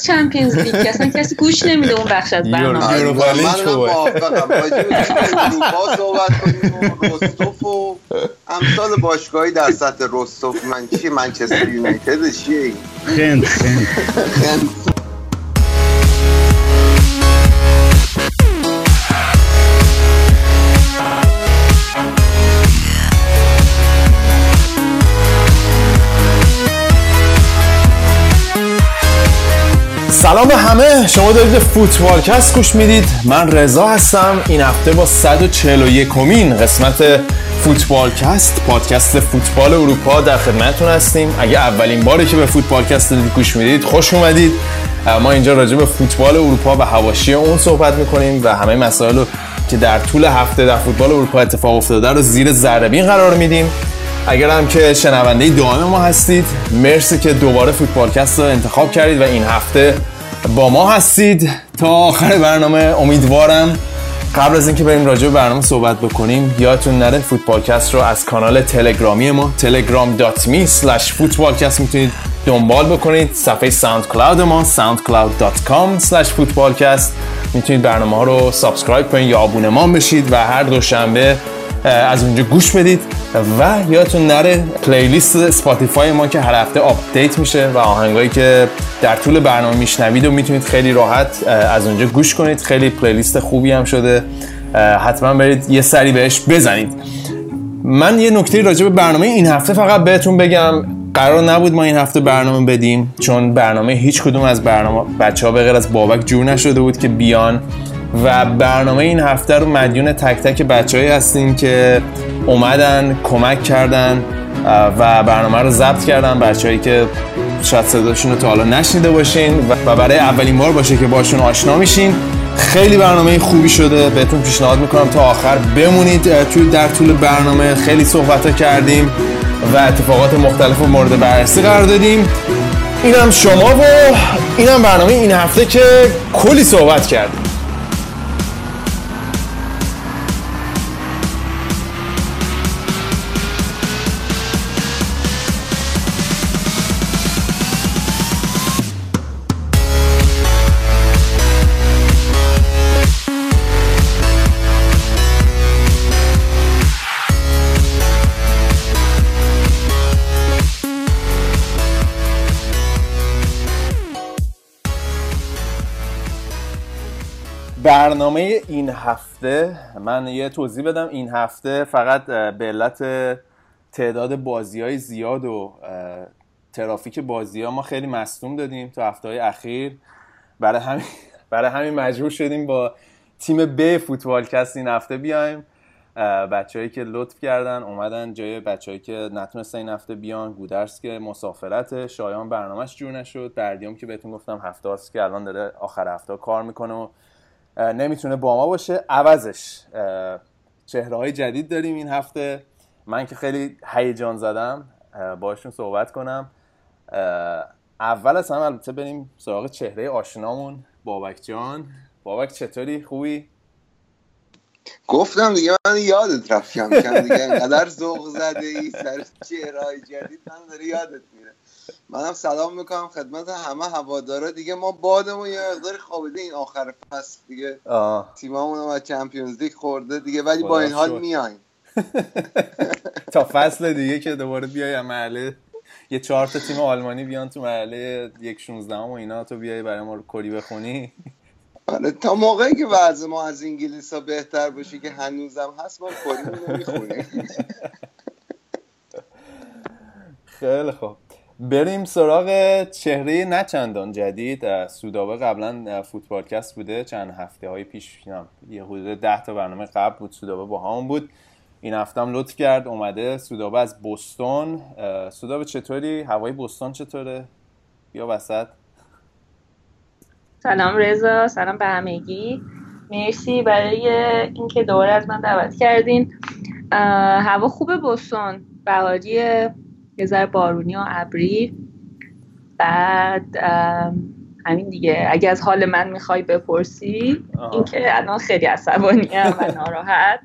نیست چمپیونز لیگ اصلا کسی گوش نمیده اون بخش از برنامه. من موافقم. اروپا صحبت کنیم و رستوف و امثال باشگاهی در سطح رستوف من چی؟ منچستر یونایتد چیه خند خند سلام به همه. شما دارید فوتبالکست گوش می‌دید. من رضا هستم. این هفته با 141 کمین قسمت فوتبالکست پادکست فوتبال اروپا در خدمتتون هستیم. اگه اولین باری که به فوتبالکست دارید گوش می‌دید خوش اومدید. ما اینجا راجع به فوتبال اروپا و حواشی اون صحبت می‌کنیم و همه مسائل رو که در طول هفته در فوتبال اروپا اتفاق افتاده رو زیر ذره قرار میدیم. اگر هم که شنونده دائم ما هستید مرسی که دوباره فوتبالکست رو انتخاب کردید و این هفته با ما هستید. تا آخر برنامه امیدوارم. قبل از اینکه بریم راجع به برنامه صحبت بکنیم یادتون نره فوتبالکست رو از کانال تلگرامی ما telegram.me slash footballcast می‌تونید دنبال بکنید. صفحه SoundCloud ما soundcloud.com slash footballcast. می‌تونید برنامه ها رو subscribe کنید یا آبونمان بشید و هر دوشنبه از اونجا گوش بدید و یادتون نره playlist Spotify ما که هر هفته آپدیت میشه و آهنگایی که در طول برنامه میشنوید و می‌تونید خیلی راحت از اونجا گوش کنید. خیلی playlist خوبی هم شده. حتما برید یه سری بهش بزنید. من یه نکته راجع به برنامه این هفته فقط بهتون بگم. قرار نبود ما این هفته برنامه بدیم چون برنامه هیچ کدوم از برنامه بچه ها به غیر از بابک جور نشده بود که بیان. و برنامه این هفته رو مدیون تک تک بچههایی هستیم که اومدن کمک کردن و برنامه رو ضبط کردن. بچههایی که شاید صداشون رو تا حالا نشنیده باشین و برای اولین بار باشه که باشون آشنا میشین. خیلی برنامه خوبی شده. بهتون پیشنهاد می‌کنم تا آخر بمونید. توی در طول برنامه خیلی صحبت ها کردیم و اتفاقات مختلف مورد بررسی قرار دادیم. اینم شما و اینم برنامه این هفته که کلی صحبت کردیم. برنامه این هفته من یه توضیح بدم. این هفته فقط به علت تعداد بازی های زیاد و ترافیک بازی ها ما خیلی مصدوم دادیم تو هفته های اخیر. برای همین برای همین مجبور شدیم با تیم ب فوتبالکست این هفته بیایم. بچههایی که لطف کردن اومدن جای بچههایی که نتونستن این هفته بیان. گودرس که مسافرت شایان برنامهش جور نشد. بردیام که بهتون گفتم هفته که الان داره آخر هفته کار می‌کنه و نمی‌تونه با ما باشه. عوضش. چهره های جدید داریم این هفته. من که خیلی هیجان زدم. باشون صحبت کنم. اول از همه البته بریم سراغ چهره آشنامون. بابک جان. بابک چطوری؟ خوبی؟ گفتم دیگه من یادت رفتم دیگه. انقدر ذوق زده ای سر چهره جدید. من داره یادت منم سلام می‌کنم خدمت همه هوادارا. دیگه ما بادمون یه مقدار خوابیده این آخر فصل. دیگه تیممون از چمپیونز لیگ خورده دیگه ولی با این حال میایم. تا فصل دیگه که دوباره بیای محله یه چهار تا تیم آلمانی بیان تو محله یک 16 و اینا تو بیای برای ما کری بخونی. آره تا موقعی که وضع ما از انگلیس ها بهتر باشه که هنوزم هست ما کری می‌خونیم. خیلی خوب. بریم سراغ چهره نچندان جدید. سودابه قبلا فوتبالکست بوده. چند هفته های پیش یه حدود ده تا برنامه قبل بود سودابه با همون بود. این هفته هم لطف کرد اومده سودابه از بستون. سودابه چطوری؟ هوای بستون چطوره؟ یا وسط. سلام رضا سلام به همگی. مرسی برای اینکه دوباره از من دعوت کردین. هوا خوبه؟ بستون بهاریه یه ذره بارونی و ابری. بعد همین دیگه. اگه از حال من می‌خوای بپرسی اینکه الان خیلی عصبانی و ناراحت.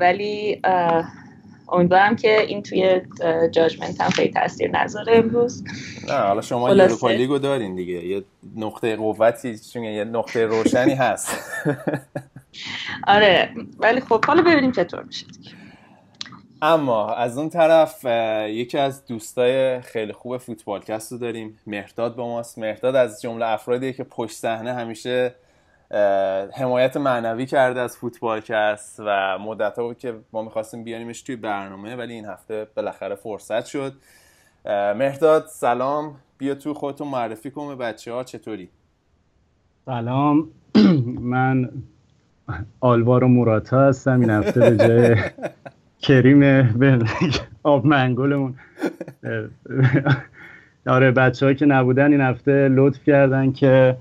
ولی امیدوارم که این توی جاجمنت هم خیلی تاثیر نذاره امروز. نه حالا شما. یوروپا لیگو دارین دیگه. یه نقطه قوتی چون یه نقطه روشنی هست. آره ولی خب حالا ببینیم چطور میشه دیگه. اما از اون طرف یکی از دوستای خیلی خوب فوتبالکست رو داریم مهرداد با ماست. مهرداد از جمله افرادیه که پشت صحنه همیشه حمایت معنوی کرده از فوتبالکست و مدت بود که ما می‌خواستیم بیاریمش توی برنامه ولی این هفته بالاخره فرصت شد. مهرداد سلام. بیا تو خودتون معرفی کن به بچه ها چطوری؟ سلام. من آلوارو موراتا هستم. این هفته به جای کریم آب منگلمون آره بچه ها که نبودن این هفته لطف کردن که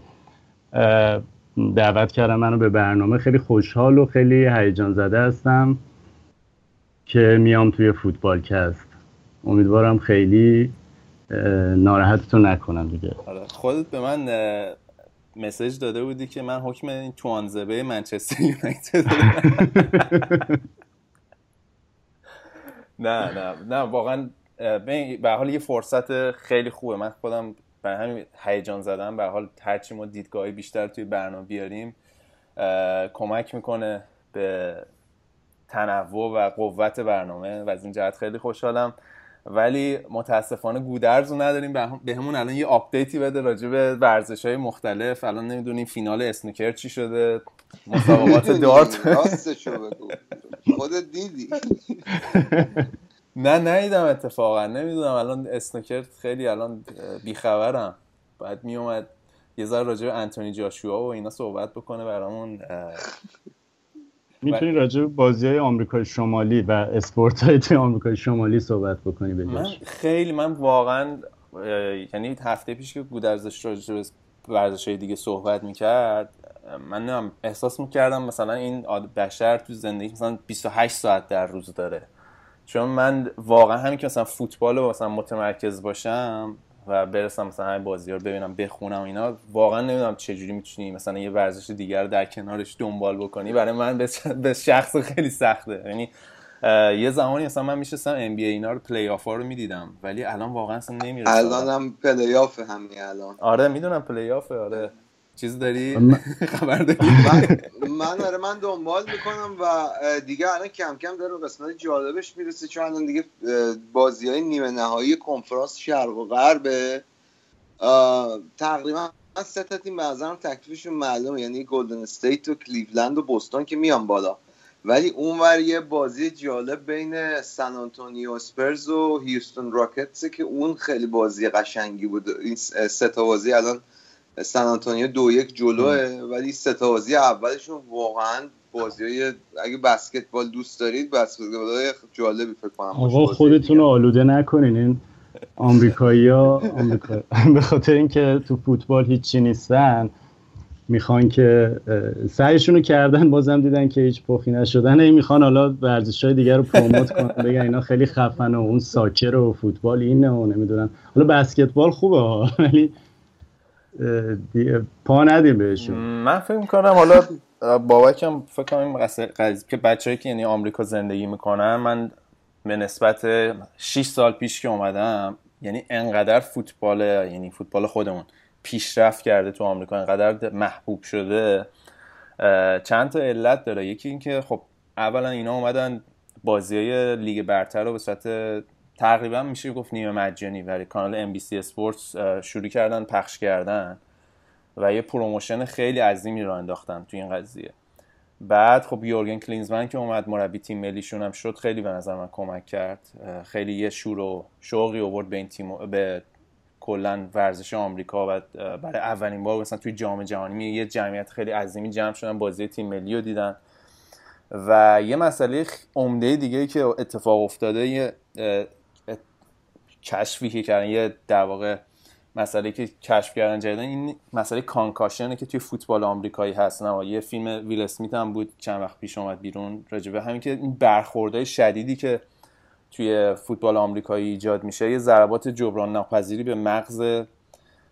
دعوت کردن منو به برنامه. خیلی خوشحال و خیلی هیجان زده هستم که میام توی فوتبال کست. امیدوارم خیلی ناراحتتون نکنم دیگه. آره خودت به من اه، مسیج داده بودی که من حکم این توانزبه منچستر یونایتد نه نه نه واقعا به حال یه فرصت خیلی خوبه. من خودم برای همین هیجان زدم. به حال هرچی ما دیدگاهی بیشتر توی برنامه بیاریم کمک می‌کنه به تنوع و قوت برنامه. و از این جهت خیلی خوشحالم. ولی متاسفانه گودرز رو نداریم. به هم- بهمون الان یه آپدیتی بده راجع به ورزش های مختلف. الان نمی‌دونیم فینال اسنوکر چی شده. مسابقات دارت. خودت دیدی؟ نه ندیدم اتفاقا. نمی‌دونم. الان اسنوکر خیلی الان بیخبرم. باید میومد یه ذره راجع به انتونی جاشوا و اینا صحبت بکنه برامون. می‌تونی راجع به بازی های آمریکای شمالی و اسپورت های توی آمریکای شمالی صحبت بکنی من بجاش خیلی من واقعا یعنی هفته پیش که گودرزش راجع به ورزش های دیگه صحبت می‌کرد من نمی‌دونم احساس می‌کردم مثلا این بشر تو زندگی مثلا 28 ساعت در روز داره. چون من واقعا همین که مثلا فوتبال رو مثلا متمرکز باشم و برسم مثلا همین بازی رو ببینم بخونم اینا واقعا نمی‌دونم چجوری می‌تونی مثلا یه ورزش دیگر رو در کنارش دنبال بکنی. برای من به شخصه خیلی سخته. یعنی یه زمانی مثلا من میشستم NBA اینا رو پلی آف ها رو می‌دیدم ولی الان واقعا اصلا نمی‌رسم الان هم پلی آف همین الان. آره می‌دونم پلی آفه آره. چیز داری؟ خبر داری؟ من من آره من دنبال می‌کنم و دیگه الان کم کم داره به قسمت جالبش می‌رسه چون الان دیگه بازی های نیمه نهایی کنفرانس شرق و غربه. تقریبا سه تا تیم به تکلیفشون معلومه یعنی گلدن استیت و کلیولند و بوستون که میان بالا. ولی اونور یه بازی جالب بین سن آنتونیو اسپرز و هیوستون راکتس که اون خیلی بازی قشنگی بود. این سه تا بازی الان سن آنتونیو دو یک جلوه ولی سه تا بازی اولشون واقعا بازی های اگه بسکتبال دوست دارید بسکتبال های جالبی فکر کنم آقا خودتون. آلوده نکنین این آمریکایی ها. به خاطر اینکه تو فوتبال هیچی نیستن می‌خوان که سعیشون رو کردن بازم دیدن که هیچ پخی نشدن این می‌خوان حالا ورزش های دیگر رو پروموت کنن بگن اینا خیلی خفن و اون ساکر و فوتبال اینه و نمی‌دونم حالا بسکتبال خوبه ولی پا ندیم بهشون. من فکر می‌کنم حالا بابکم فکر کنم این قضیه که بچه‌ای که یعنی آمریکا زندگی می‌کنن من به نسبت 6 سال پیش که اومدم یعنی انقدر فوتبال یعنی فوتبال خودمون پیشرفت کرده تو آمریکا انقدر محبوب شده چند تا علت داره. یکی اینکه خب اولا اینا اومدن بازی های لیگ برتر رو به صورت تقریبا میشه گفت نیمه مجانی برای کانال NBC Sports اه، شروع کردن پخش کردن و یه promotion خیلی عظیمی رو انداختن تو این قضیه. بعد خب یورگن کلینزمن که اومد مربی تیم ملیشون هم شد خیلی به نظر من کمک کرد. خیلی یه شور و شوقی آورد به این تیم به کلا ورزش آمریکا و برای اولین بار مثلا توی جام جهانی یه جمعیت خیلی عظیمی جمع شدن بازی تیم ملی رو دیدن. و یه مسئله عمده دیگه که اتفاق افتاده یه کشفی که کردن یه در واقع مسئله که کشف کردن جدیدن این مسئله کانکاشنه که توی فوتبال آمریکایی هست. نه یه فیلم ویل اسمیت هم بود چند وقت پیش اومد بیرون راجبه همین که این برخوردهای شدیدی که توی فوتبال آمریکایی ایجاد میشه یه ضربات جبران ناپذیری به مغز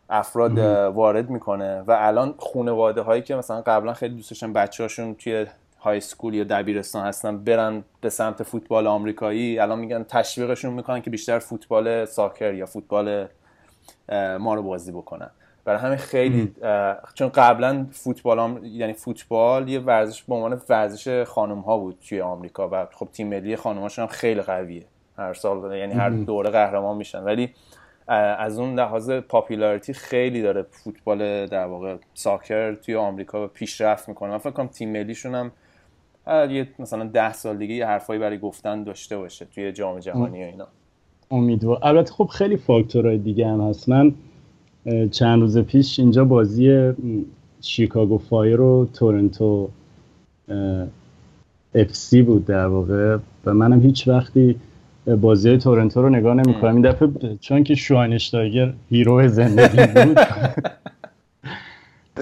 افراد وارد می‌کنه. و الان خانواده هایی که مثلا قبلا خیلی دوست داشتن بچه‌هاشون توی های سکول یا دبیرستان هستن برن به سمت فوتبال آمریکایی. الان میگن تشویقشون می‌کنن که بیشتر فوتبال ساکر یا فوتبال ما رو بازی بکنن. برای همین خیلی چون قبلا فوتبال یعنی فوتبال یه ورزش به عنوان ورزش خانم ها بود توی آمریکا و خب تیم ملی خانم‌هاشون هم خیلی قویه. هر سال یعنی هر دوره قهرمان میشن. ولی از اون لحاظ پاپولاریتی خیلی داره فوتبال در واقع ساکر توی آمریکا پیشرفت می‌کنه. من فکر کنم تیم ملیشون هم یه مثلا ده سال دیگه یه حرفایی برای گفتن داشته باشه توی جام جهانی و اینا. امیدوار. البته خب خیلی فاکتورهای دیگه هم هست. من چند روز پیش اینجا بازی شیکاگو فایر و تورنتو اف سی بود در واقع. و منم هیچ وقتی بازی تورنتو رو نگاه نمی کنم این دفعه چون که شواینشتایگر hero زندگیم بود.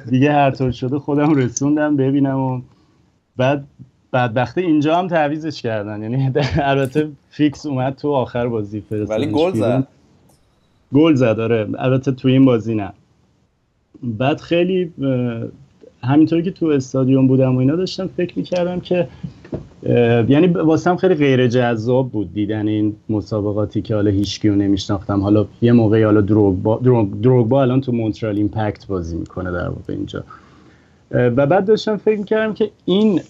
دیگه هر طور شده خودم رسوندم ببینم و بعد بدبخته اینجا هم تعویزش کردن. یعنی البته فیکس اومد تو آخر بازی فرستادش ولی گل زد. گل زد آره. البته تو این بازی نه. بعد خیلی همینطوری که تو استادیوم بودم و اینا داشتم فکر می‌کردم که یعنی واسم خیلی غیر جذاب بود دیدن این مسابقاتی که حالا هیچکیو نمیشناختم. حالا یه موقعی حالا دروگبا دروگبا الان تو مونترال ایمپکت بازی می‌کنه در واقع اینجا. و بعد داشتم فکر می‌کردم که این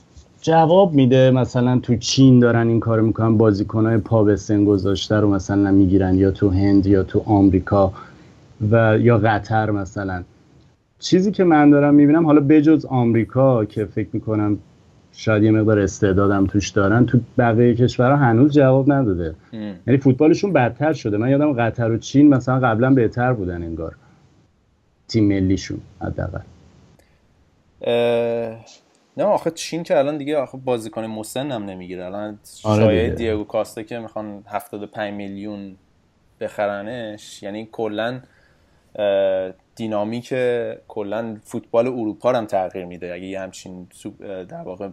جواب میده مثلا تو چین دارن این کار می‌کنن بازیکنهای پا به سن گذاشته رو مثلا می‌گیرن یا تو هند یا تو آمریکا و یا قطر مثلا. چیزی که من دارم می‌بینم حالا بجز آمریکا که فکر می‌کنم شاید یه مقدار استعدادم توش دارن تو بقیه کشورها هنوز جواب نداده. یعنی فوتبالشون بدتر شده. من یادم قطر و چین مثلا قبلا بهتر بودن انگار. تیم ملیشون حداقل. نه آخه چین که الان دیگه آخه بازیکن مسن هم نمی‌گیره. الان آره شایعه دیگو کاسته که می‌خوان 75 میلیون بخرنش یعنی کلا دینامیک کلا فوتبال اروپا هم تغییر میده. اگه یه همچین در واقع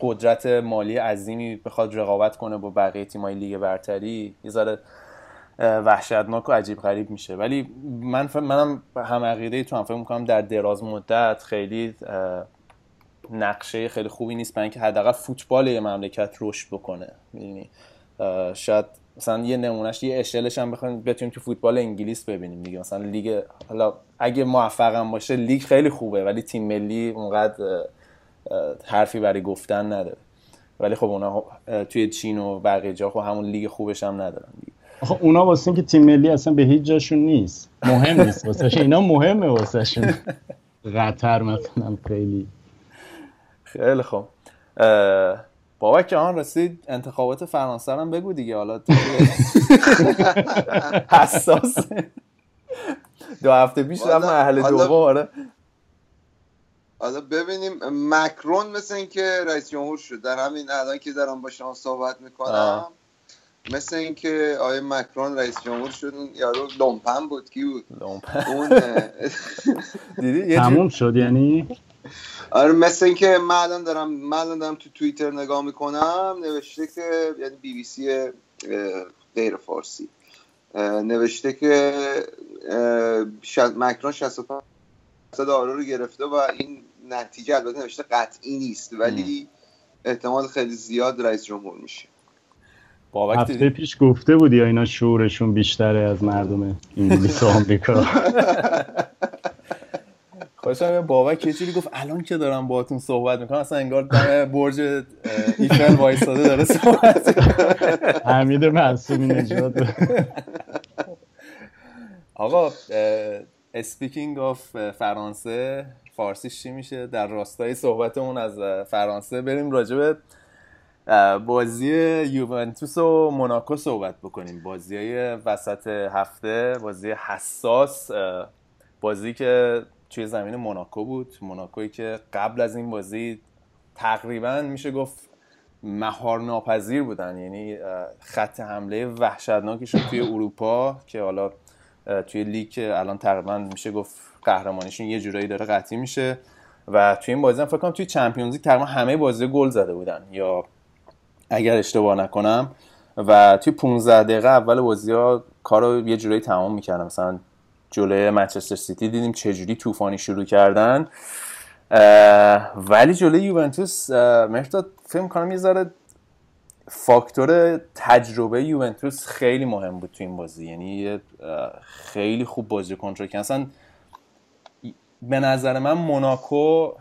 قدرت مالی عظیمی بخواد رقابت کنه با بقیه تیمای لیگ برتری یه ذره وحشتناک و عجیب غریب میشه. ولی من منم هم عقیده تو هم فکر می‌کنم در دراز مدت خیلی نقشه خیلی خوبی نیست برای اینکه حداقل فوتبال یه مملکت رشد بکنه. می‌دونی؟ شاید مثلا یه نمونهش یه اشلش هم بخوایم بتونیم تو فوتبال انگلیس ببینیم دیگه. مثلا لیگ حالا اگه موفقم باشه لیگ خیلی خوبه ولی تیم ملی اونقدر حرفی برای گفتن نداره. ولی خب اونا توی چین و بقیه جا خب همون لیگ خوبش هم ندارن دیگه. آخه اونا واسه اینکه تیم ملی اصلا به هیچ جاشون نیست. مهم نیست واسه اینا مهمه واسهشون قطر مثلا خیلی. خیلی خوب. بابا که آن رسید. انتخابات فرانسه هم بگو دیگه. حالا حساس. دو هفته پیش رفت اهل دوم آره. حالا ببینیم. مکرون مثل اینکه رئیس جمهور شد. در همین الان که دارم با شما صحبت می‌کنم. مثل اینکه آقای مکرون رئیس جمهور شد اون یارو لوپن بود. کی بود؟ لوپن. اون دیدی؟ تموم شد یعنی؟ آره مثل اینکه من الان دارم من الان دارم تو توییتر نگاه می‌کنم نوشته که یعنی بی بی سی غیر فارسی. نوشته که مکرون 65 آرو رو گرفته و این نتیجه البته نوشته قطعی نیست ولی احتمال خیلی زیاد رئیس جمهور میشه. هفته پیش گفته بودی یا اینا شعورشون بیشتره از مردم انگلیس و آمریکا؟ خوشم بابک یه چیزی گفت الان که دارم باهاتون صحبت می‌کنم اصلا انگار دم برج ایفل وایساده داره صحبت حمید معصومی نجات آقا speaking of فرانسه فارسیش چی میشه؟ در راستای صحبتمون از فرانسه بریم راجع بازی یوونتوس و موناکو صحبت بکنیم. بازی های وسط هفته بازی حساس بازی که توی زمین موناکو بود. موناکویی که قبل از این بازی تقریبا میشه گفت مهار ناپذیر بودن. یعنی خط حمله وحشتناکشون توی اروپا که حالا توی لیگ الان تقریبا میشه گفت قهرمانیشون یه جورایی داره قطعی میشه. و توی این بازی هم فکر کنم توی چمپیونز لیگ تقریبا همه بازی گل زده بودن. یا اگر اشتباه نکنم و توی 15 دقیقه اول بازی ها کارو یه جورایی تمام می‌کردن. مثلا جلوی منچستر سیتی دیدیم چجوری طوفانی شروع کردن. ولی جلوی یوونتوس مرداد فکر کنم یه ذره فاکتور تجربه یوونتوس خیلی مهم بود تو این بازی. یعنی خیلی خوب بازی کنترل کردن اصلا به نظر من موناکو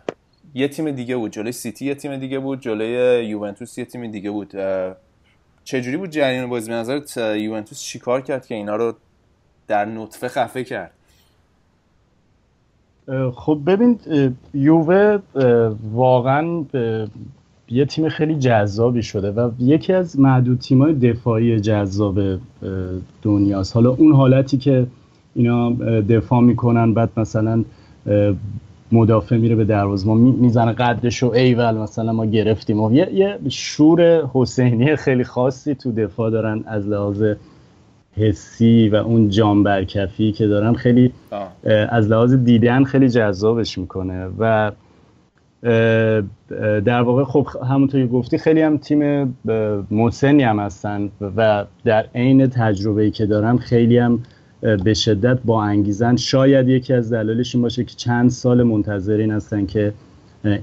یه تیم دیگه بود جلوی سیتی یه تیم دیگه بود جلوی یوونتوس یه تیم دیگه بود. چجوری بود جریان بازی؟ به نظرت یوونتوس چیکار کرد که اینا رو در نطفه خفه کرد؟ خب ببین یووه واقعا یه تیم خیلی جذابی شده و یکی از معدود تیمای دفاعی جذاب دنیاست. حالا اون حالتی که اینا دفاع می‌کنن بعد مثلا مدافع میره به دروازه. ما می‌زنه قدش و ایول مثلا ما گرفتیم. و یه, یه شور حسینی خیلی خاصی تو دفاع دارن از لحاظ حسی و اون جان برکفی که دارن خیلی از لحاظ دیدن خیلی جذابش می‌کنه و در واقع خب همونطور که گفتی خیلی هم تیم مسنی هم هستن و در عین تجربه که دارن خیلی هم به شدت با انگیزن. شاید یکی از دلایلش این باشه که چند سال منتظرین هستن که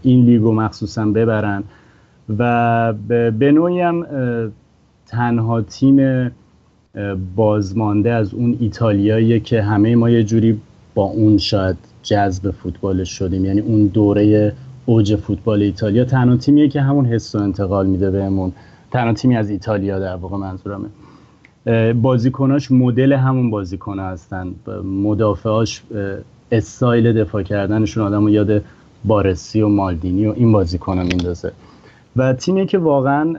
این لیگو مخصوصا ببرن. و به نوعی هم تنها تیم بازمانده از اون ایتالیاییه که همه ما یه جوری با اون شاید جذب فوتبالش شدیم. یعنی اون دوره اوج فوتبال ایتالیا تنها تیمیه که همون حس و انتقال میده بهمون. تنها تیمی از ایتالیا در واقع منظورمه. بازیکناش مدل همون بازیکن هستن. مدافعاش استایل دفاع کردنشون آدم و یاد بارسی و مالدینی و این بازیکن میندازه. و تیمی که واقعا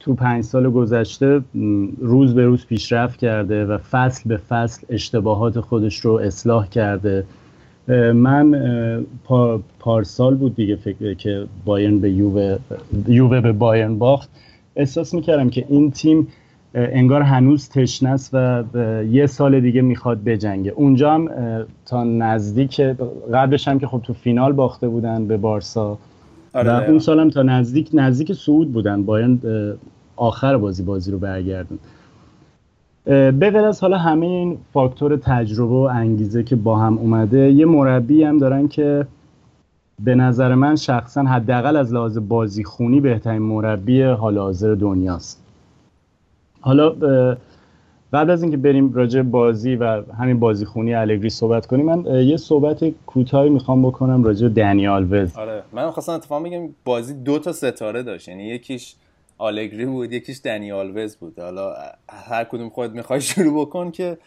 تو پنج سال گذشته روز به روز پیشرفت کرده و فصل به فصل اشتباهات خودش رو اصلاح کرده. من پارسال بود دیگه فکر که بایرن به یووه یووه به بایرن باخت. احساس می‌کردم که این تیم انگار هنوز تشنه است و یه سال دیگه می‌خواد بجنگه. اونجا هم تا نزدیک قبلش هم که خب تو فینال باخته بودن به بارسا. آره و اون سال هم تا نزدیک نزدیک سعود بودن. بایرن آخر بازی بازی رو برگردون به از حالا همه این فاکتور تجربه و انگیزه که با هم اومده یه مربی هم دارن که به نظر من شخصا حداقل از لحاظ بازی خونی بهترین مربی حال حاضر دنیاست. حالا بعد از اینکه بریم راجع بازی و همین بازی خونی الگری صحبت کنیم من یه صحبت کوتاهی می‌خوام بکنم راجع دنیال وز آره من خواستم اتفاق بگم بازی دو تا ستاره داشت یعنی یکیش آلگری بود یکیش دنیال وز بود. حالا هر کدوم خودت می‌خوای شروع بکن که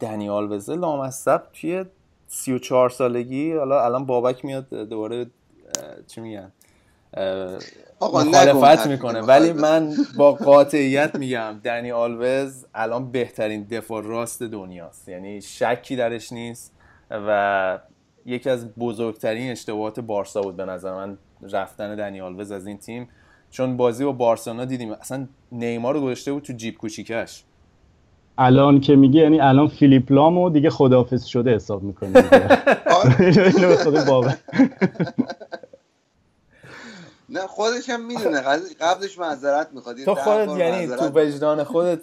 دنیال وز لامصب توی 34 سالگی حالا الان بابک میاد دوباره چی میگن؟ مخالفت می‌کنه. ولی من با قاطعیت میگم دنی آلوز الان بهترین دفاع راست دنیاست. یعنی شکی درش نیست و یکی از بزرگترین اشتباهات بارسا بود به نظر من رفتن دنی آلوز از این تیم. چون بازی با بارسلونا دیدیم اصلا نیمار رو گذاشته بود تو جیب کوچیکش. الان که میگه یعنی الان فیلیپ لامو دیگه خداحافظ شده حساب می‌کنه نه خودش هم می‌دونه. قبلش معذرت می‌خواد. تو خودت یعنی تو وجدان خودت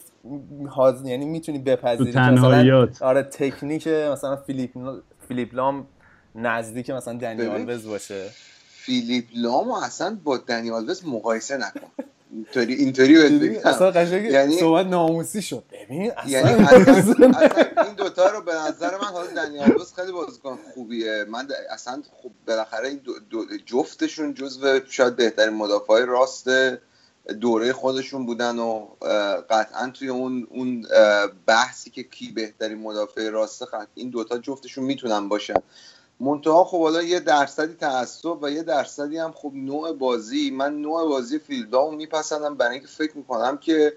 حاضر یعنی می‌تونی بپذیری. مثلا آره تکنیک مثلا فیلیپ فیلیپ لام نزدیک مثلا دنیال وز باشه. فیلیپ لامو اصلا با دنیال وز مقایسه نکن. اینطوری اینطوری اصلا قشنگ یعنی صحبت ناموسی شد. ببین اصلا یعنی اصلا, این دوتا رو به نظر من حالا دنیال وز خیلی بازیکن خوبیه. من اصلا خب بالاخره این دو جفتشون جزو شاید بهترین مدافع راست دوره خودشون بودن و قطعا توی اون اون بحثی که کی بهترین مدافع راسته این دوتا جفتشون می‌تونن باشن. منتها خب حالا یه درصدی تعصب و یه درصدی هم خب نوع بازی. من نوع بازی فیلدامو میپسندم. برای اینکه فکر می‌کنم که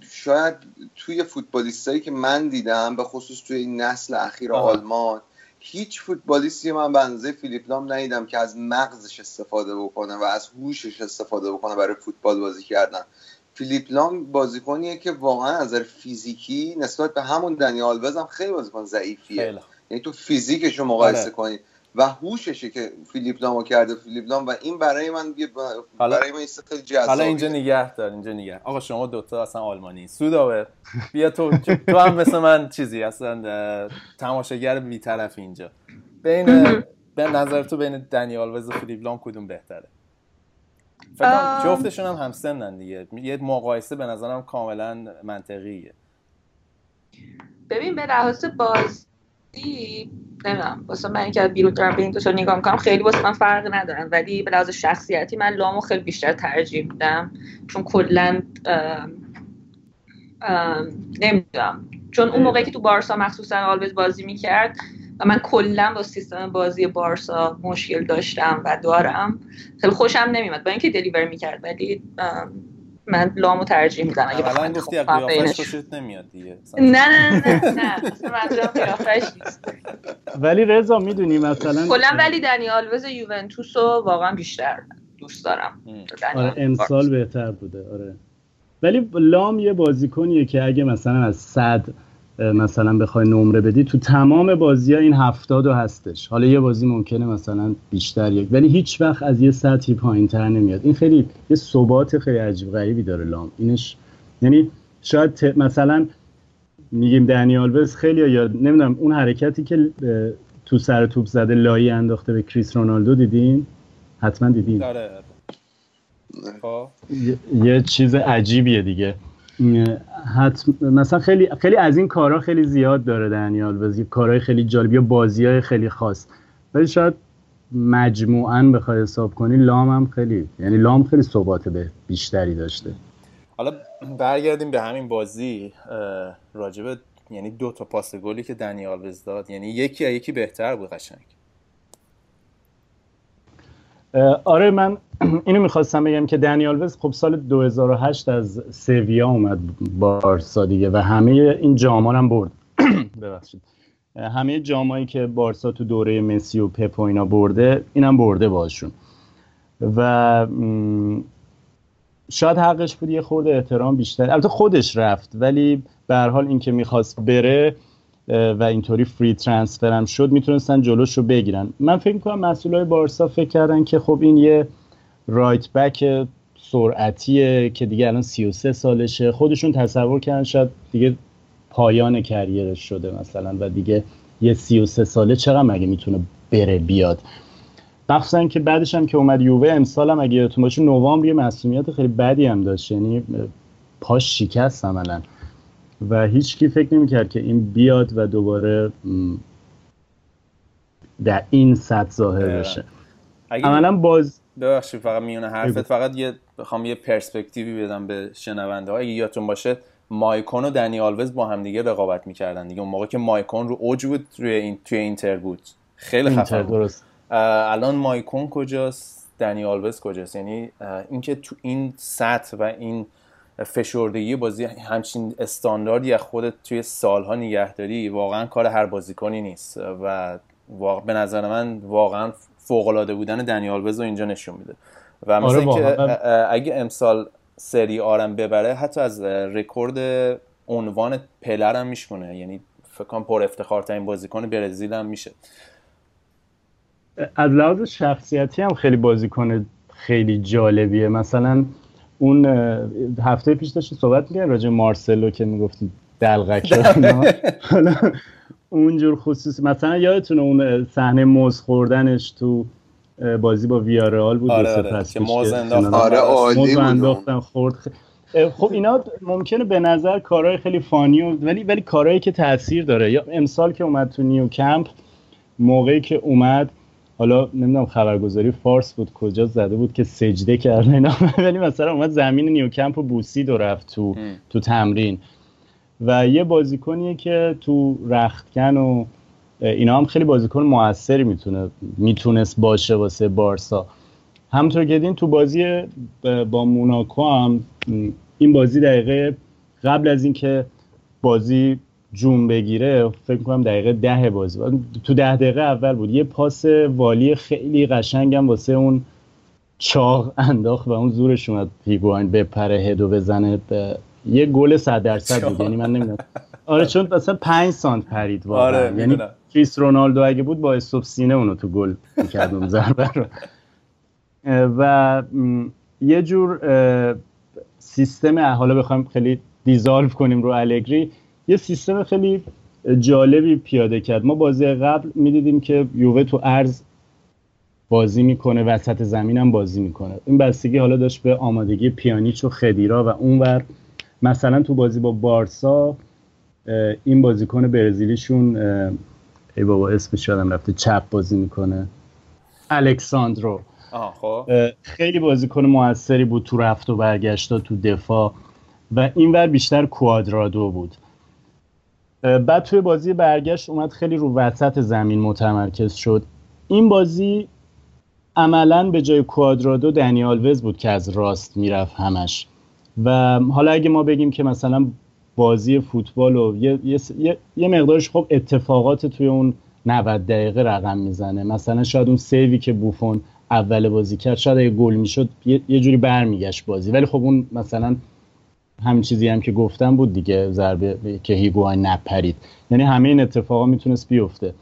شاید توی فوتبالیستایی که من دیدم به خصوص توی این نسل اخیر آلمان هیچ فوتبالیستی من به اندازه فیلیپ لام ندیدم که از مغزش استفاده بکنه و از هوشش استفاده بکنه برای فوتبال بازی کردن. فیلیپ لام بازیکنیه که واقعا از نظر فیزیکی نسبت به همون دنیال وز خیلی بازیکن ضعیفیه. یعنی تو فیزیکش رو مقایسه آره. کنی و هوششه که فیلیپ لامو کرده فیلیپ لام و این برای من برای من خیلی جذابه. حالا اینجا نگه دار اینجا نگه. آقا شما دوتا اصلا آلمانی. سوداوه بیا تو تو هم مثل من چیزی اصلا تماشاگر بیطرف اینجا. بین به نظر تو بین دنیال و فیلیپ لام کدوم بهتره؟ فکر جفتشون هم همسنن دیگه. یه مقایسه به نظرم کاملا منطقیه. ببین به لحاظ بازی نمی‌دونم واسه من اینکه بیرون دارم به این دو نگاه می‌کنم خیلی واسه من فرق ندارم ولی به لحاظ شخصیتی من لامو خیلی بیشتر ترجیح میدم. چون کلا نمی‌دونم. چون اون موقعی که تو بارسا مخصوصا آلوز بازی می‌کرد و من کلا با سیستم بازی بارسا مشکل داشتم و دارم خیلی خوشم نمیمد با اینکه دلیور می‌کرد. ولی من لامو ترجیح میدم اگه بخوام گفتی قیافش خوشت نمیاد دیگه. نه نه نه نه اصلا قیافش نیست. ولی رضا می‌دونی مثلا کلا ولی دنی آلوز یوونتوس رو واقعا بیشتر دوست دارم. آره امسال بهتر بوده. آره. ولی لام یه بازیکنیه که اگه مثلا از صد مثلا بخوای نمره بدی تو تمام بازی ها این هفتاد هستش. حالا یه بازی ممکنه مثلا بیشتر یک ولی هیچ وقت از یه سطحی پایین تر نمیاد. این خیلی یه ثبات خیلی عجیب غریبی داره لام. اینش یعنی شاید مثلا میگیم دنیال وز خیلی یا نمی‌دونم اون حرکتی که تو سر توپ زده لایی انداخته به کریس رونالدو دیدین؟ حتما دیدین. داره. یه چیز عجیبیه دیگه. حتم مثلا خیلی خیلی از این کارها خیلی زیاد داره دنیال. و کارهای خیلی جالب یا بازی های خیلی خاص. ولی شاید مجموعا بخوای حساب کنی لام هم خیلی یعنی لام خیلی ثبات به بیشتری داشته. حالا برگردیم به همین بازی. راجبه یعنی دو تا پاس گلی که دنیال داد. یعنی یکی یکی بهتر بود قشنگ. آره من اینو می‌خواستم بگم که دنیال وز خب سال 2008 از سویا اومد بارسا دیگه و همه این جامان هم برد. ببخشید. همه جامایی که بارسا تو دوره مسی و پپ و اینا برده اینم برده باشون. و شاید حقش بود یه خورده احترام بیشتر. البته خودش رفت ولی به هر حال اینکه می‌خواست بره و اینطوری فری ترانسفر هم شد می‌تونستن جلوش رو بگیرن. من فکر می‌کنم مسئولای بارسا فکر کردن که خب این یه رایت بک سرعتیه که دیگه الان 33 سالشه. خودشون تصور کردن شاید دیگه پایان کریرش شده مثلا و دیگه یه 33 ساله چقدر مگه می‌تونه بره بیاد؟ مخصوصا که بعدش هم که اومد یووه امسال هم اگه یادتون باشه نوامبر یه مسئولیت خیلی بدی هم داشت. یعنی پاش شکست عملا. و هیچ کی فکر نمی‌کرد که این بیاد و دوباره در این سطح ظاهر بشه. عملا باز ببخشید فقط میونه حرفت فقط یه بخوام یه پرسپکتیوی بدم به شنونده ها. اگه یادتون باشه مایکون و دنی آلوز با هم دیگه رقابت می‌کردن دیگه. اون موقع که مایکون رو اوج بود روی این توی اینتر بود. خیلی خفن درست. الان مایکون کجاست؟ دنی آلوز کجاست؟ یعنی اینکه تو این سطح و این فشردگی بازی همچین استانداردی از خودت توی سالها نگهداری واقعا کار هر بازیکنی نیست. و واقع به نظر من واقعا فوق العاده بودن دنیال وز اینجا نشون میده. و مثلا آره که اگه امسال سری آرم ببره حتی از رکورد عنوان پلر هم میشونه یعنی فکر کنم پر افتخارترین بازیکن برزیل هم میشه. از لحاظ شخصیتی هم خیلی بازیکن خیلی جالبیه. مثلا اون هفته پیش داشت صحبت میگه راجع مارسلو که می‌گفتیم دلغک حالا اونجور خصوصی مثلا یادتونه اون صحنه موز خوردنش تو بازی با ویارال بود آره آره که موز آره عالی انداختن خورد. خب اینا ممکنه به نظر کارهای خیلی فانی و ولی ولی کارهایی که تاثیر داره. یا امسال که اومد تو نیو کمپ موقعی که اومد حالا نمی‌دونم خبرگزاری فارس بود کجا زده بود که سجده کرده اینا. ولی مثلا اومد زمین نیوکمپ و بوسید و رفت تو تو تمرین. و یه بازیکنیه که تو رختکن و اینا هم خیلی بازیکن موثری می‌تونه می‌تونست باشه واسه بارسا. همطور که تو بازی با موناکو هم این بازی دقیقه قبل از اینکه بازی جون بگیره فکر کنم دقیقه ده بازی. تو ده دقیقه اول بود. یه پاس والی خیلی قشنگم واسه اون چاق انداخت و اون زورش اومد هیگواین بپره هدو بزنه. به یه گل صد درصد بود. یعنی من نمی‌دونم. آره چون مثلا 5 سانت پرید واقعا. آره یعنی کریس رونالدو اگه بود با استوب سینه اونو تو گل می‌کرد اون ضربه رو. و یه جور سیستم حالا بخوایم خیلی دیزالو کنیم رو الگری. یه سیستم خیلی جالبی پیاده کرد. ما بازی قبل می‌دیدیم که یووه تو ارز بازی می‌کنه وسط زمین هم بازی می‌کنه. این بستگی حالا داشت به آمادگی پیانیچ و خدیرا و اونور مثلا تو بازی با بارسا این بازیکن برزیلیشون ای بابا اسمش یادم رفته چپ بازی می‌کنه. الکساندرو. خب. خیلی بازیکن موثری بود تو رفت و برگشتا تو دفاع. و اینور بیشتر کوادرادو بود. بعد توی بازی برگشت اومد خیلی رو وسط زمین متمرکز شد. این بازی عملا به جای کوادرادو دنیال وز بود که از راست می‌رفت همش. و حالا اگه ما بگیم که مثلا بازی فوتبال و یه, یه،, یه مقدارش خب اتفاقات توی اون 90 دقیقه رقم می‌زنه. مثلا شاید اون سیوی که بوفون اول بازی کرد شاید اگه گل می‌شد یه،, یه جوری برمیگشت بازی. ولی خب اون مثلا همین چیزی هم که گفتم بود دیگه ضربه که هیگوان نپرید. یعنی همه این اتفاقا می‌تونست بیفته.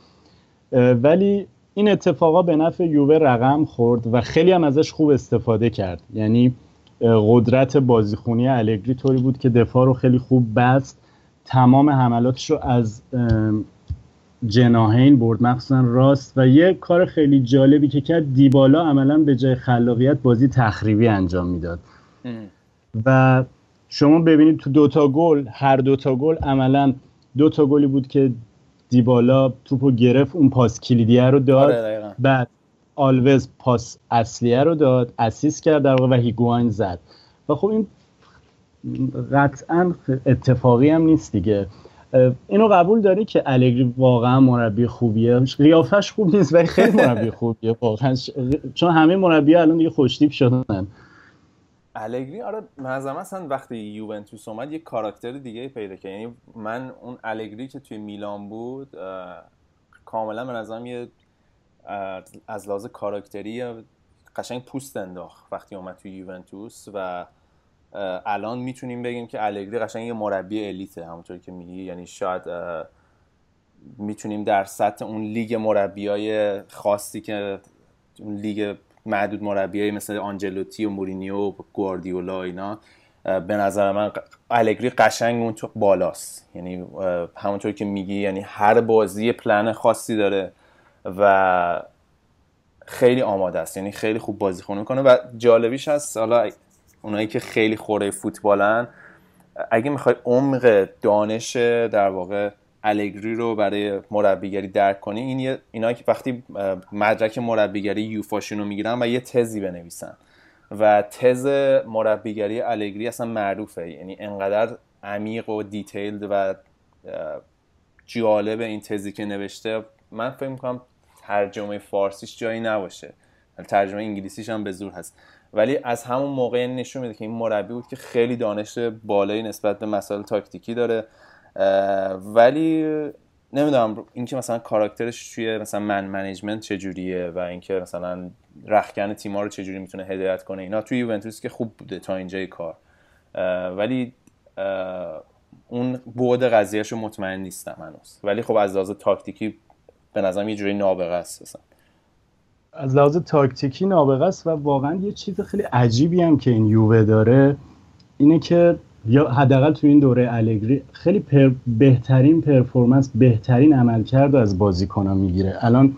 ولی این اتفاقا به نفع یووه رقم خورد و خیلی هم ازش خوب استفاده کرد. یعنی قدرت بازیخونی الگری طوری بود که دفاع رو خیلی خوب بست. تمام حملاتش رو از جناهین برد مخصوصا راست. و یه کار خیلی جالبی که کرد دیبالا عملا به جای خلاقیت بازی تخریبی انجام می‌داد. و شما ببینید تو دوتا گل هر دوتا گل عملا دوتا گلی بود که دیبالا توپو گرفت اون پاس کلیدیه رو داد. آره، بعد آلوز پاس اصلیه رو داد اسیس کرد در واقع و هیگوان زد. و خب این قطعا اتفاقی هم نیست دیگه. اینو قبول داری که الگری واقعا مربی خوبیه؟ قیافش خوب نیست ولی خیلی مربی خوبیه واقعا. چون همه مربی الان دیگه خوشتیپ شدن. الگری آره منظرم اصلا وقتی یوونتوس اومد یه کاراکتر دیگه پیدا کرد. یعنی من اون الگری که توی میلان بود کاملا به نظرم یه از لحاظ کاراکتری قشنگ پوست انداخت وقتی اومد توی یوونتوس و الان می‌تونیم بگیم که الگری قشنگ یه مربی الیته. همونطور که میگی یعنی شاید می‌تونیم در سطح اون لیگ مربیای خاصی که اون لیگ معدود مربیایی مثل آنجلوتی و مورینیو و گواردیولا اینا به نظر من الگری قشنگ اون تو بالاست. یعنی همونطور که میگی یعنی هر بازی پلن خاصی داره و خیلی آماده است. یعنی خیلی خوب بازی خونه کنه و جالبیش هست حالا اونایی که خیلی خوره فوتبالن اگه می‌خوای عمق دانش در واقع الگری رو برای مربیگری درک کنی. این اینا که وقتی مدرک مربیگری یوفاشون رو می‌گیرن و یه تزی بنویسن. و تز مربیگری الگری اصلا معروفه. یعنی انقدر عمیق و detailed و جالب این تزی که نوشته. من فکر می‌کنم ترجمه فارسیش جایی نباشه. ترجمه انگلیسیش هم به زور هست. ولی از همون موقع نشون میده که این مربی بود که خیلی دانش بالایی نسبت به مسائل تاکتیکی داره. ولی نمی‌دونم اینکه مثلا کاراکترش توی مثلا man management چجوریه و اینکه مثلا رخکن تیما رو چجوری می‌تونه هدایت کنه اینا توی یوونتوس که خوب بوده تا اینجای کار. ولی اون بعد قضیهش رو مطمئن نیستم هنوز. ولی خب از لحاظ تاکتیکی به نظرم یه جوری نابغه است از لحاظ تاکتیکی نابغه است و واقعا یه چیز خیلی عجیبی هم که این یووه داره اینه که یا حداقل تو این دوره الگری خیلی پر بهترین پرفورمنس بهترین عملکرد از بازیکن‌ها می‌گیره. الان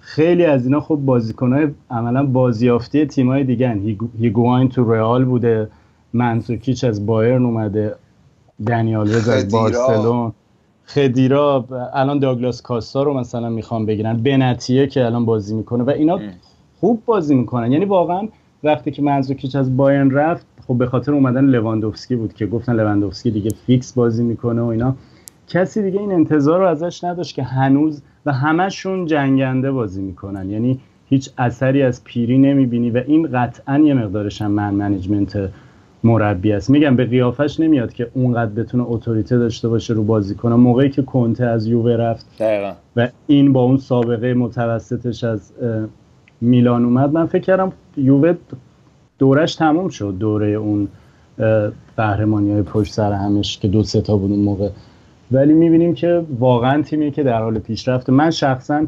خیلی از اینا خب بازیکن‌های عملا بازیافتی تیم‌های دیگه هیگواین تو رئال بوده مانژوکیچ از بایرن اومده دنی آلوز از بارسلون. خدیرا الان داگلاس کاستا رو مثلا می‌خوام بگیرن. بنعطیه که الان بازی می‌کنه و اینا خوب بازی می‌کنن. یعنی واقعا وقتی که مانژوکیچ از بایرن رفت خب به خاطر اومدن لواندوفسکی بود که گفتن لواندوفسکی دیگه فیکس بازی می‌کنه و اینا. کسی دیگه این انتظار رو ازش نداشت که هنوز و همشون جنگنده بازی می‌کنن. یعنی هیچ اثری از پیری نمی‌بینی و این قطعا یه مقدارش هم من منیجمنت مربی است. میگم به قیافش نمیاد که اونقدر بتونه اتوریته داشته باشه رو بازی کنه. موقعی که کنته از یووه رفت دقیقا. و این با اون سابقه متوسطش از میلان اومد من فکر کردم یووه دورش تموم شد دوره اون قهرمانی های پشت سر همش که دو سه تا بود اون موقع. ولی می‌بینیم که واقعا تیمی که در حال پیشرفت من شخصا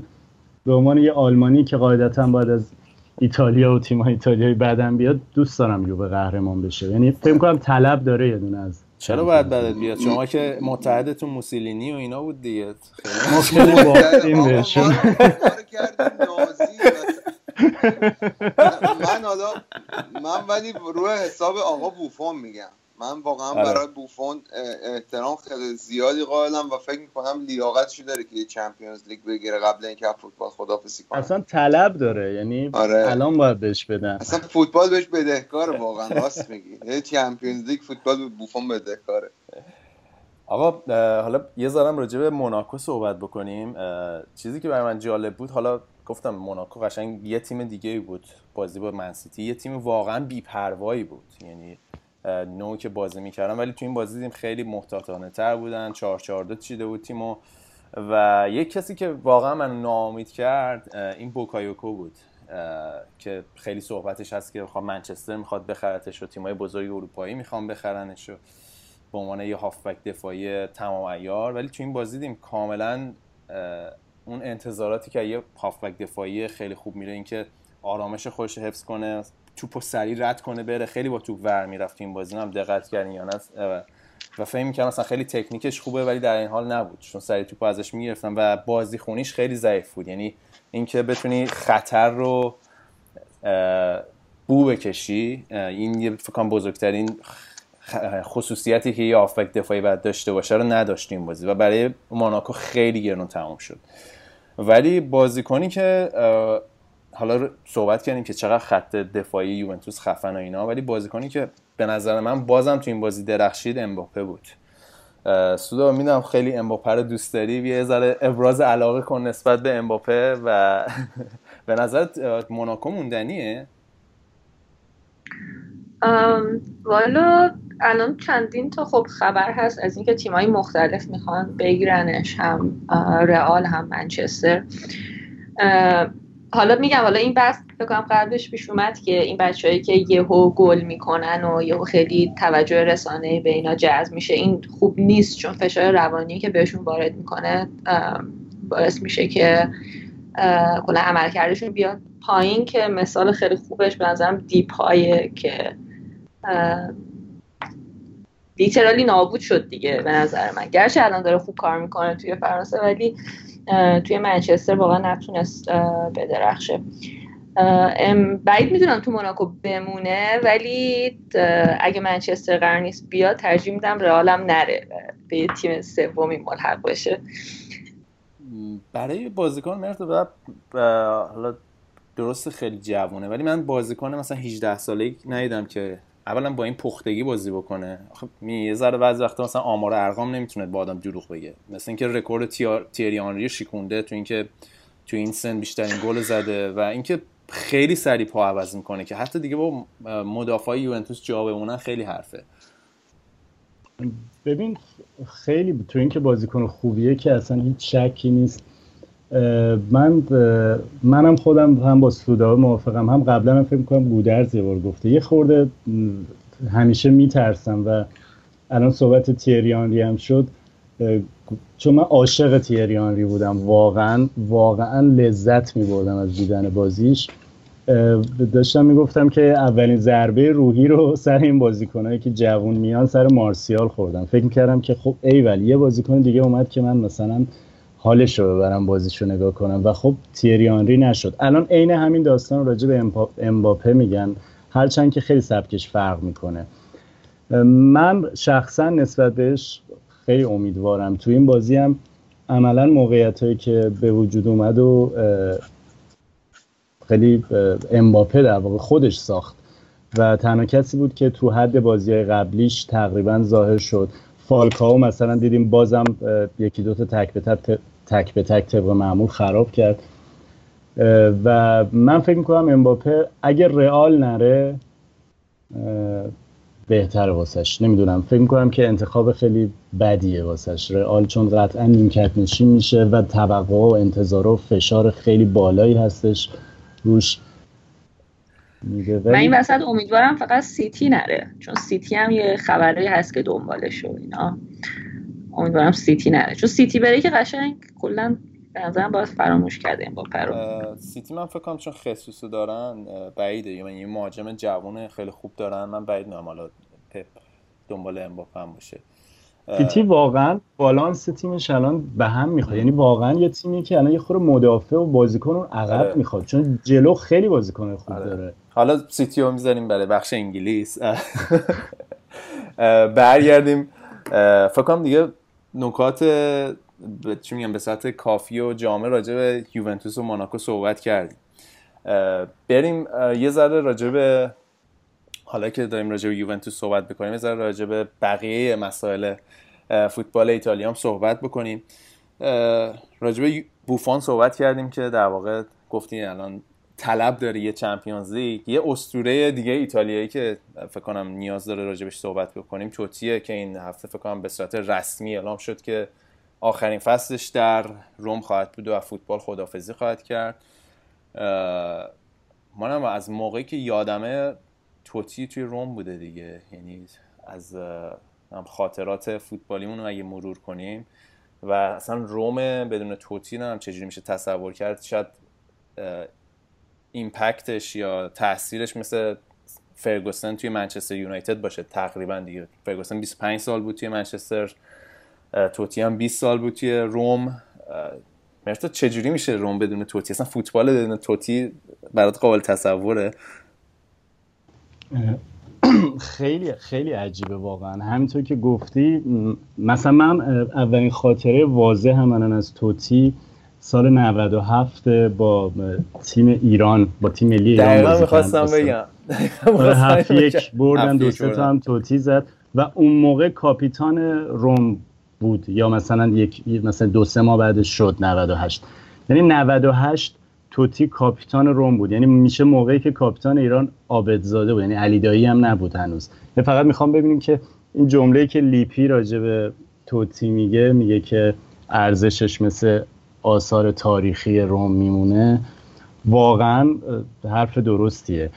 به عنوان یه آلمانی که قاعدتا باید از ایتالیا و تیم های ایتالیایی بعدم بیاد دوست دارم یووه قهرمان بشه. یعنی فکر کنم طلب داره یه دونه از چرا باید بعدت بیاد؟ شما که متحدتون موسولینی و اینا بود دیگه. ما خیلی باختیم بهشون من حالا من ولی روی حساب آقا بوفون میگم. من واقعا آره. برای بوفون احترام خیلی زیادی قائلم و فکر می‌کنم لیاقتشو داره که یه چمپیونز لیگ بگیره قبل اینکه فوتبال خدافظی کنه. اصلا طلب داره. یعنی آره. الان باید بهش بدن. اصلا فوتبال بهش بدهکاره واقعا. راست میگی. یه چمپیونز لیگ فوتبال به بوفون بدهکاره. آقا حالا یه ذرم راجع به موناکو صحبت بکنیم. چیزی که برای من جالب بود حالا گفتم موناکو قشنگ یه تیم دیگه بود. بازی با منسیتی یه تیم واقعا بیپروایی بود. یعنی نو که بازی می‌کردن ولی تو این بازی دیدیم خیلی محتاطانه تر بودن. 4 4 2 چیده بود تیمو و یک کسی که واقعا من ناامید کرد این بوکایوکو بود. که خیلی صحبتش هست که بخواد منچستر می‌خواد بخرتش و تیمای بزرگ اروپایی می‌خوان بخرنش و به عنوان یه هافبک دفاعی تمام ایار. ولی تو این بازی دیدیم کاملا اون انتظاراتی که یه هافبک دفاعی خیلی خوب میره اینکه آرامش خودش حفظ کنه توپو سریع رد کنه بره خیلی با توپ ور می‌رفت این بازی هم دقت کردین یا نه؟ و فهم می‌کنم مثلا خیلی تکنیکش خوبه ولی در این حال نبود چون سریع توپ ازش می‌گرفتن و بازی خونیش خیلی ضعیف بود. یعنی اینکه بتونی خطر رو بو بکشی این یه فکر بزرگترین خصوصیتی که یه آفبک دفاعی باید داشته باشه رو نداشت این بازی و برای موناکو خیلی گرون تمام شد. ولی بازیکنی که حالا صحبت کردیم که چقدر خط دفاعی یوونتوس خفن و اینا ولی بازیکنی که به نظر من بازم تو این بازی درخشید امباپه بود. سودا می‌دونم خیلی امباپه رو دوست داری؟ یه ذره ابراز علاقه کن نسبت به امباپه و به نظر موناکو موندنیه؟ والا الان چندین تا خب خبر هست از اینکه تیمایی مختلف می‌خوان بگیرنش هم رئال هم منچستر. حالا میگم حالا این بحث بکنم قبلش پیش اومد که این بچههایی که یهو گل می‌کنن و یهو خیلی توجه رسانه به اینا جذب میشه این خوب نیست چون فشار روانی که بهشون وارد می‌کنه باعث میشه که کلا عملکردشون بیاد پایین که مثال خیلی خوبش به نظرم دیپایه که لیترالی نابود شد دیگه به نظر من. گرچه الان داره خوب کار می‌کنه توی فرانسه ولی توی منچستر واقعا نتونست بدرخشه. بعید می‌دونم تو موناکو بمونه ولی اگه منچستر قرار نیست بیاد ترجیح میدم رئالم نره به یه تیم سومی ملحق بشه. برای بازیکن مرد و حالا درست خیلی جوونه ولی من بازیکن مثلا 18 ساله ندیدم که اولا با این پختگی بازی بکنه. خب یه ذره بعضی وقتا مثلا آمار ارقام نمی‌تونه با آدم دروغ بگه. مثل اینکه رکورد تیری آنری شیکونده تو اینکه تو این سن بیشترین گل زده و اینکه خیلی سریع پا عوض می‌کنه که حتی دیگه با مدافع یوونتوس جا بمونن خیلی حرفه. ببین خیلی تو اینکه بازیکن خوبیه که اصلا هیچ شکی نیست. من منم خودم هم با سودا موافقم هم قبلا هم فکر کنم گودرز یه بار گفته. یه خورده همیشه میترسم و الان صحبت تیریانری هم شد. چون من عاشق تیریانری بودم واقعا واقعا لذت میبردم از دیدن بازیش. داشتم می‌گفتم که اولین ضربه روحی رو سر این بازیکنایی که جوون میان سر مارسیال خوردم. فکر می‌کردم که خب ایول یه بازیکن دیگه اومد که من مثلا حالش رو ببرم بازیشو نگاه کنم. و خب تیری آنری نشد. الان عین همین داستان راجع به امباپه میگن. هرچند که خیلی سبکش فرق می‌کنه. من شخصا نسبت بهش خیلی امیدوارم. تو این بازی هم عملا موقعیت هایی که به وجود اومد و خیلی امباپه در واقع خودش ساخت. و تنها کسی بود که تو حد بازی قبلیش تقریبا ظاهر شد. فالکاو مثلا دیدیم بازم یکی دوتا تک به تک تک به تک طبق معمول خراب کرد. و من فکر می‌کنم امباپه اگر رئال نره بهتر واسش. نمی‌دونم. فکر می‌کنم که انتخاب خیلی بدیه واسش. رئال چون قطعا نیمکت نشین میشه و توقع و انتظار و فشار خیلی بالایی هستش روش. من این وسط امیدوارم فقط سیتی نره چون سیتی هم یه خبری هست که دنبالش و اینا. امیدوارم سیتی نره. چون سیتی بره که قشنگ کلا به نظرم باید فراموش کرده این امباپه رو. سیتی من فکر کنم چون خسوسو دارن بعیده. یعنی یه مهاجم جوون خیلی خوب دارن. من بعید نمی‌دونم حالا پپ دنبال امباپه هم باشه. سیتی واقعا بالانس تیمش الان به هم می‌خواد یعنی واقعا یه تیمی که الان یه خورده مدافع و بازیکن اون عقب آره. می‌خواد. چون جلو خیلی بازیکن خوب آره. داره. حالا سیتی رو می‌ذاریم برای بخش انگلیس. برگردیم. فکر کنم دیگه نکات چی میگم به صورت کافی و جامع راجع به یوونتوس و موناکو صحبت کردیم. بریم یه ذره راجع به حالا که داریم راجع به یوونتوس صحبت بکنیم یه ذره راجع به بقیه مسائل فوتبال ایتالیا هم صحبت بکنیم. راجع به بوفان صحبت کردیم که در واقع گفتیم الان طلب داره یه چمپیونز لیگ. یه اسطوره دیگه ایتالیایی که فکر کنم نیاز داره راجبش صحبت بکنیم. توتیه که این هفته فکر کنم به صورت رسمی اعلام شد که آخرین فصلش در روم خواهد بود و فوتبال خدافزی خواهد کرد. منم از موقعی که یادمه توتی توی روم بوده دیگه. یعنی از خاطرات فوتبالیمون رو اگه مرور کنیم. و اصلا روم بدون توتی هم چجوری میشه تصور کرد. شاید ایمپکتش یا تاثیرش مثل فرگوسن توی منچستر یونایتد باشه. تقریبا دیگه فرگوسن 25 سال بود توی منچستر توتی هم 20 سال بود توی روم. مرتا چجوری میشه روم بدون توتی؟ اصلا فوتبال بدون توتی برات قابل تصوره. خیلی خیلی عجیبه واقعا. همینطور که گفتی مثلا من اولین خاطره واضح من از توتی سال 97 با تیم ایران با تیم ملی ایران دقیقا می‌خواستم. بگم. آره، هفت یک بردن دو تا. هم توتی زد و اون موقع کاپیتان روم بود. یا مثلا یک مثلا دو سه ماه بعدش شد 98 یعنی 98 توتی کاپیتان روم بود. یعنی میشه موقعی که کاپیتان ایران عابدزاده بود. یعنی علی دایی هم نبود هنوز. فقط می‌خوام ببینیم که این جمله که لیپی راجع به توتی میگه میگه که ارزشش مثل آثار تاریخی روم میمونه. واقعا حرف درستیه.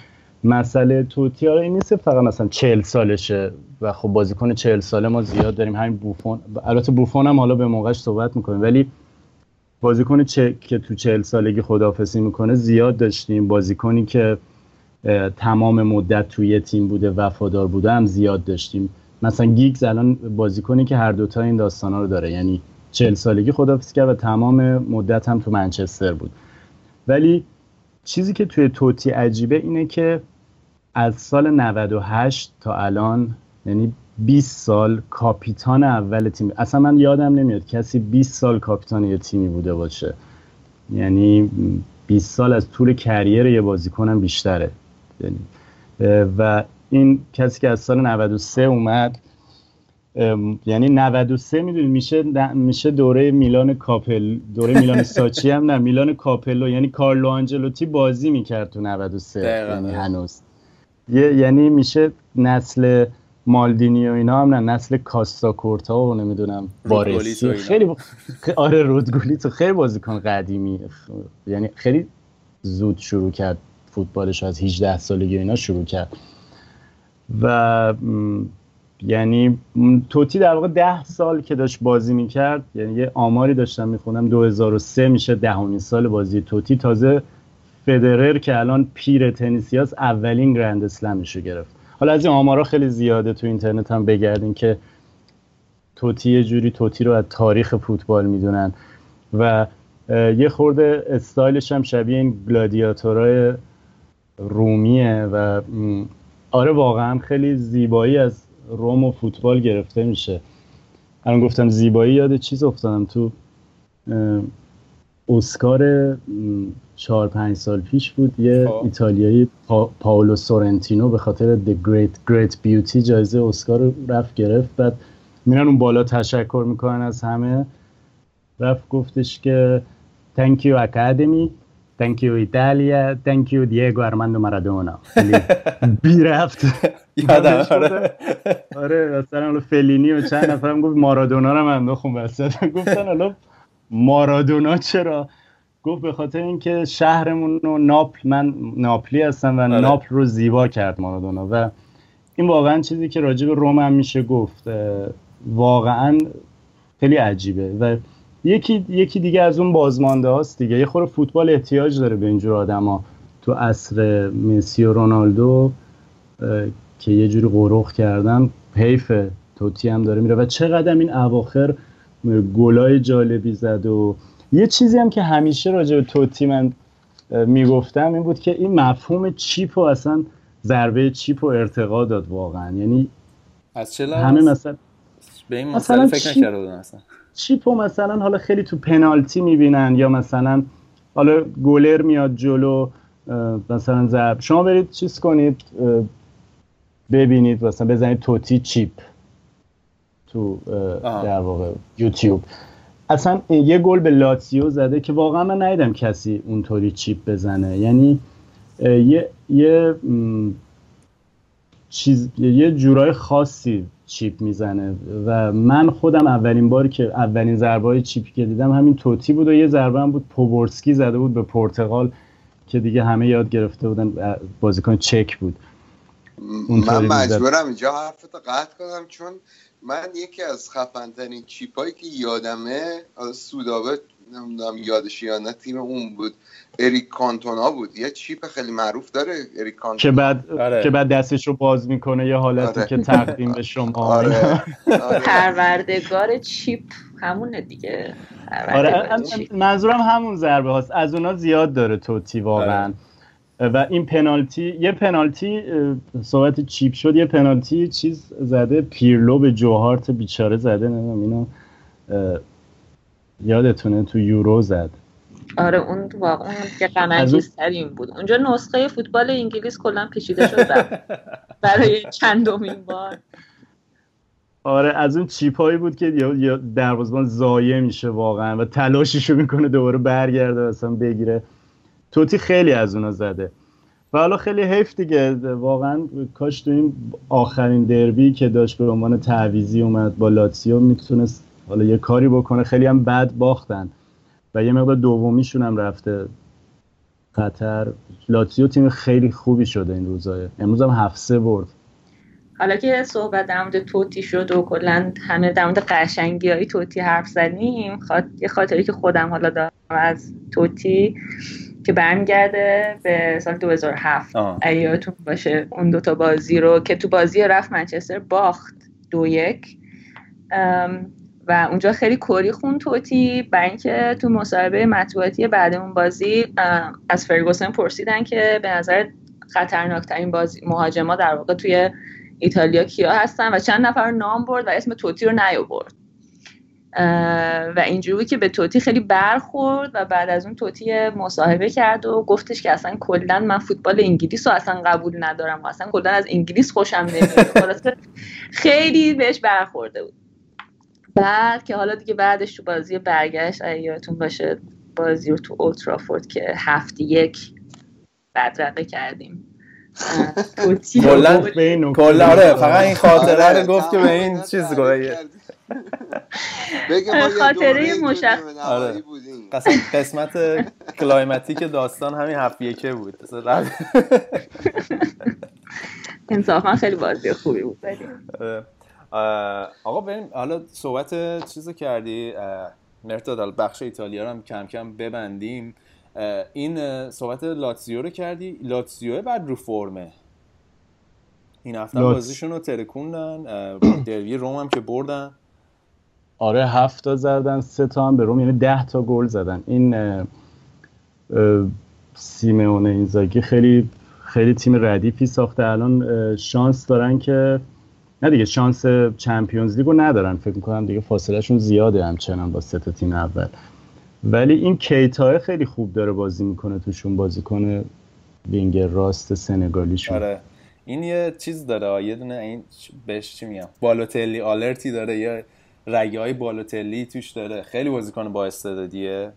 مسئله توتی این نیست فقط مثلا 40 سالشه و خب بازیکن 40 ساله ما زیاد داریم. همین بوفون البته بوفون هم حالا به موقعش صحبت می‌کنیم ولی بازیکن چه... که تو 40 سالگی خداحافظی می‌کنه زیاد داشتیم. بازیکنی که تمام مدت توی تیم بوده وفادار بوده هم زیاد داشتیم. مثلا گیگز الان بازیکنی که هر دوتا این داستانا رو داره یعنی 40 سالگی خداحافظی کرد و تمام مدت هم تو منچستر بود. ولی چیزی که توی توتی عجیبه اینه که از سال 98 تا الان یعنی 20 سال کاپیتان اول تیم. اصلا من یادم نمیاد کسی 20 سال کاپیتان یه تیمی بوده باشه. یعنی 20 سال از طول کریر یه بازیکنم بیشتره. یعنی و این کسی که از سال 93 اومد یعنی 93 می‌دونی میشه میشه دوره میلان کاپل دوره میلان ساچی هم نه میلان کاپلو یعنی کارلو آنجلوتی بازی می‌کرد تو 93 دقیقاً، یعنی. هنوز یه یعنی میشه نسل مالدینی و اینا هم نه نسل کاستا کورتا و نمی‌دونم بارسی. خیلی با- آره رودگولی تو خیلی بازیکن قدیمی خ- یعنی خیلی زود شروع کرد فوتبالش از 18 سالگی اینا شروع کرد و یعنی توتی در واقع ده سال که داشت بازی می‌کرد یعنی یه آماری داشتم می‌خونم 2003 میشه دهمین سال بازی توتی. تازه فدرر که الان پیر تنیسیاس اولین گرند اسلمش رو گرفت. حالا از این آمارا خیلی زیاده تو اینترنت هم بگردین که توتی یه جوری توتی رو از تاریخ فوتبال می‌دونن. و یه خورده استایلش هم شبیه این گلادیاتورای رومیه و آره واقعا خیلی زیبایی از روم و فوتبال گرفته میشه. الان گفتم زیبایی یاد چیز افتادم تو اسکار چهار پنج سال پیش بود یه خب. ایتالیایی پا، پاولو سورنتینو به خاطر The Great Great Beauty جایزه اسکار رفت گرفت. بعد میرن اون بالا تشکر می‌کنن از همه. رفت گفتش که Thank you Academy. Thank you Italia. Thank you Diego Armando Maradona. خیلی بی رفت یادم آره. آره مثلا حالا فلینی و چند نفرم گفت مارادونا رو من بخون وسط. گفتن حالا مارادونا چرا؟ گفت به خاطر اینکه شهرمون رو ناپل من ناپلی هستم و آره. ناپل رو زیبا کرد مارادونا. و این واقعا چیزی که راجع به روم هم میشه گفت واقعا خیلی عجیبه. و یکی یکی دیگه از اون بازمانده هاست دیگه. یه خورده فوتبال احتیاج داره به اینجور آدما. تو عصر مسی و رونالدو که یه جوری قروخ کردن حیفه توتی هم داره میره. و چقدر این اواخر گلای جالبی زد و یه چیزی هم که همیشه راجع به توتی من می‌گفتم این بود که این مفهوم چیپ و اصلا ضربه چیپ و ارتقا داد واقعا. یعنی از چه همه مثلا به این مثلا فکر چیپ... نکرده اصلا. چیپ و مثلا حالا خیلی تو پنالتی می‌بینن یا مثلا حالا گلر میاد جلو مثلا ضرب. شما برید چیز کنید ببینید مثلا بزنید توتی چیپ تو در واقع یوتیوب. اصلا یه گل به لاتیو زده که واقعا من ندیدم کسی اونطوری چیپ بزنه. یعنی یه یه چیز یه جورای خاصی چیپ می‌زنه و من خودم اولین باری که اولین ضربه های چیپی که دیدم همین توتی بود و یه ضربه هم بود پوبورسکی زده بود به پرتغال که دیگه همه یاد گرفته بودن بازیکن چک بود. من مجبورم اینجا حرفتو قطع کنم چون من یکی از خفنترین چیپایی که یادمه سودابه نمی‌دونم یادش یا نه تیم اون بود اریک کانتونا بود یه چیپ خیلی معروف داره اریک کانتونا که بعد آره. که بعد دستش رو باز می‌کنه یه حالتی آره. که تقدیم به شما آره. آره. پروردگار چیپ همونه دیگه آره منظورم همون ضربه هاست از اونا زیاد داره توتی واقعا آره. و این پنالتی یه پنالتی صحبت چیپ شد یه پنالتی چیز زده پیرلو به جوهارت بیچاره زده نمی‌دونم اینو یادتونه تو یورو زد. آره اون واقعا که ترین بود. اونجا نسخه فوتبال انگلیس کلا پیچیده شد برای چندمین بار. آره از اون چیپایی بود که یا دروازه‌بان زایه میشه واقعا و تلاششو می‌کنه دوباره برگرده اصلا بگیره. توتی خیلی از اونا زده. و حالا خیلی حیف دیگه واقعا کاش تو این آخرین دربی که داشت به عنوان تعویزی اومد با لاتسیو می‌تونست حالا یه کاری بکنه. خیلی هم بد باختن. و یه مقدار دومیشون هم رفته. قطر. لاتسیو تیم خیلی خوبی شده این روزای. امروز هم هفته برد. حالا که صحبت در مورد توتی شد و کلا همه در مورد قشنگی های توتی حرف زدیم یه خاطری که خودم حالا دارم از توتی. که برمیگرده به سال 2007 ایاتون باشه اون دوتا بازی رو که تو بازی رفت منچستر باخت دو یک. و اونجا خیلی کوری خون توتی برای اینکه تو مصاحبه مطبوعاتی بعد اون بازی از فرگوسن پرسیدن که به نظر خطرناکترین بازی مهاجما در واقع توی ایتالیا کیا هستن و چند نفر نام برد و اسم توتی رو نیاورد. و اینجوری که به توتی خیلی برخورد و بعد از اون توتی مصاحبه کرد و گفتش که اصلا کلا من فوتبال انگلیس رو اصلا قبول ندارم و اصلا کلا از انگلیس خوشم نمیاد. خیلی بهش برخورده بود. بعد که حالا دیگه بعدش تو بازی برگشت یادتون باشه بازی رو تو اولترافورد که هفته یک بدرقه کردیم. کلا آره فقط این خاطره رو گفت که به این چیز گفت. خاطره مشخص. آره. قسمت کلایماتیک داستان همین هفت یکه بود. انصافا خیلی بازی خوبی بود. آره. آقا بریم. حالا صحبت چیزو کردی؟ مرتاد بخش ایتالیا رو هم کم کم ببندیم. این صحبت لاتزیو رو کردی. لاتزیو بعد رو فرمه. این هفته بازیشون رو ترکوندن. دروی روم هم که بردن. آره هفت تا زدن سه تا هم به روم یعنی ده تا گل زدن. این سیمون اینزاگی خیلی خیلی تیم ردیفی ساخته. الان شانس دارن که نه دیگه شانس Champions League و ندارن. فکر می‌کنم دیگه فاصلهشون زیاده همچنان با سه تا تیم اول. ولی این کیتا خیلی خوب داره بازی می‌کنه توشون بازیکن وینگر راست سنگالیشون. آره. این یه چیز داره یه دونه این بهش چی میگم؟ بالوتلی alert ی داره یا رگه های بالوتلی توش داره. خیلی بازیکن با استعدادیه.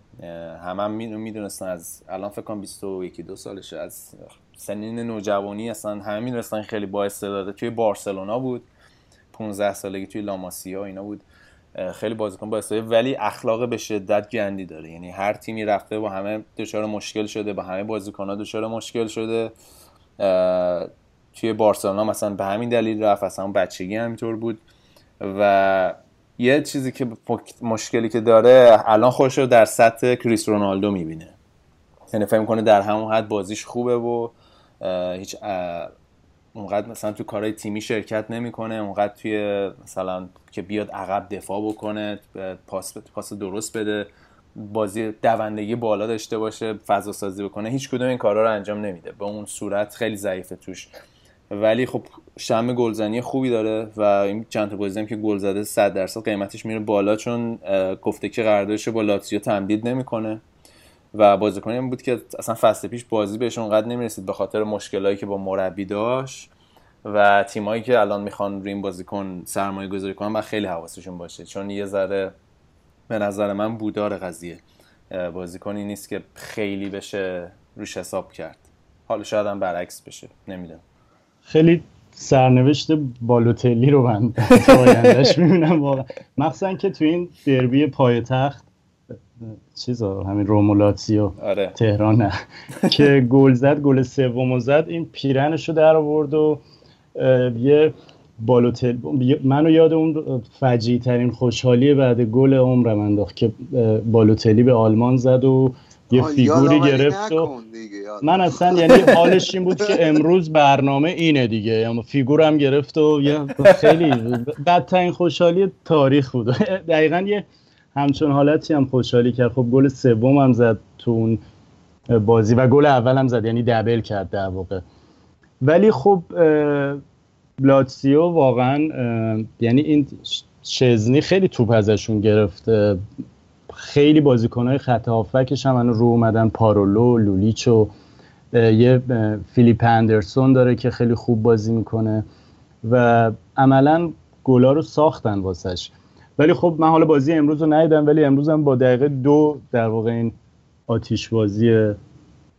همه هم می‌دونستن از الان فکر کنم 21 دو سالشه. از سنین نوجوانی اصلا همه می‌دونستن خیلی با استعداده توی بارسلونا بود. 15 سالگی توی لاماسیا اینا بود. خیلی بازیکن با استعداد. ولی اخلاق به شدت گندی داره. یعنی هر تیمی رفته با همه دچار مشکل شده. با همه بازیکن‌ها دچار مشکل شده. توی بارسلونا مثلا به همین دلیل رفت. اصلا بچگی همینطور بود. و یه چیزی که مشکلی که داره الان خودش رو در سطح کریس رونالدو می‌بینه. یعنی فکر کنه در همون حد بازیش خوبه و هیچ اونقدر مثلا تو کارهای تیمی شرکت نمی‌کنه اونقدر توی مثلا که بیاد عقب دفاع بکنه پاس پاس درست بده بازی دوندگی بالا داشته باشه فضا سازی بکنه هیچ کدوم این کارا رو انجام نمیده. به اون صورت خیلی ضعیفه توش. ولی خب شم گلزنی خوبی داره و این چند تا بازی هم که گل زده 100 درصد قیمتش میره بالا چون گفته که قراردادش با لاتزیو تمدید نمی‌کنه و بازیکنی هم بود که اصلا فصل پیش بازی بهش اونقدر نمی‌رسید به خاطر مشکلایی که با مربی داشت و تیمایی که الان می‌خوان روی این بازیکن سرمایه گذاری کنن و خیلی حواسشون باشه چون یه ذره به نظر من بودار قضیه. بازیکنی نیست که خیلی بشه روش حساب کرد. حالا شاید هم برعکس بشه. نمی‌دونم. خیلی سرنوشت بالوتلی رو من آیندهش می‌بینم واقعا. مخصوصا که تو این دربی پایتخت چیزا همین رومولاتسیو آره. تهران نه. که گل زد گل سوم زد این پیرنش رو در آورد و یه بالوتل منو یاد اون فجی ترین خوشحالی بعد گل عمرم انداخت که بالوتلی به آلمان زد و یه فیگوری گرفت و من اصلا یعنی حالش این بود که امروز برنامه اینه دیگه. یعنی فیگورم گرفت و یه خیلی بدترین خوشحالی تاریخ بود. دقیقا یه همچون حالتی هم خوشحالی کرد. خب گل سوم هم زد تو اون بازی و گل اول هم زد یعنی دبل کرد در واقع. ولی خب لاتسیو واقعا یعنی این شزنی خیلی توپ ازشون گرفته خیلی بازیکنهای خط هافکش هم رو اومدن پارولو لولیچ و یه فیلیپ اندرسون داره که خیلی خوب بازی می‌کنه و عملا گلا رو ساختن واسش. ولی خب من حالا بازی امروز رو ندیدم ولی امروز هم با دقیقه دو در واقع این آتیش بازی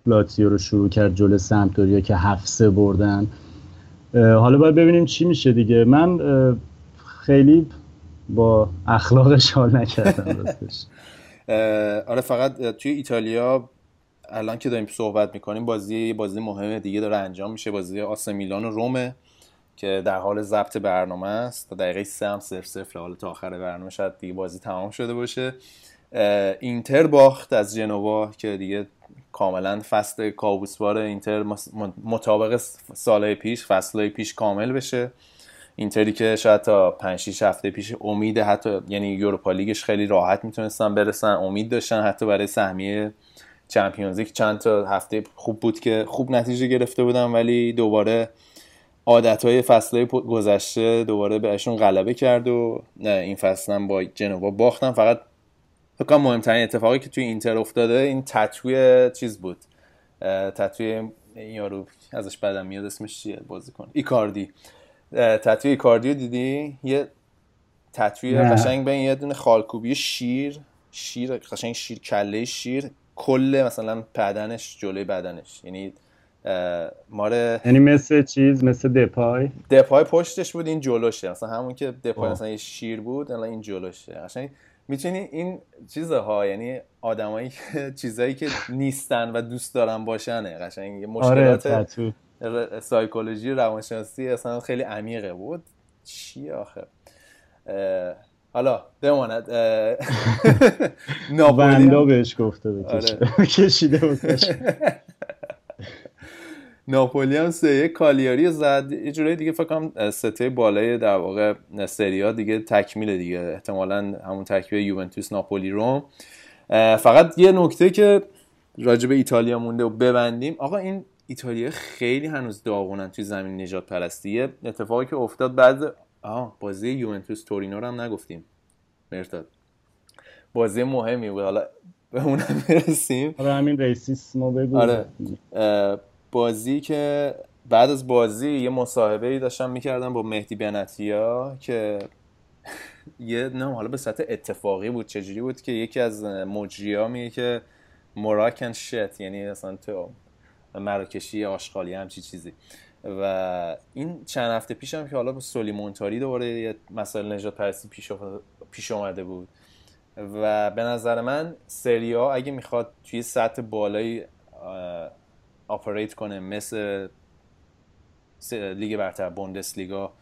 لاتیو رو شروع کرد جلو سمتوریا که هفته بردن. حالا باید ببینیم چی میشه دیگه. من خیلی با اخلاقش حال نکردم راستش. آره فقط توی ایتالیا الان که داریم صحبت می‌کنیم بازی بازی مهم دیگه داره انجام میشه. بازی آس میلان و رومه که در حال ضبط برنامه است. تا دقیقه سه هم صفر صفر حالا تا آخر برنامه شاید دیگه بازی تمام شده باشه. اینتر باخت از جنوا که دیگه کاملا فصل کابوسوار اینتر مطابق سالهای پیش فصلهای پیش کامل بشه. اینتری که شاید تا 5 6 هفته پیش امید حتی یعنی یوروپا لیگش خیلی راحت می‌تونستن برسن امید داشتن حتی برای سهمیه چمپیونز لیگ. چند تا هفته خوب بود که خوب نتیجه گرفته بودن ولی دوباره عادت های فصل گذشته دوباره بهشون غلبه کرد و این فصل هم با جنوا باختن. فقط فکر مهمترین اتفاقی که توی اینتر افتاده این تتوی چیز بود. تتوی یارو ازش بدم میاد اسمش چیه؟ بازیکن. ایکاردی. تتوی ایکاردی دیدی؟ یه تتوی قشنگ به یه دونه خالکوبی شیر شیر قشنگ شیر کله شیر کل مثلا بدنش جلوی بدنش. یعنی ماره یعنی مثل چیز مثل دپای؟ دپای پشتش بود این جلوشه. مثلا همون که دپای مثلا یه شیر بود الان این جلوشه. قشنگ می‌تونی این چیزها یعنی آدمایی که چیزایی که نیستن و دوست دارن باشنه قشنگ مشکلات آره سایکولوژی روانشناسی اصلا خیلی عمیقه بود. چی آخه؟ حالا بماند ناپولی. بهش گفته بکشه آره. کشیده بکشه ناپولی هم سه کالیاری زد. یه جورایی دیگه فکر کنم سته بالای در واقع سریا دیگه تکمیل دیگه. احتمالا همون ترکیب یوونتوس ناپولی روم. فقط یه نکته که راجع به ایتالیا مونده و ببندیم. آقا این ایتالیا خیلی هنوز داغونن توی زمین نجات پرستیه. اتفاقی که افتاد بعد آه بازی یوونتوس تورینو رو هم نگفتیم. مرتاد بازی مهمی بود. حالا به اونم برسیم. حالا همین ریسیسمو بگو. آره. بازی که بعد از بازی یه مصاحبه ای داشتم می‌کردم با مهدی بنتیا که یه نه حالا به سطح اتفاقی بود. چجوری بود که یکی از مجری میگه که مراکن شت یعنی اصلا تو مراکشی آشغالی همچی چیزی. و این چند هفته پیشم که حالا سولی مونتاری دوباره یه مسئله نجات پرستی پیش, پیش اومده بود. و به نظر من سریا اگه می‌خواد توی سطح بالای آپریت کنه مثل لیگ برتر بوندس لیگا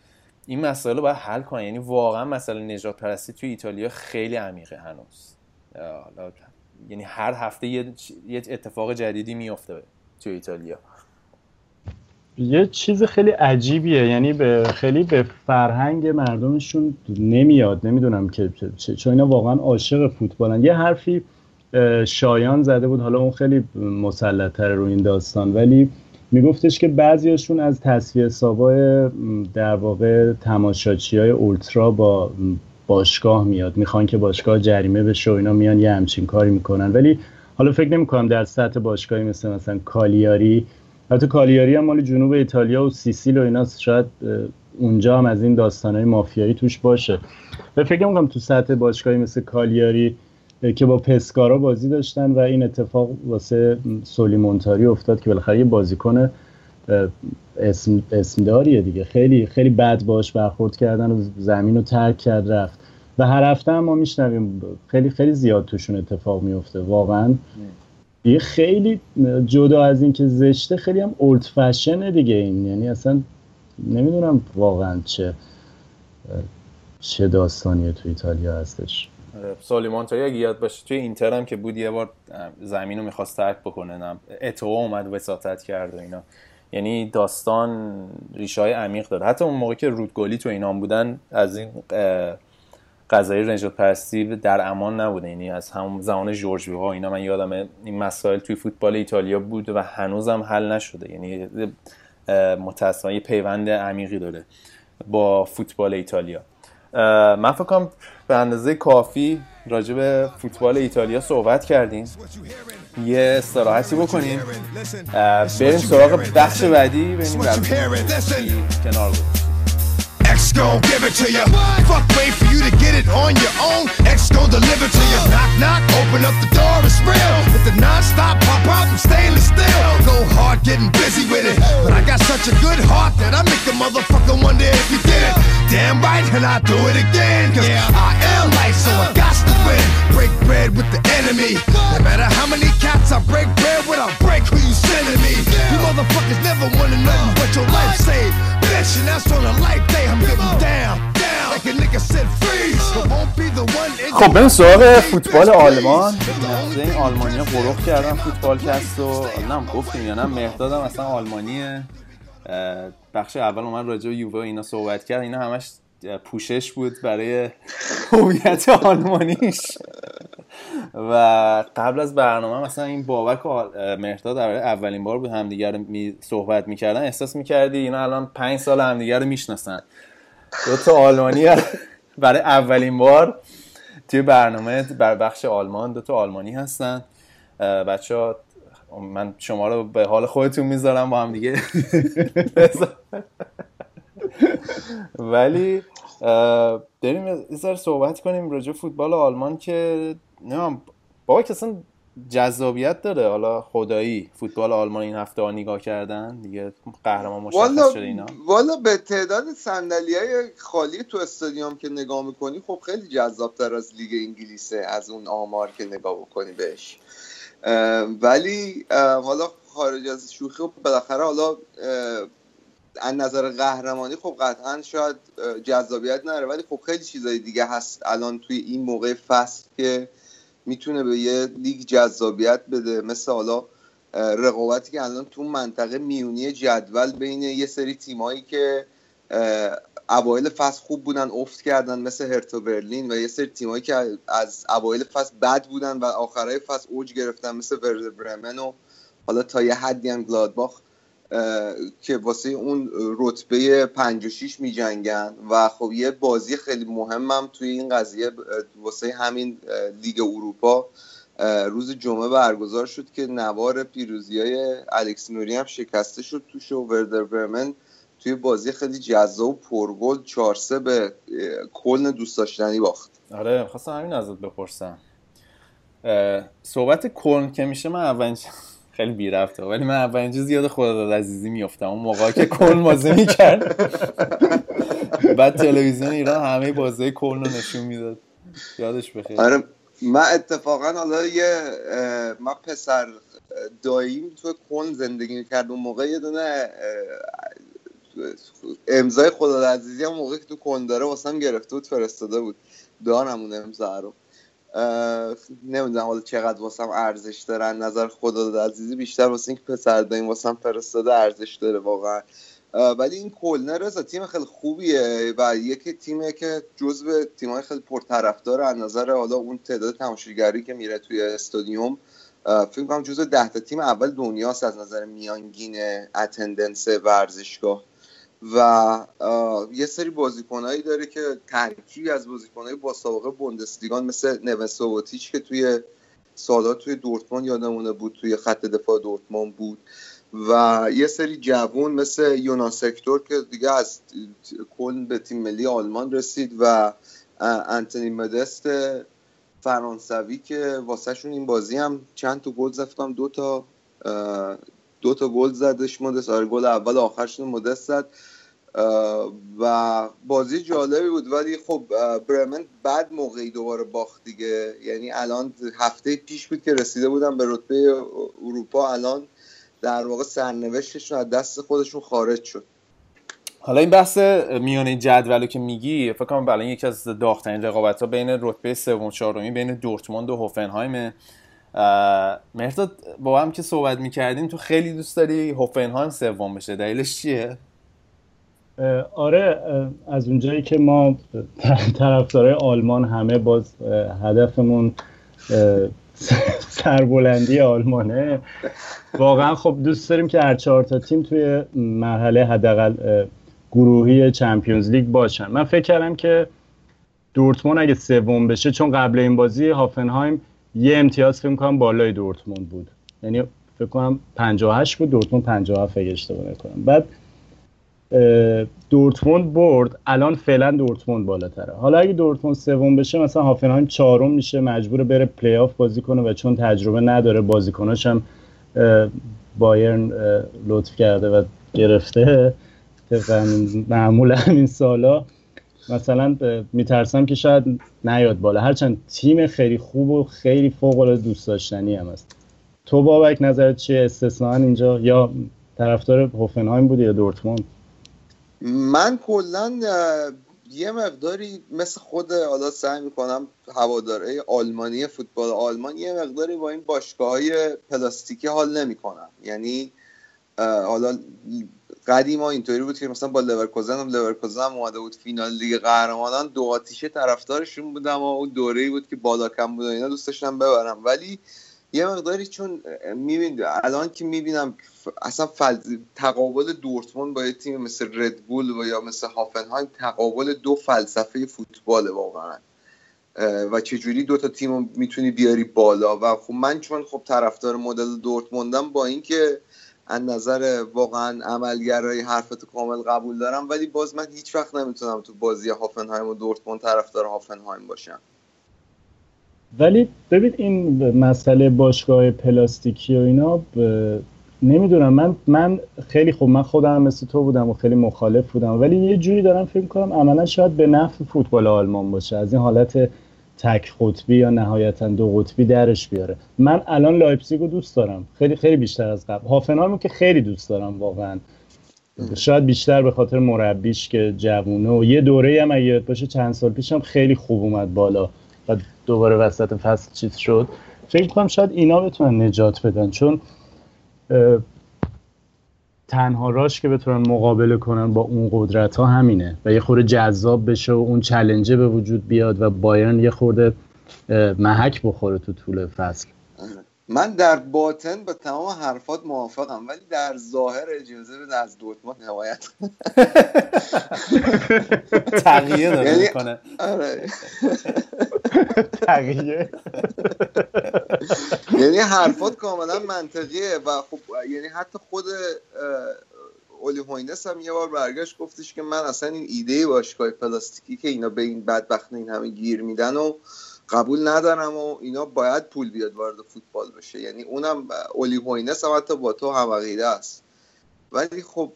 این مسئله رو باید حل کنه. یعنی واقعا مسئله نجات پرستی توی ایتالیا خیلی عمیقه هنوز. یعنی هر هفته یه, اتفاق جدیدی میفته توی ایتالیا. یه چیز خیلی عجیبیه یعنی به خیلی به فرهنگ مردمشون نمیاد نمی‌دونم که چون اینا واقعا عاشق فوتبالن. یه حرفی شایان زده بود حالا اون خیلی مسلطتر رو این داستان ولی میگفتش که بعضیاشون از تصفیه حسابای در واقع تماشاچی های اولترا با باشگاه میاد. می‌خوان که باشگاه جریمه بشه و اینا میان یه همچین کاری می‌کنن. ولی حالا فکر نمی کنم در سطح باشگاهی مثل مثلا کالیاری حتی کالیاری هم مال جنوب ایتالیا و سیسیل و اینا شاید اونجا هم از این داستانهای مافیایی توش باشه. و فکر کنم تو سطح باشگاهی مثل کالیاری که با پسکارا بازی داشتن و این اتفاق واسه سولی مونتاری افتاد که بالاخره یه بازیکن اسم اسمداریه دیگه. خیلی خیلی بد باش برخورد کردن و زمین رو ترک کرد رفت. و هر هفته هم ما میشنویم خیلی خیلی زیاد توشون اتفاق میفته واقعا. یه خیلی جدا از این که زشته خیلی هم اولد فشنه دیگه این. یعنی اصلا نمی‌دونم واقعا چه چه داستانیه تو ایتالیا هستش. سالیمانتایی اگه یاد باشه توی اینتر هم که بود یه بار زمین رو می‌خواست ترک بکنه اتو اومد وساطت کرد و اینا. یعنی داستان ریشه های عمیق داره. حتی اون موقع که رودگلی تو اینام بودن از این قضایی رنجات پرستی در امان نبوده. یعنی از همون زمان جورج ها اینا من یادم این مسائل توی فوتبال ایتالیا بود و هنوزم حل نشده. یعنی متاسفانه پیوند عمیقی داره با فوتبال ایتالیا. من فکر کنم به اندازه کافی راجع به فوتبال ایتالیا صحبت کردیم. یه استراحتی بکنیم. بریم سراغ بخش بعدی بریم کنار. بود X gon' give it to you. Fuck, wait for you to get it on your own. X gon' deliver to you. Knock, knock, open up the door, it's real. With the non-stop pop out and stainless steel. Go hard, getting busy with it. But I got such a good heart that I make a motherfucker wonder if you did it. Damn right, and I do it again. Cause I am life, so I got to win. Break bread with the enemy. No matter how many cats I break bread with, I'll break who you sending me. You motherfuckers never wanna know what your life saved. Bitch, and that's on a life day. I'm خب بریم سراغ فوتبال آلمان. این این آلمانی قروخ کردن فوتبال کست و نم گفتیم یا نه مهدادم اصلا آلمانیه. بخش اول من راجع یووه اینا صحبت کرد. اینا همش پوشش بود برای هویت آلمانیش. و قبل از برنامه مثلا این بابک و مهداد در اولین بار بود همدیگر می صحبت می‌کردن. احساس می‌کردی اینا الان پنج سال همدیگر رو می‌شناسن. دو تا آلمانی برای اولین بار توی برنامه بر بخش آلمان دو تا آلمانی هستن. بچه ها من شما رو به حال خودتون می‌ذارم با هم دیگه. ولی بریم یه صحبت کنیم راجع فوتبال آلمان که نمیم بابا که اصلا جذابیت داره. حالا خدایی فوتبال آلمان این هفته ها نگاه کردن؟ دیگه قهرمان مشخص شده اینا. والا به تعداد صندلی های خالی تو استادیوم که نگاه می‌کنی خب خیلی جذابتر از لیگ انگلیسه از اون آمار که نگاه بکنی بهش. ولی حالا خارج از شوخی خب بالاخره حالا از نظر قهرمانی خب قطعا شاید جذابیت نره ولی خب خیلی چیزای دیگه هست الان توی این موقع فصل که می‌تونه به یه لیگ جذابیت بده. مثل حالا رقابتی که الان تو منطقه میونی جدول بین یه سری تیمایی که اوایل فصل خوب بودن افت کردن مثل هرتو برلین و یه سری تیمایی که از اوایل فصل بد بودن و آخرای فصل اوج گرفتن مثل ورد برمن و حالا تا یه حدی هم گلادباخ. که واسه اون رتبه 5 و 6 می جنگن و خب یه بازی خیلی مهمم توی این قضیه واسه همین لیگ اروپا روز جمعه برگزار شد که نوار پیروزی های الکس نوری هم شکسته شد توش و وردر برمن توی بازی خیلی جذاب و پرگل 4 به کلن دوست داشتنی باخت. آره خواستم همین ازت بپرسم. صحبت کلن که میشه من اولین خیلی بی رفته ولی من اولین چیز یاد خدا عزیزی میافتم. اون موقع که کل بازی می‌کرد. بعد تلویزیون ایران همه بازی کل رو نشون می‌داد. یادش بخیر. آره من اتفاقا حالا یه من پسر داییم تو کن زندگی می‌کرد. اون موقع یه دونه امضای خدا عزیزی هم موقع که تو کن داره واسم گرفته بود فرستاده بود. دارم اون امضا رو. نمی‌دونم حالا چقدر واسم ارزش دارن نظر خدا عزیزی بیشتر واسه اینکه پسر داریم واسم فرستاده ارزش داره واقعا. ولی این کلنر رضا تیم خیلی خوبیه و یکی تیمه که جزو تیمای خیلی پرطرفدار از نظر حالا اون تعداد تماشاگری که میره توی استادیوم فکر کنم جزو ده تا تیم اول دنیاست از نظر میانگین اتندنس ورزشگاه. و یه سری بازیکنهایی داره که ترکیبی از بازیکنهای با سابقه بوندسلیگان مثل نوسووتیچ که توی سالات توی دورتموند یادمونه بود توی خط دفاع دورتموند بود و یه سری جوون مثل یونا سکتور که دیگه از کل به تیم ملی آلمان رسید و انتونی مدست فرانسوی که واسهشون این بازی هم چند تا گل زد دو تا دو تا گل زدش مدست آره گل اول آخرشون مدست زد. و بازی جالبی بود ولی خب برمن بعد موقعی دوباره باخت دیگه. یعنی الان هفته پیش بود که رسیده بودن به رتبه اروپا. الان در واقع سرنوشتشون از دست خودشون خارج شد. حالا این بحث میانه جدولو که میگی فکر کنم بله یکی از داغترین رقابت ها بین رتبه سوم چهارمی بین دورتموند و هوفنهایم مرداد با هم که صحبت می‌کردیم تو خیلی دوست داری هوفنهایم سوم بشه. دلیلش چیه؟ آره از اونجایی که ما طرفدارای آلمان همه باز هدفمون سربلندی آلمانه. واقعا خب دوست داریم که هر چهار تا تیم توی مرحله حداقل گروهی چمپیونز لیگ باشن. من فکر کردم که دورتموند اگه سوم بشه چون قبل این بازی هافنهایم یه امتیاز فکر کنم بالای دورتموند بود. یعنی فکر کنم 58 بود دورتموند 57 اگه اشتباه نکنم. بعد دورتموند برد. الان فعلا دورتموند بالاتره. حالا اگه دورتموند سوم بشه مثلا هافنهایم چهارم میشه مجبور بره پلی آف بازی کنه و چون تجربه نداره بازیکناش هم بایرن لطف کرده و گرفته. طبق معمول همین سالا. مثلا میترسم که شاید نیاد بالا. هرچند تیم خیلی خوب و خیلی فوق العاده دوست داشتنی هم است تو بابک نظرت چیه؟ استثنا اینجا یا طرفدار هوفنهایم بودی یا دورتموند؟ من کلا یه مقداری مثل خود حالا سعی می‌کنم هواداره آلمانی فوتبال آلمان یه مقداری با این باشگاه های پلاستیکی حال نمی‌کنم یعنی حالا قدیما اینطوری بود که مثلا با لورکوزن هم لورکوزن هم اومده بود فینال لیگ قهرمانان. دو آتیشه طرفدارشون بودم و اون دوره بود که بالاک هم بود اینا دوست داشتم ببرن. ولی یه مقداری چون می‌بین الان که می‌بینم اصلا فل... تقابل دورتموند با یه تیم مثل ردبول و یا مثل هافنهایم تقابل دو فلسفه فوتبال واقعا. و چجوری دو تا تیم می‌تونی بیاری بالا؟ و خب من چون خب طرفدار مدل دورتموندم با اینکه از نظر واقعا عملگرای حرفت کامل قبول دارم ولی باز من هیچ وقت نمی‌تونم تو بازی هافنهایم و دورتموند طرفدار هافنهایم باشم. ولی ببین این مسئله باشگاه پلاستیکی و اینا نمی‌دونم. من من خیلی خوب من خودم مثل تو بودم و خیلی مخالف بودم. ولی یه جوری دارم فکر کنم عملا شاید به نفع فوتبال آلمان باشه. از این حالت تک قطبی یا نهایتا دو قطبی درش بیاره. من الان لایپزیگ رو دوست دارم. خیلی خیلی بیشتر از قبل. هافنهایم که خیلی دوست دارم واقعا. شاید بیشتر به خاطر مربیش که جوونه و یه دوره هم اگه باشه چند سال پیشم خیلی خوب اومد بالا و دوباره وسط فصل چیز شد. فکر کنم شاید اینا بتونن نجات بدن. چون تنها راش که بتونن مقابله کنن با اون قدرت ها همینه و یه خورده جذاب بشه و اون چلنجه به وجود بیاد و بایرن یه خورده محک بخوره تو طول فصل. من در باطن با تمام حرفات موافقم ولی در ظاهر اجازه بده از دورتموند حمایت تغییر داره یعنی می‌کنه. تغییر. یعنی حرفات کاملا منطقیه و خب یعنی حتی خود اولی هوینس هم یه بار برگشت گفتش که من اصلا این ایده باشگاه پلاستیکی که اینا به این بدبخت این همه گیر میدن و قبول ندارم و اینا باید پول بیاد وارد فوتبال بشه. یعنی اونم اولی هوینس هم حتی با تو هم عقیده است. ولی خب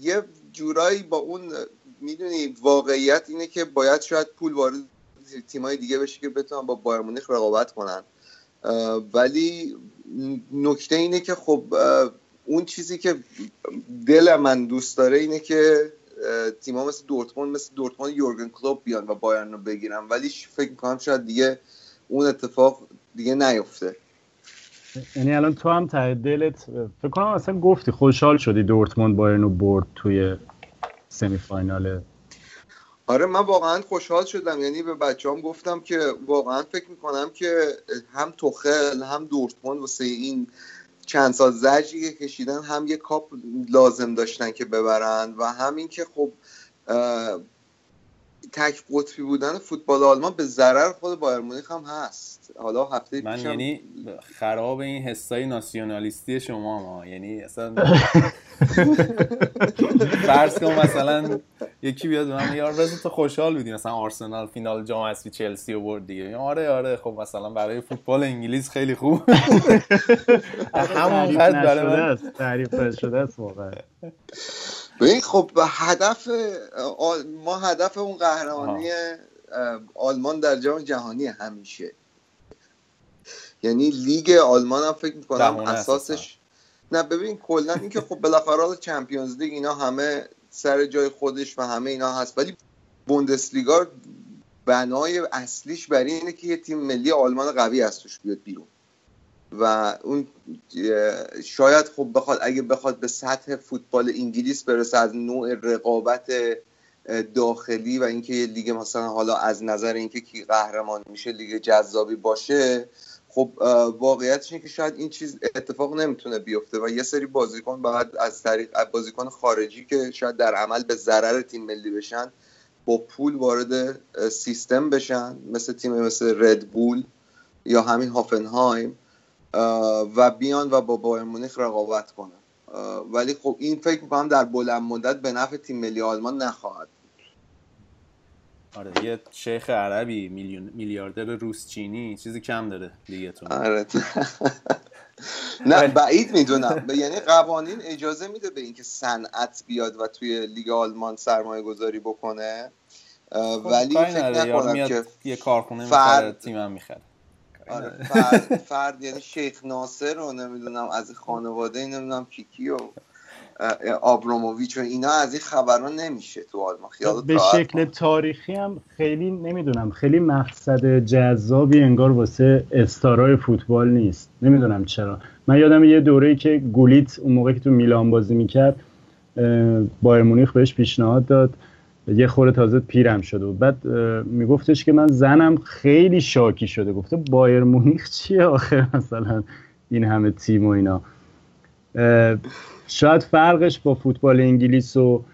یه جورایی با اون می‌دونی واقعیت اینه که باید شاید پول وارد تیمای دیگه بشه که بتونن با بایر مونیخ رقابت کنن. ولی نکته اینه که خب اون چیزی که دل من دوست داره اینه که تیم‌ها مثل دورتموند مثل دورتموند یورگن کلوب بیان و بایرن رو بگیرن. ولی فکر می‌کنم شاید دیگه اون اتفاق دیگه نیفته. یعنی الان تو هم ته دلت فکر کنم اصلا گفتی خوشحال شدی دورتموند بایرن برد توی سمی فاینال آره من واقعا خوشحال شدم. یعنی به بچه هم گفتم که واقعا فکر می‌کنم که هم توخل هم دورتموند واسه این چند سال که کشیدن هم یه کاپ لازم داشتن که ببرن و همین که خب تک قطبی بودن فوتبال آلمان به ضرر خود بایر مونیخ هم هست. حالا هفته من یعنی خراب این حسای ناسیونالیستی شما ما. یعنی اصلا فرض کن مثلا یکی بیاد به من یار رضا تو خوشحال بودی مثلا آرسنال فینال جام حذفی چلسی رو برد دیگه. آره آره خب مثلا برای فوتبال انگلیس خیلی خوب. همون قد برای تعریف شده است واقعا. ببین خب هدف ما هدف اون قهرمانی آلمان در جام جهانی همیشه. یعنی لیگ آلمان هم فکر می‌کنم اساسش نه ببین کلا اینکه خب بالاخره چمپیونز لیگ اینا همه سر جای خودش و همه اینا هست ولی بوندسلیگا بنای اصلیش برای اینه که یه تیم ملی آلمان قوی از توش بیاد بیرون. و اون شاید خب بخواد اگه بخواد به سطح فوتبال انگلیس برسه از نوع رقابت داخلی و اینکه یه لیگ مثلا حالا از نظر اینکه کی قهرمان میشه لیگ جذابی باشه خب واقعیتش اینه که شاید این چیز اتفاق نمی‌تونه بیفته و یه سری بازیکن باید از طریق بازیکن خارجی که شاید در عمل به ضرر تیم ملی بشن با پول وارد سیستم بشن مثل تیم مثل ردبول یا همین هافنهایم و بیان و با بایر مونیخ رقابت کنن. ولی خب این فکر می‌کنم در بلند مدت به نفع تیم ملی آلمان نخواهد آره یه شیخ عربی میلیون میلیاردر روس چینی چیزی کم داره لیگتون آره. نه بعید می‌دونم. یعنی قوانین اجازه میده به اینکه صنعت بیاد و توی لیگ آلمان سرمایه گذاری بکنه خب، ولی فکر نکنم که یه کارخونه فرد تیمم می‌خره. آره فرد, فرد یعنی شیخ ناصر رو نمی‌دونم از خانواده نمی‌دونم کیکی و آبروموویچ و اینا از این خبران نمیشه تو آلمان. خیالت به شکل تاریخی هم خیلی نمی‌دونم. خیلی مقصد جذابی انگار واسه استارای فوتبال نیست. نمی‌دونم چرا. من یادم یه دوره که گولیت اون موقع که تو میلان بازی می‌کرد بایر مونیخ بهش پیشنهاد داد. یه خوره تازه پیرم شده و بعد میگفتش که من زنم خیلی شاکی شده. گفته بایر مونیخ چیه آخر مثلا این همه تیم و اینا. شاید فرقش با فوتبال انگلیس و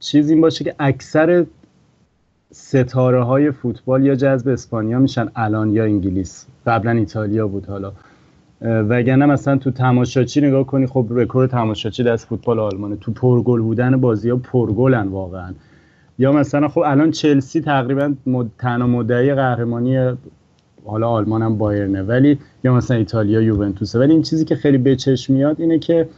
چیز این باشه که اکثر ستاره های فوتبال یا جذب اسپانیا میشن الان یا انگلیس. قبلا ایتالیا بود حالا. وگرنه مثلا تو تماشاچی نگاه کنی خب رکورد تماشاچی دست فوتبال آلمانه. تو پرگل بودن بازی ها پرگلن واقعا. یا مثلا خب الان چلسی تقریبا مد... تنها مدعی قهرمانی حالا آلمان هم بایرنه. ولی یا مثلا ایتالیا یوونتوسه. ولی این چیزی که خیلی به چشم میاد اینه که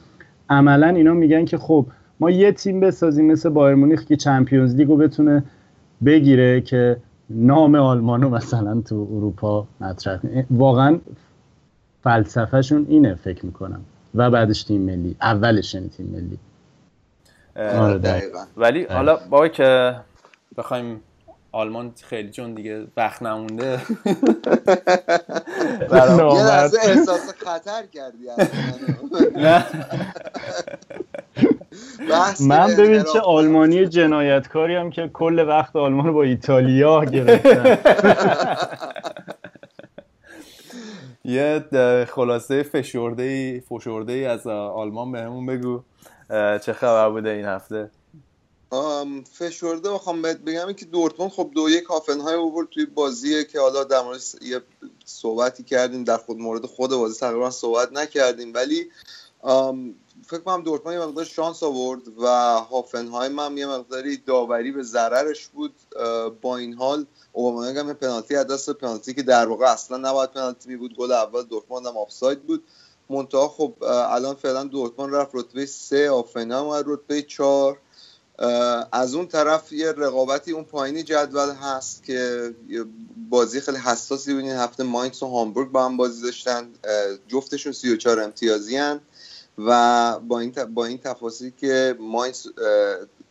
عملا اینا میگن که خب ما یه تیم بسازیم مثل بایر مونیخ که چمپیونز لیگو بتونه بگیره که نام آلمانو مثلا تو اروپا مطرح واقعا فلسفهشون اینه فکر می‌کنم. و بعدش تیم ملی اولش یعنی تیم ملی. آره ولی حالا با که بخوایم آلمان خیلی چون دیگه وقت نمونده. یه لحظه احساس خطر کردی من ببین چه آلمانی جنایتکاری هم که کل وقت آلمان با ایتالیا گرفتن. یه خلاصه فشرده ای فشرده ای از آلمان بهمون بگو. چه خبر بوده این هفته؟ فشرده بخوام بهت بگم که دورتموند خب دو یک های اوورد توی بازیه که حالا در مورد یه صحبتی کردیم در خود مورد خود بازی تقریبا صحبت نکردیم. ولی فکر کنم دورتموند یه مقدار شانس آورد و هافنهایم هم یه مقداری داوری به ضررش بود. با این حال اوبامیانگ هم پنالتی از دست پنالتی که در واقع اصلا نباید پنالتی می بود گل اول دورتموند هم آفساید بود. منتها خب الان فعلا دورتموند رفت رتبه 3 آفنهایم و رتبه 4 از اون طرف یه رقابتی اون پایینی جدول هست که بازی خیلی حساسی بودین هفته ماینکس و هامبورگ با هم بازی داشتن. جفتشون 34 امتیازی هن و با این با این تفاصیل که ماینکس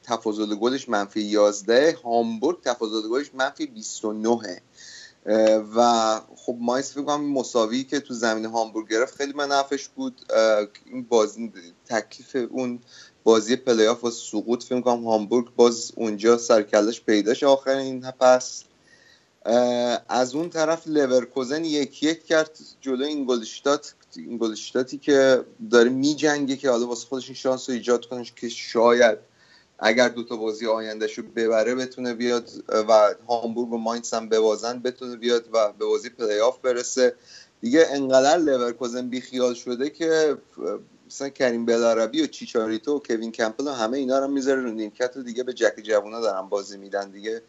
تفاضل گلش منفی 11 هامبورگ تفاضل گلش منفی 29 و خب ماینز فکر کنم مساوی که تو زمین هامبورگ گرفت خیلی منافش بود. این بازی تکلیف اون بازی پلی آف و سقوط فکر کنم هامبورگ باز اونجا سر و کلش پیداش آخرین پس. از اون طرف لورکوزن یک یک کرد جلو اینگلشتات. اینگلشتاتی که داره میجنگه که حالا واسه خودش این شانس رو ایجاد کنه که شاید اگر دوتا بازی آیندهش رو ببره بتونه بیاد و هامبورگ و ماینس هم ببازن بتونه بیاد و به بازی پلی آف برسه. دیگه انقدر لورکوزن بیخیال شده که مثلا کریم بلاربی و چیچاریتو و کوین کمپل و همه اینا رو می‌ذاره رو نیمکت و دیگه به جک جوونا دارن بازی میدن دیگه.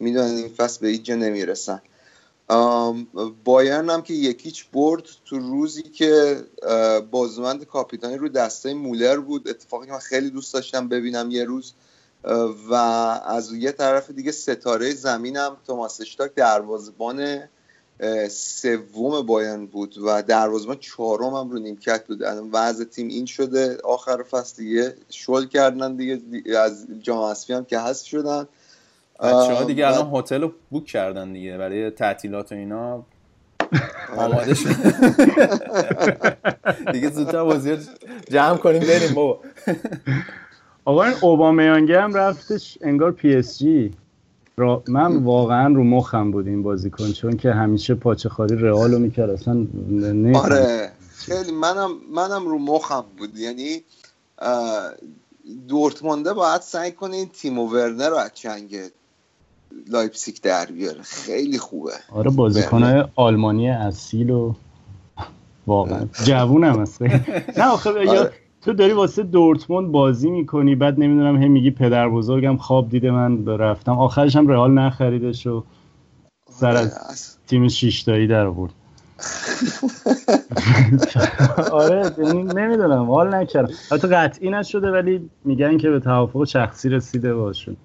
می‌دونن این فصل به هیچ نمی‌رسن. بایرن هم که یک هیچ برد تو روزی که بازوبند کاپیتانی رو دسته مولر بود. اتفاقی که من خیلی دوست داشتم ببینم یه روز. و از یه طرف دیگه ستاره زمینم توماس اشتاک دروازبان سوم بایرن بود و دروازبان چهارم هم رو نیمکت بود. وضع تیم این شده آخر فصل دیگه شل کردن دیگه از جام هم که هست شدن. بچه ها دیگه الان هتل رو بوک کردن دیگه برای تعطیلات و اینا. آماده شد. دیگه زودتر بازی جمع کنیم بریم بابا. آقا این اوبامیانگی هم رفتش انگار پی اس جی. من واقعا رو مخم بود این بازیکن چون که همیشه پاچه خاری رئال رو می‌کرد اصلا آره. خیلی منم منم رو مخم بود. یعنی دورتمونده باید سعی کنه این تیمو ورنر رو از چنگ لایپسیک در بیاره. خیلی خوبه. آره بازیکن آلمانی اصیل و واقعا جوونم هست نه آخه آره. تو داری واسه دورتموند بازی می‌کنی بعد نمی‌دونم هم میگی پدر بزرگم خواب دیده من رفتم. آخرش هم رئال نخریدش و سر از آره، تیم شیشتایی در آورد. آره یعنی نمی‌دونم حال نکردم. حتی قطعی نشده ولی میگن که به توافق شخصی رسیده باشه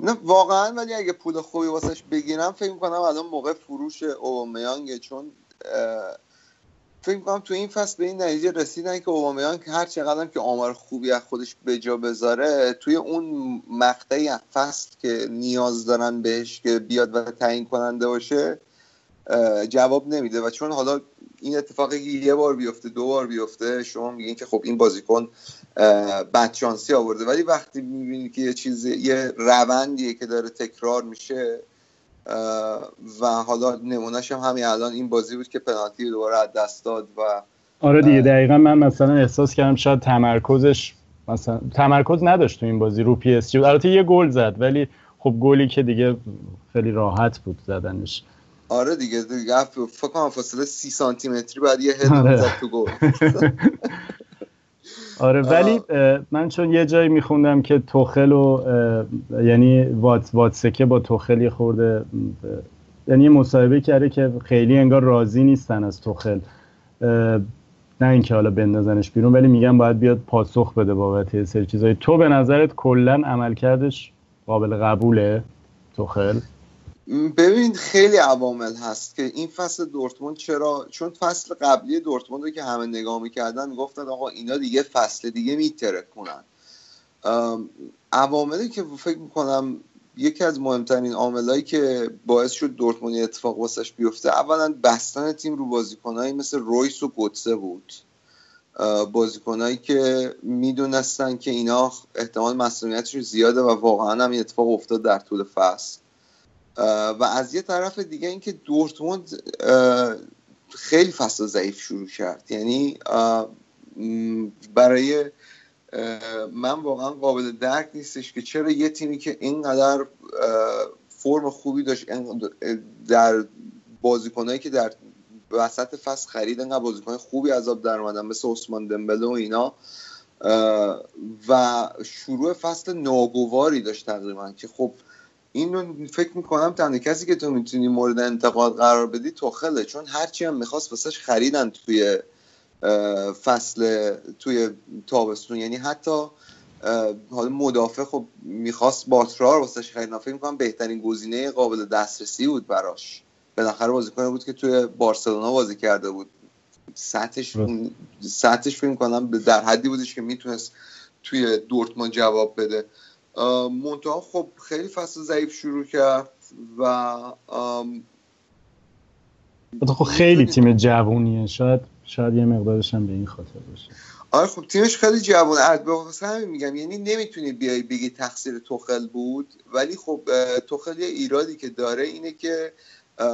نه واقعا ولی اگه پول خوبی واسش بگیرم فکر می‌کنم الان موقع فروش اوبامیانگه چون فکر می‌کنم تو این فصل به این نتیجه رسیدن که اوبامیانگ هر چقدر که آمار خوبی از خودش به جا بذاره توی اون مقطعی فصل که نیاز دارن بهش که بیاد و تعیین کننده باشه جواب نمیده. و چون حالا این اتفاقی یه بار بیفته دو بار بیفته. شما میگین که خب این بازیکن بدشانسی آورده. ولی وقتی می‌بینی که یه چیز یه روندیه که داره تکرار میشه و حالا نمونهش هم همین الان این بازی بود که پنالتی دوباره از دست داد و آره دیگه دقیقا من مثلا احساس کردم شاید تمرکزش مثلا تمرکز نداشت تو این بازی رو پی اس جی البته یه گل زد ولی خب گلی که دیگه خیلی راحت بود زدنش. آره دیگه دیگه فکر کنم فاصله سی سانتی متری بعد یه هد آره. تو گل. آره ولی من چون یه جایی میخوندم که توخل و یعنی وات واتسکه با توخل خورده یعنی مصاحبه کرده که خیلی انگار راضی نیستن از توخل. نه اینکه حالا بندازنش بیرون ولی میگن باید بیاد پاسخ بده بابت سری چیزایی تو به نظرت کلا عملکردش قابل قبوله توخل؟ ببین خیلی عوامل هست که این فصل دورتموند چرا چون فصل قبلی دورتموند رو که همه نگاه می‌کردن می‌گفتن آقا اینا دیگه فصل دیگه میترکونن. عواملی که فکر می‌کنم یکی از مهمترین عاملایی که باعث شد دورتموند اتفاق واسش بیفته اولا بستن تیم رو بازیکنهایی مثل رویس و گوتسه بود. بازیکنهایی که می‌دونستن که اینا احتمال مسئولیتشون زیاده و واقعا هم این اتفاق افتاد در طول فصل. و از یه طرف دیگه اینکه دورتموند خیلی فصل ضعیف شروع کرد. یعنی برای من واقعا قابل درک نیستش که چرا یه تیمی که اینقدر فرم خوبی داشت در بازیکنهایی که در وسط فصل خرید انقدر بازیکن خوبی عذاب در اومدن مثل عثمان دمبله و اینا. و شروع فصل ناگواری داشت تقریبا که خب این فکر می‌کنم تنها کسی که تو می‌تونی مورد انتقاد قرار بدی توخله چون هرچی هم می‌خواست واسش خریدن توی فصل توی تابستون. یعنی حتی حالا مدافع خب می‌خواست باترار واسش خریدن فکر می‌کنم بهترین گزینه قابل دسترسی بود براش. بالاخره بازیکن بود که توی بارسلونا بازی کرده بود. سطحش سطحش فکر کنم در حدی بودش که می‌تونست توی دورتمان جواب بده. منتها خب خیلی فصل ضعیف شروع کرد و خب خیلی تیم جوونیه. شاید شاید یه مقدارش هم به این خاطر باشه. آره خب تیمش خیلی جوان واسه همین میگم یعنی نمی‌تونی بیای بگی تقصیر توخل بود ولی خب توخل یه ایرادی که داره اینه که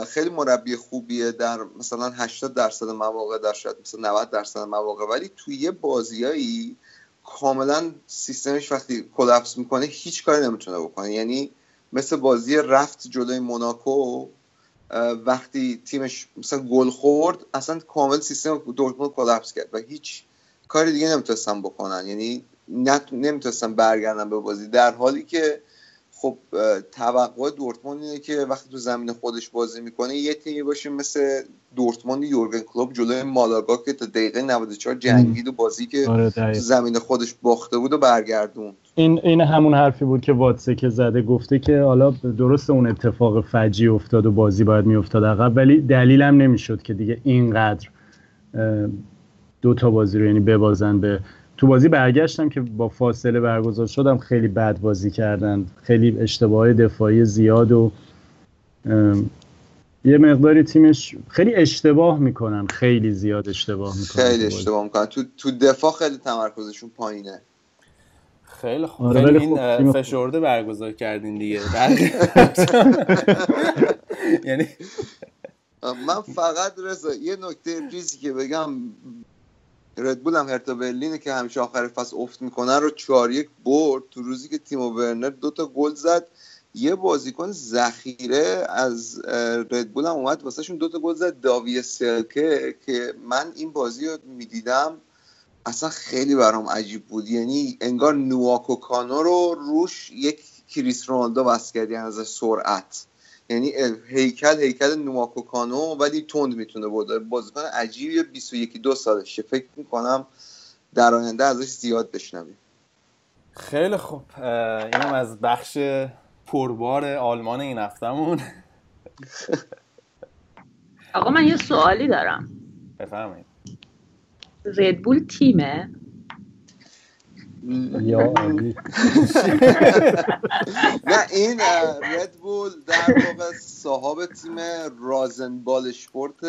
خیلی مربی خوبیه در مثلا 80 درصد مواقع در شاید مثلا 90 درصد مواقع ولی توی یه بازیایی کاملا سیستمش وقتی کلاپس می‌کنه هیچ کاری نمی‌تونه بکنه. یعنی مثل بازی رفت جلوی موناکو وقتی تیمش مثلا گل خورد اصلا کامل سیستم دورتموند کلاپس کرد و هیچ کاری دیگه نمی‌تونستن بکنن. یعنی نمی‌تونستن برگردن به بازی. در حالی که خب توقع دورتموند اینه که وقتی تو زمین خودش بازی می‌کنه یه تیمی باشه مثل دورتموند یورگن کلوب جلوی مالاگا که تا دقیقه 94 جنگید و بازی که آره تو زمین خودش باخته بود و برگردون این این همون حرفی بود که واتسه که زده گفته که حالا درست اون اتفاق فجی افتاد و بازی باید میافتاد عقب ولی دلیلم نمی‌شد که دیگه اینقدر دو تا بازی رو یعنی ببازن به تو بازی برگشتم که با فاصله برگزار شدم خیلی بد بازی کردن. خیلی اشتباه دفاعی زیاد و یه مقداری تیمش خیلی اشتباه می‌کنن خیلی زیاد اشتباه می‌کنن خیلی اشتباه می‌کنن. تو, تو دفاع خیلی تمرکزشون پایینه. خیلی خوب. آره خیلی این فشرده برگزار کردین دیگه. یعنی من فقط رضا یه نکته چیزی که بگم ردبول هم هرتا برلینه که همیشه آخر فصل افت می‌کنه رو چهار یک برد. تو روزی که تیمو ورنر دو تا گل زد یه بازیکن ذخیره از ردبول هم اومد واسهشون دو تا گل زد. داوی سلکه که من این بازی رو می‌دیدم اصلا خیلی برام عجیب بود. یعنی انگار نواکو کانو رو روش یک کریس رونالدو بس کردی از سرعت. یعنی هیکل هیکل نوماکو کانو ولی تند می‌تونه بود بازیکن عجیبی 21 دو سالشه. فکر می‌کنم در آینده ازش زیاد بشنویم. خیلی خوب. اینم از بخش پربار آلمان این هفتهمون. آقا من یه سوالی دارم. بفرمایید. ردبول تیمه؟ یا نه این ردبول در واقع صاحب تیم رازنبال اشپورت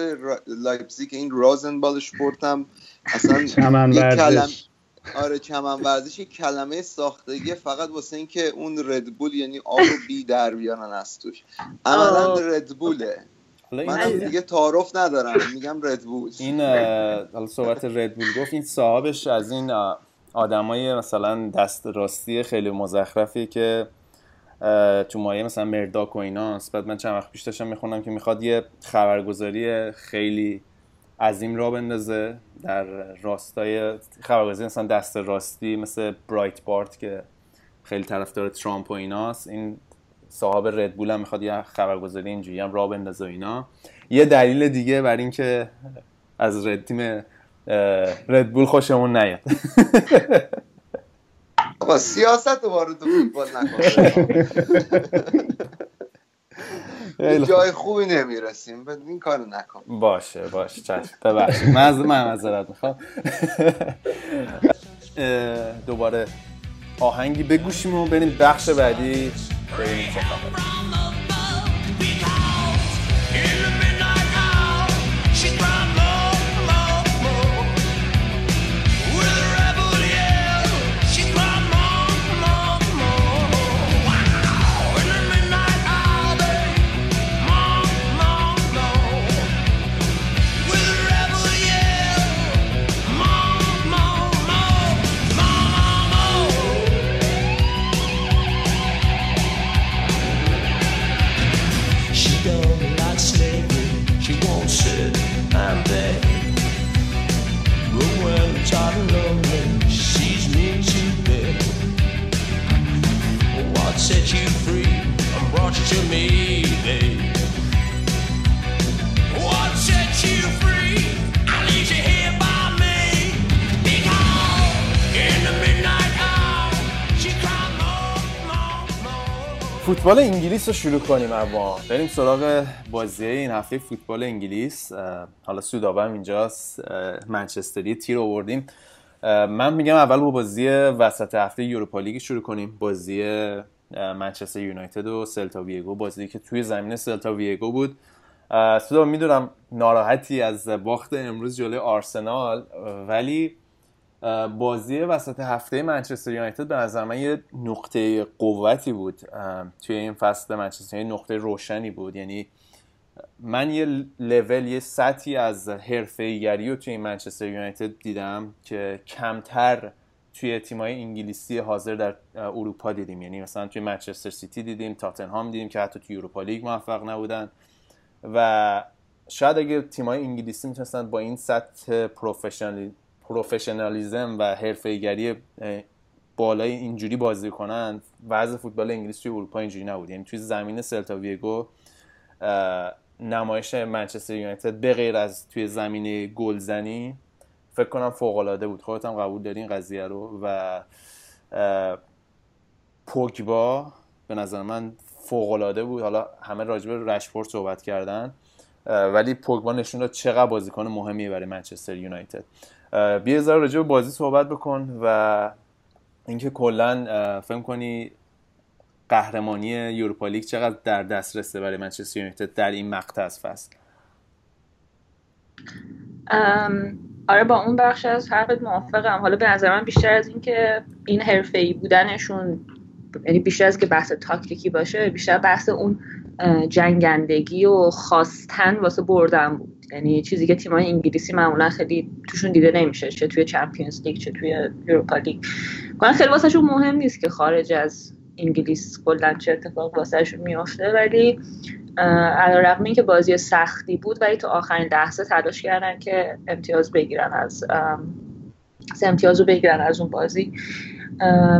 لایپزیگ. این رازنبال اشپورت هم اصلا چمن ورزش. آره چمن ورزش کلمه ساختگی فقط واسه اینکه اون ردبول یعنی R و B در بیارن از توش. عملا ردبوله من دیگه تعارف ندارم میگم ردبول این حالا صحبت ردبول گفت این صاحبش از این آدمای مثلا دست راستی خیلی مزخرفی که تو مایه مثلا مرداک و ایناست. بعد من چند وقت پیش داشتم می‌خونم که می‌خواد یه خبرگزاری خیلی عظیم را بندازه در راستای خبرگزاری مثلا دست راستی مثل برایت بارت که خیلی طرفدار ترامپ و ایناست. این صاحب ردبول هم می‌خواد یه خبرگزاری اینجوری هم را بندازه و اینا. یه دلیل دیگه بر اینکه از رد تیم ردبول خوشمون نیاد. آقا سیاست وارد فوتبال نکن. جای خوبی نمی‌رسیم. این کارو نکن. باشه باشه. چشم. ببخشید. من از من معذرت می‌خوام. دوباره آهنگی بگوشیم و بریم بخش بعدی. بریم فوتبال انگلیس رو شروع کنیم اما بریم سراغ بازی این هفته فوتبال انگلیس. حالا سودابم اینجاست. منچستری تیر آوردیم. من میگم اول با بازی وسط هفته یوروپا لیگ شروع کنیم. بازی منچستر یونایتد و سلتا ویگو. بازی که توی زمین سلتا ویگو بود. سودا می‌دونم ناراحتی از باخت امروز جلوی آرسنال ولی بازی وسط هفته منچستر یونایتد به نظر من یه نقطه قوتی بود. توی این فصل منچستر یه نقطه روشنی بود. یعنی من یه لول یه سطحی از حرفه‌ایگری رو توی منچستر یونایتد دیدم که کمتر توی تیمای انگلیسی حاضر در اروپا دیدیم. یعنی مثلا توی منچستر سیتی دیدیم تاتنهام دیدیم که حتی توی Europa League موفق نبودن. و شاید اگه تیمای انگلیسی می‌تونستن با این سطح professional ی professionalism و حرفه‌ایگری بالای اینجوری بازی کنن وضع فوتبال انگلیس توی اروپا اینجوری نبود. یعنی توی زمین سلتا ویگو نمایش منچستر یونایتد به غیر از توی زمینه گلزنی فکر کنم فوق العاده بود. خودت هم قبول داری این قضیه رو؟ و پوگبا به نظر من فوق العاده بود. حالا همه راجع به رشفورد صحبت کردن ولی پوگبا نشون داد چقدر بازیکن مهمیه برای منچستر یونایتد. بیا ذره راجع به بازی صحبت بکن و اینکه کلا فهم کنی قهرمانی یوروپا لیگ چقدر در دسترسه برای منچستر یونایتد در این مقطع از فصل؟ آره با اون بخش از حرفت موافقم. حالا به نظر من بیشتر از اینکه این حرفه‌ای بودنشون یعنی بیشتر از که بحث تاکتیکی باشه بیشتر بحث اون جنگندگی و خواستن واسه بردن بود. یعنی چیزی که تیمای انگلیسی معمولا خیلی توشون دیده نمیشه چه توی چمپیونز لیگ چه توی یوروپا لیگ. خیلی واسهشون مهم نیست که خارج از انگلیس کلا چه اتفاق واسهشون میافته ولی علیرغم اینکه بازی سختی بود ولی تو آخرین لحظه تلاش کردن که امتیاز بگیرن از امتیاز رو بگیرن از اون بازی.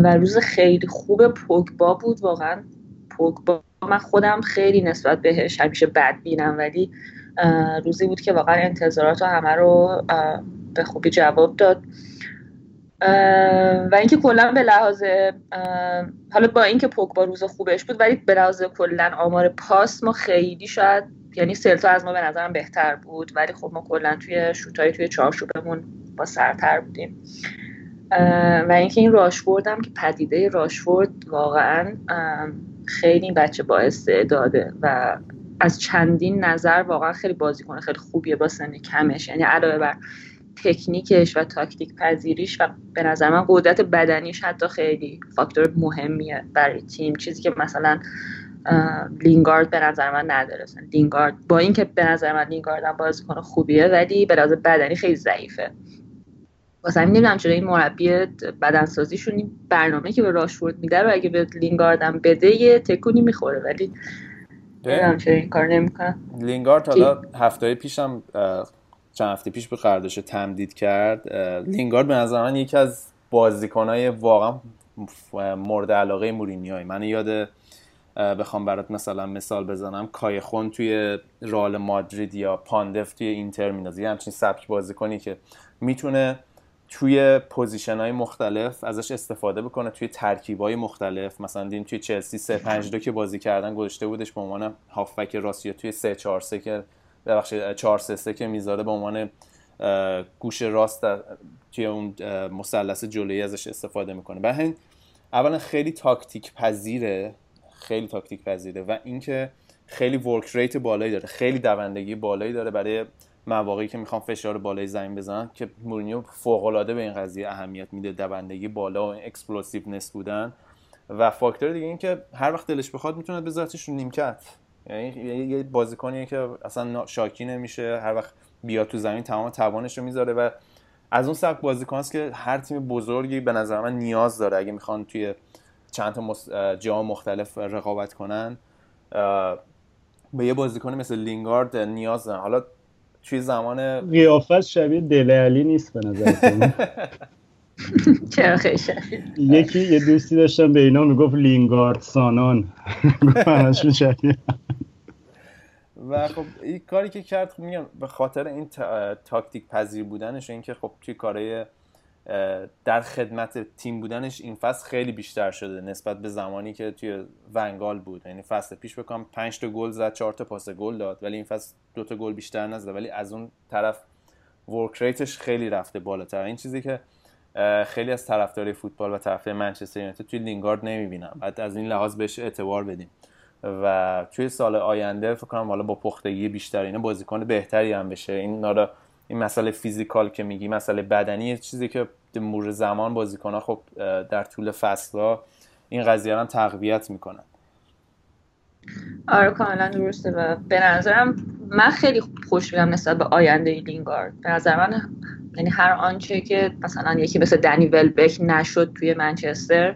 و روز خیلی خوب پوگبا بود واقعا. پوگبا من خودم خیلی نسبت بهش همیشه بد بینم ولی روزی بود که واقعا انتظارات همه رو به خوبی جواب داد. و اینکه کلا به لحاظ حالا با اینکه پوگبا روز خوبش بود ولی به لحاظ کلا آمار پاس ما خیلی شاید یعنی سلتا از ما به نظرم بهتر بود ولی خب ما کلا توی شوتای توی چارچوبمون با سرتر بودیم. و اینکه این راشفورد هم که پدیده راشفورد واقعا خیلی بچه با استعداده و از چندین نظر واقعا خیلی بازیکن خیلی خوبیه با سن کمش. یعنی علاوه بر تکنیکش و تاکتیک پذیریش و به نظر من قدرت بدنیش حتی خیلی فاکتور مهمیه برای تیم. چیزی که مثلا لینگارد به نظر من نداره. لینگارد با اینکه به نظر من لینگارد هم بازیکن خوبیه ولی به لحاظ بدنی خیلی ضعیفه. واسه همین نمی‌دونم چرا این مربی بدنسازیشون این برنامه که به راشفورد میده رو اگه به لینگارد هم بده یه تکونی می‌خوره. ولی نمی‌دونم چرا این کار نمی‌کنه. لینگارد حالا هفته پیشم چند هفته پیش به قراردادش تمدید کرد لینگارد به نظر من یکی از بازیکنهای واقعا مورد علاقه مورینیوی من یاد بخوام برات مثلا مثال بزنم کایخون توی رئال مادرید یا پاندف توی اینتر میندازه. همچین سبک بازیکنی که می‌تونه توی position های مختلف ازش استفاده بکنه توی ترکیب های مختلف. مثلا دین توی چلسی 3 5 2 که بازی کردن گذاشته بودش به عنوان هافبک راست یا توی 3 4 3 که ببخشید 4 3 3 که می‌ذاره به عنوان گوش راست توی اون مثلث جلویی ازش استفاده می‌کنه. برای همین اولا خیلی تاکتیک پذیره خیلی تاکتیک پذیره و اینکه خیلی work rate بالایی داره خیلی دوندگی بالایی داره برای مواقعی که می‌خوام فشار بالای زمین بزنن که مورینیو فوق العاده به این قضیه اهمیت میده دوندگی بالا و explosiveness بودن. و فاکتور دیگه این که هر وقت دلش بخواد می‌تونه بذارتش رو نیمکت. یعنی یه بازیکنیه که اصلا شاکی نمیشه هر وقت بیاد تو زمین تمام توانش رو می‌ذاره و از اون سبک بازیکن است که هر تیم بزرگی به نظر من نیاز داره. اگه می‌خوان توی چند تا جا مختلف رقابت کنن به یه بازیکن مثل لینگارد نیاز دارن. حالا توی زمان قیافت شبیه دل علی نیست به نظر چرا یکی یه دوستی داشتم به اینا می‌گفت لینگارد سانان. همشون شبیه و خب این کاری که کرد خب میگم به خاطر این تاکتیک پذیر بودنش اینکه خب توی کارهای در خدمت تیم بودنش این فصل خیلی بیشتر شده نسبت به زمانی که توی ونگال بود. یعنی فصل پیش بکنم 5 تا گل زد 4 تا پاس گل داد ولی این فصل دو تا گل بیشتر نزد ولی از اون طرف ورک ریتش خیلی رفته بالاتر. این چیزی که خیلی از طرفدارای فوتبال و طرفدار منچستر یونایتد توی لینگارد نمی‌بینم بعد از این لحاظ بهش اعتبار بدیم. و توی سال آینده فکر کنم حالا با پختگی بیشتر اینه بازیکن بهتری هم بشه. این نارا این مسئله فیزیکال که میگی مسئله بدنی چیزی که مرور زمان بازیکن ها خب در طول فصل این قضیه هم تقویت می‌کنن. آره کاملا درسته و به نظرم من خیلی خوش میدم نسبت به آینده لینگارد. به نظر من یعنی هر آنچه که مثلا یکی مثل دنی ولبک نشد توی منچستر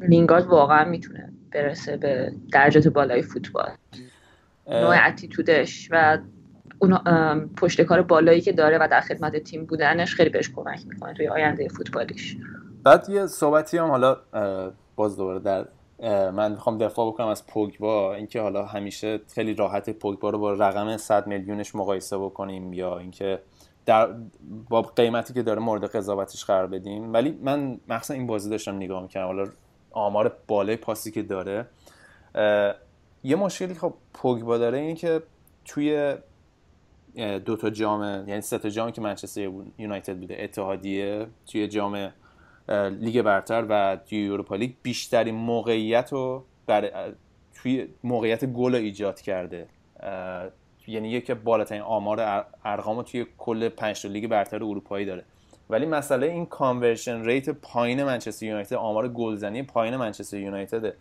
لینگارد واقعا می‌تونه برسه به درجات بالای فوتبال. نوع اتیتودش و اون پشتکار بالایی که داره و در خدمت تیم بودنش خیلی بهش کمک می‌کنه توی آینده فوتبالیش. بعد یه صحبتی هم حالا باز دوباره در من می‌خوام دفاع بکنم از پوگبا. اینکه حالا همیشه خیلی راحت پوگبا رو با رقم 100 میلیونش مقایسه بکنیم یا اینکه در با قیمتی که داره مورد قضاوتش قرار بدیم. ولی من مخصوصا این بازی داشتم نگاه می‌کردم. حالا آمار بالای پاسی که داره. یه مشکلی خب پوگبا داره این که توی دو تا جام یعنی سه تا جام که منچستر یونایتد بوده اتحادیه توی جام لیگ برتر و توی اروپا لیگ بیشترین موقعیت رو بر توی موقعیت گل ایجاد کرده. یعنی یکی بالاترین آمار ارقام توی کل پنج لیگ برتر اروپایی داره. ولی مسئله این conversion rate پایین منچستر یونایتد آمار گلزنی پایین منچستر یونایتد.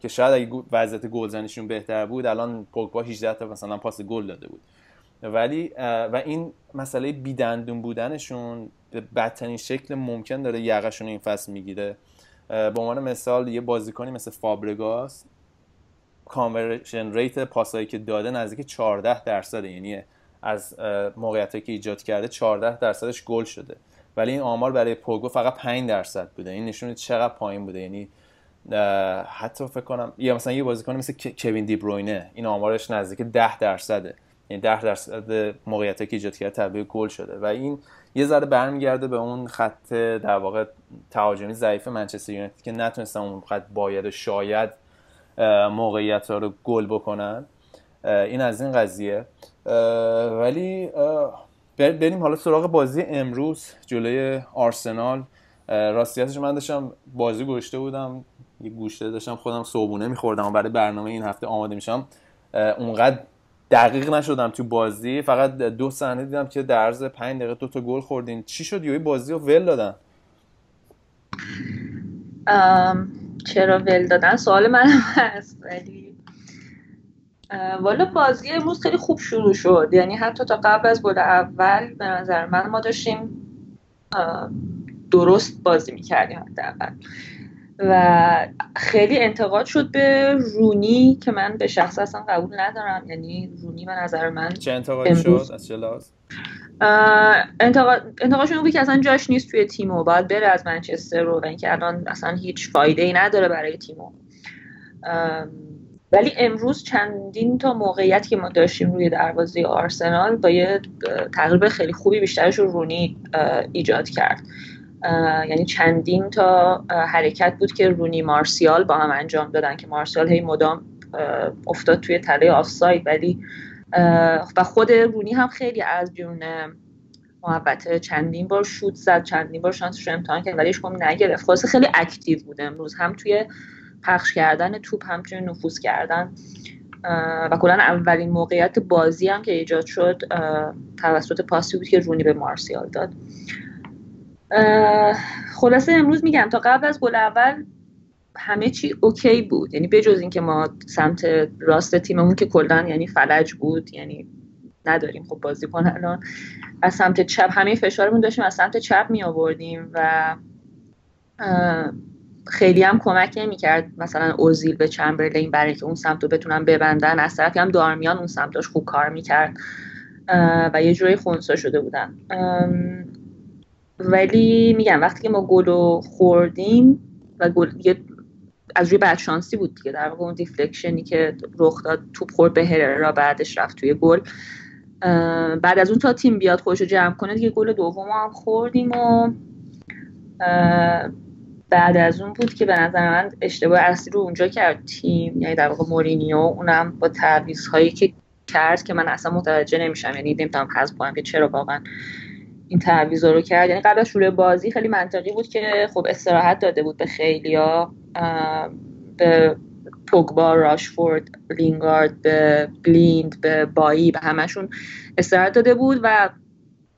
که شاید اگه وضعیت گلزنیشون بهتر بود الان پوگبا 18 تا مثلا پاس گل داده بود. ولی و این مسئله بیدندون بودنشون به بدترین شکل ممکن داره یقشون این فصل می‌گیره. به عنوان مثال یه بازیکنی مثل فابرگاس conversion rate پاسایی که داده نزدیک 14 درصده. یعنی از موقعیتی که ایجاد کرده 14 درصدش گل شده. ولی این آمار برای پوگو فقط 5 درصد بوده. این نشون چقدر پایین بوده؟ یعنی حتی فکر کنم یا مثلا یه بازیکن مثل کوین دی بروینه این آمارش نزدیک 10 درصده. یعنی 10 درصد موقعیتی که ایجاد کرده تبدیل گل شده. و این یه ذره برمیگرده به اون خط در واقع تهاجمی ضعیف منچستر یونایتد که نتونستن اون خط باید و شاید موقعیت ها رو گل بکنن. این از این قضیه. ولی بریم حالا سراغ بازی امروز جلوی آرسنال. راستیتش من داشتم بازی گشته بودم یه گوشته داشتم خودم صبحونه میخوردم برای برنامه این هفته آماده میشم. اونقدر دقیق نشدم تو بازی فقط دو صحنه دیدم که در عرض 5 دقیقه دو تا گل خوردین. چی شد؟ یوی بازی رو ول دادن. چرا ول دادن؟ سوال من هست ولی والا بازی امروز خیلی خوب شروع شد. یعنی حتی تا قبل از گل اول به نظر من ما داشتیم درست بازی می‌کردیم حداقل. و خیلی انتقاد شد به رونی که من به شخص اصلا قبول ندارم. یعنی رونی به نظر من چه انتقادی شد؟ از چه انتقاد انتقادشون بود که اصلا جاش نیست توی تیمو. باید بره از منچستر رو و اینکه الان اصلا هیچ فایده ای نداره برای تیمو. ولی امروز چندین تا موقعیت که ما داشتیم روی دروازه آرسنال با یه تقریب خیلی خوبی بیشترش رو رونی ایجاد کرد. یعنی چندین تا حرکت بود که رونی مارسیال با هم انجام دادن که مارسیال هی مدام افتاد توی تله آفساید. ولی و خود رونی هم خیلی از جون محبت چندین بار شوت زد چندین بار شانسش رو امتحان کرد ولی هیچ نگرفت. خلاصه خیلی اکتیو بود امروز. هم توی پخش کردن توپ هم توی نفوذ کردن و کلا اولین موقعیت بازی هم که ایجاد شد توسط پاسی بود که رونی به مارسیال داد. خلاصه امروز میگم تا قبل از گل اول همه چی اوکی بود. یعنی بجز اینکه ما سمت راست تیممون که کلا یعنی فلج بود یعنی نداریم خب بازیکن الان. از سمت چپ همه فشارمون داشتیم از سمت چپ می آوردیم و خیلی هم کمک نمی‌کرد مثلا اوزیل به چمبرلین برای که اون سمت رو بتونن ببندن. از طرفی هم دارمیان اون سمتاش خوب کار می‌کرد. و یه جوری خونسا شده بودن. ولی میگم وقتی که ما گل رو خوردیم و گل از روی بدشانسی بود دیگه در واقع اون دیفلکشنی که رخ داد توپ خورد به هررا بعدش رفت توی گل. بعد از اون تا تیم بیاد خودش رو جمع کنه دیگه گل دوم هم خوردیم و بعد از اون بود که به نظر من اشتباه اصلی رو اونجا کرد تیم یعنی در واقع مورینیو اونم با تعویض هایی که کرد که من اصلا متوجه نمیشم یعنی نمی‌تونم حذف کنم که چرا واقعا این تعویضا رو کرد. یعنی قبل شروع بازی خیلی منطقی بود که خب استراحت داده بود به خیلیا به پوگبا راشفورد لینگارد به بلیند به بایی به همشون استراحت داده بود و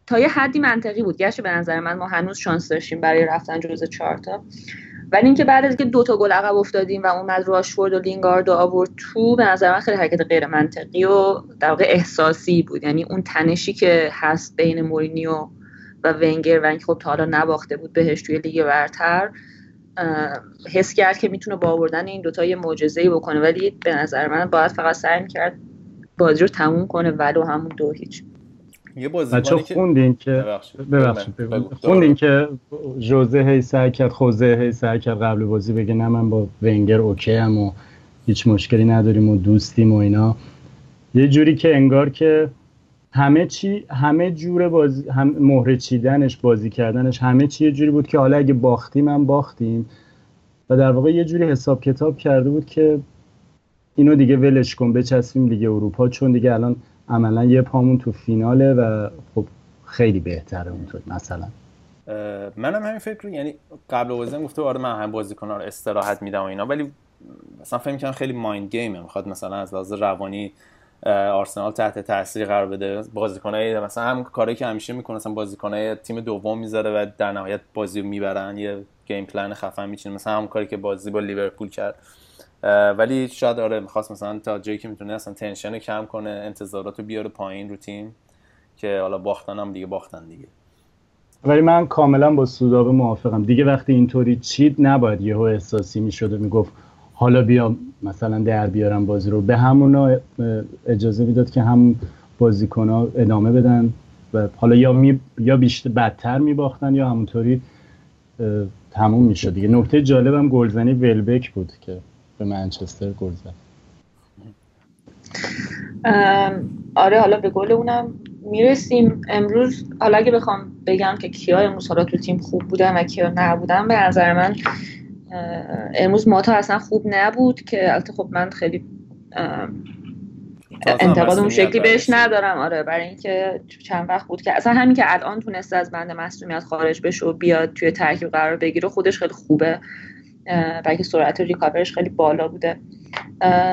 تا یه حدی منطقی بود. گرچه به نظر من ما هنوز شانس داشتیم برای رفتن جزء چهارتا ولی اینکه بعد از اینکه دو تا گل عقب افتادیم و اومد راشفورد و لینگارد و آورد تو به نظر من خیلی حرکت غیر منطقی و در واقع احساسی بود. یعنی اون تنشی که هست بین مورینیو و ونگر و اینکه خب تا حالا نباخته بود بهش توی لیگ برتر حس کرد که می‌تونه با آوردن این دوتا یه معجزه‌ای بکنه. ولی به نظر من باید فقط سعی کرد بازی رو تموم کنه ولو همون دو هیچ. یه بازیکنی که خوندین که ببخشید. خوندین که جوزه هی سعی کرد خوزه هی سعی کرد قبل بازی بگه نه من با ونگر اوکی ام و هیچ مشکلی نداریم و دوستیم و اینا. یه جوری که انگار که همه چی همه جور بازی هم مهره چیدنش بازی کردنش همه چی یه جوری بود که حالا اگه باختیم هم باختیم. و در واقع یه جوری حساب کتاب کرده بود که اینو دیگه ولش کن بچسبیم دیگه اروپا چون دیگه الان عملا یه پامون تو فیناله و خب خیلی بهتره اونطور مثلا. منم همین فکر یعنی قبل بازی گفته آره من هم بازیکن‌ها رو استراحت میدم و اینا ولی مثلا فکر کنم خیلی مایند گیمه می‌خواد مثلا از لحاظ روانی آرسنال تحت تاثیر قرار بده. بازیکنای مثلا هم کاری که همیشه می‌کنه مثلا بازیکنای تیم دوم می‌ذاره و در نهایت بازی رو می‌برن یه گیم پلن خفن میچینه. مثلا هم کاری که بازی با لیورپول کرد. ولی شاید آره می‌خواست مثلا تا جایی که می‌تونه اصلا تنشن کم کنه انتظارات رو بیاره پایین رو تیم که حالا باختن هم دیگه باختن دیگه. ولی من کاملا با سودابه موافقم. دیگه وقتی اینطوری چید نباید یهو احساسی می‌شد و می‌گفت حالا بیا مثلا در بیارم بازی رو. به همونا اجازه می‌داد که هم بازیکن ها ادامه بدن و حالا یا می یا بیشتر بدتر میباختن یا همونطوری تموم می‌شد دیگه. نکته جالبم گلزنی ولبک بود که به منچستر گل زد. آره حالا به گل اونم می‌رسیم. امروز حالا اگه بخوام بگم که کیا امروز حالا تو تیم خوب بودن و کیا نبودن به نظر من امروز ماتا اصلا خوب نبود که البته خب من خیلی انتقاد اون شکلی بهش ندارم. آره برای اینکه چند وقت بود که اصلا همین که الان تونسته از بند مصومیت خارج بشه و بیاد توی ترکیب قرار بگیره خودش خیلی خوبه. بلکه سرعت ریکاورش خیلی بالا بوده.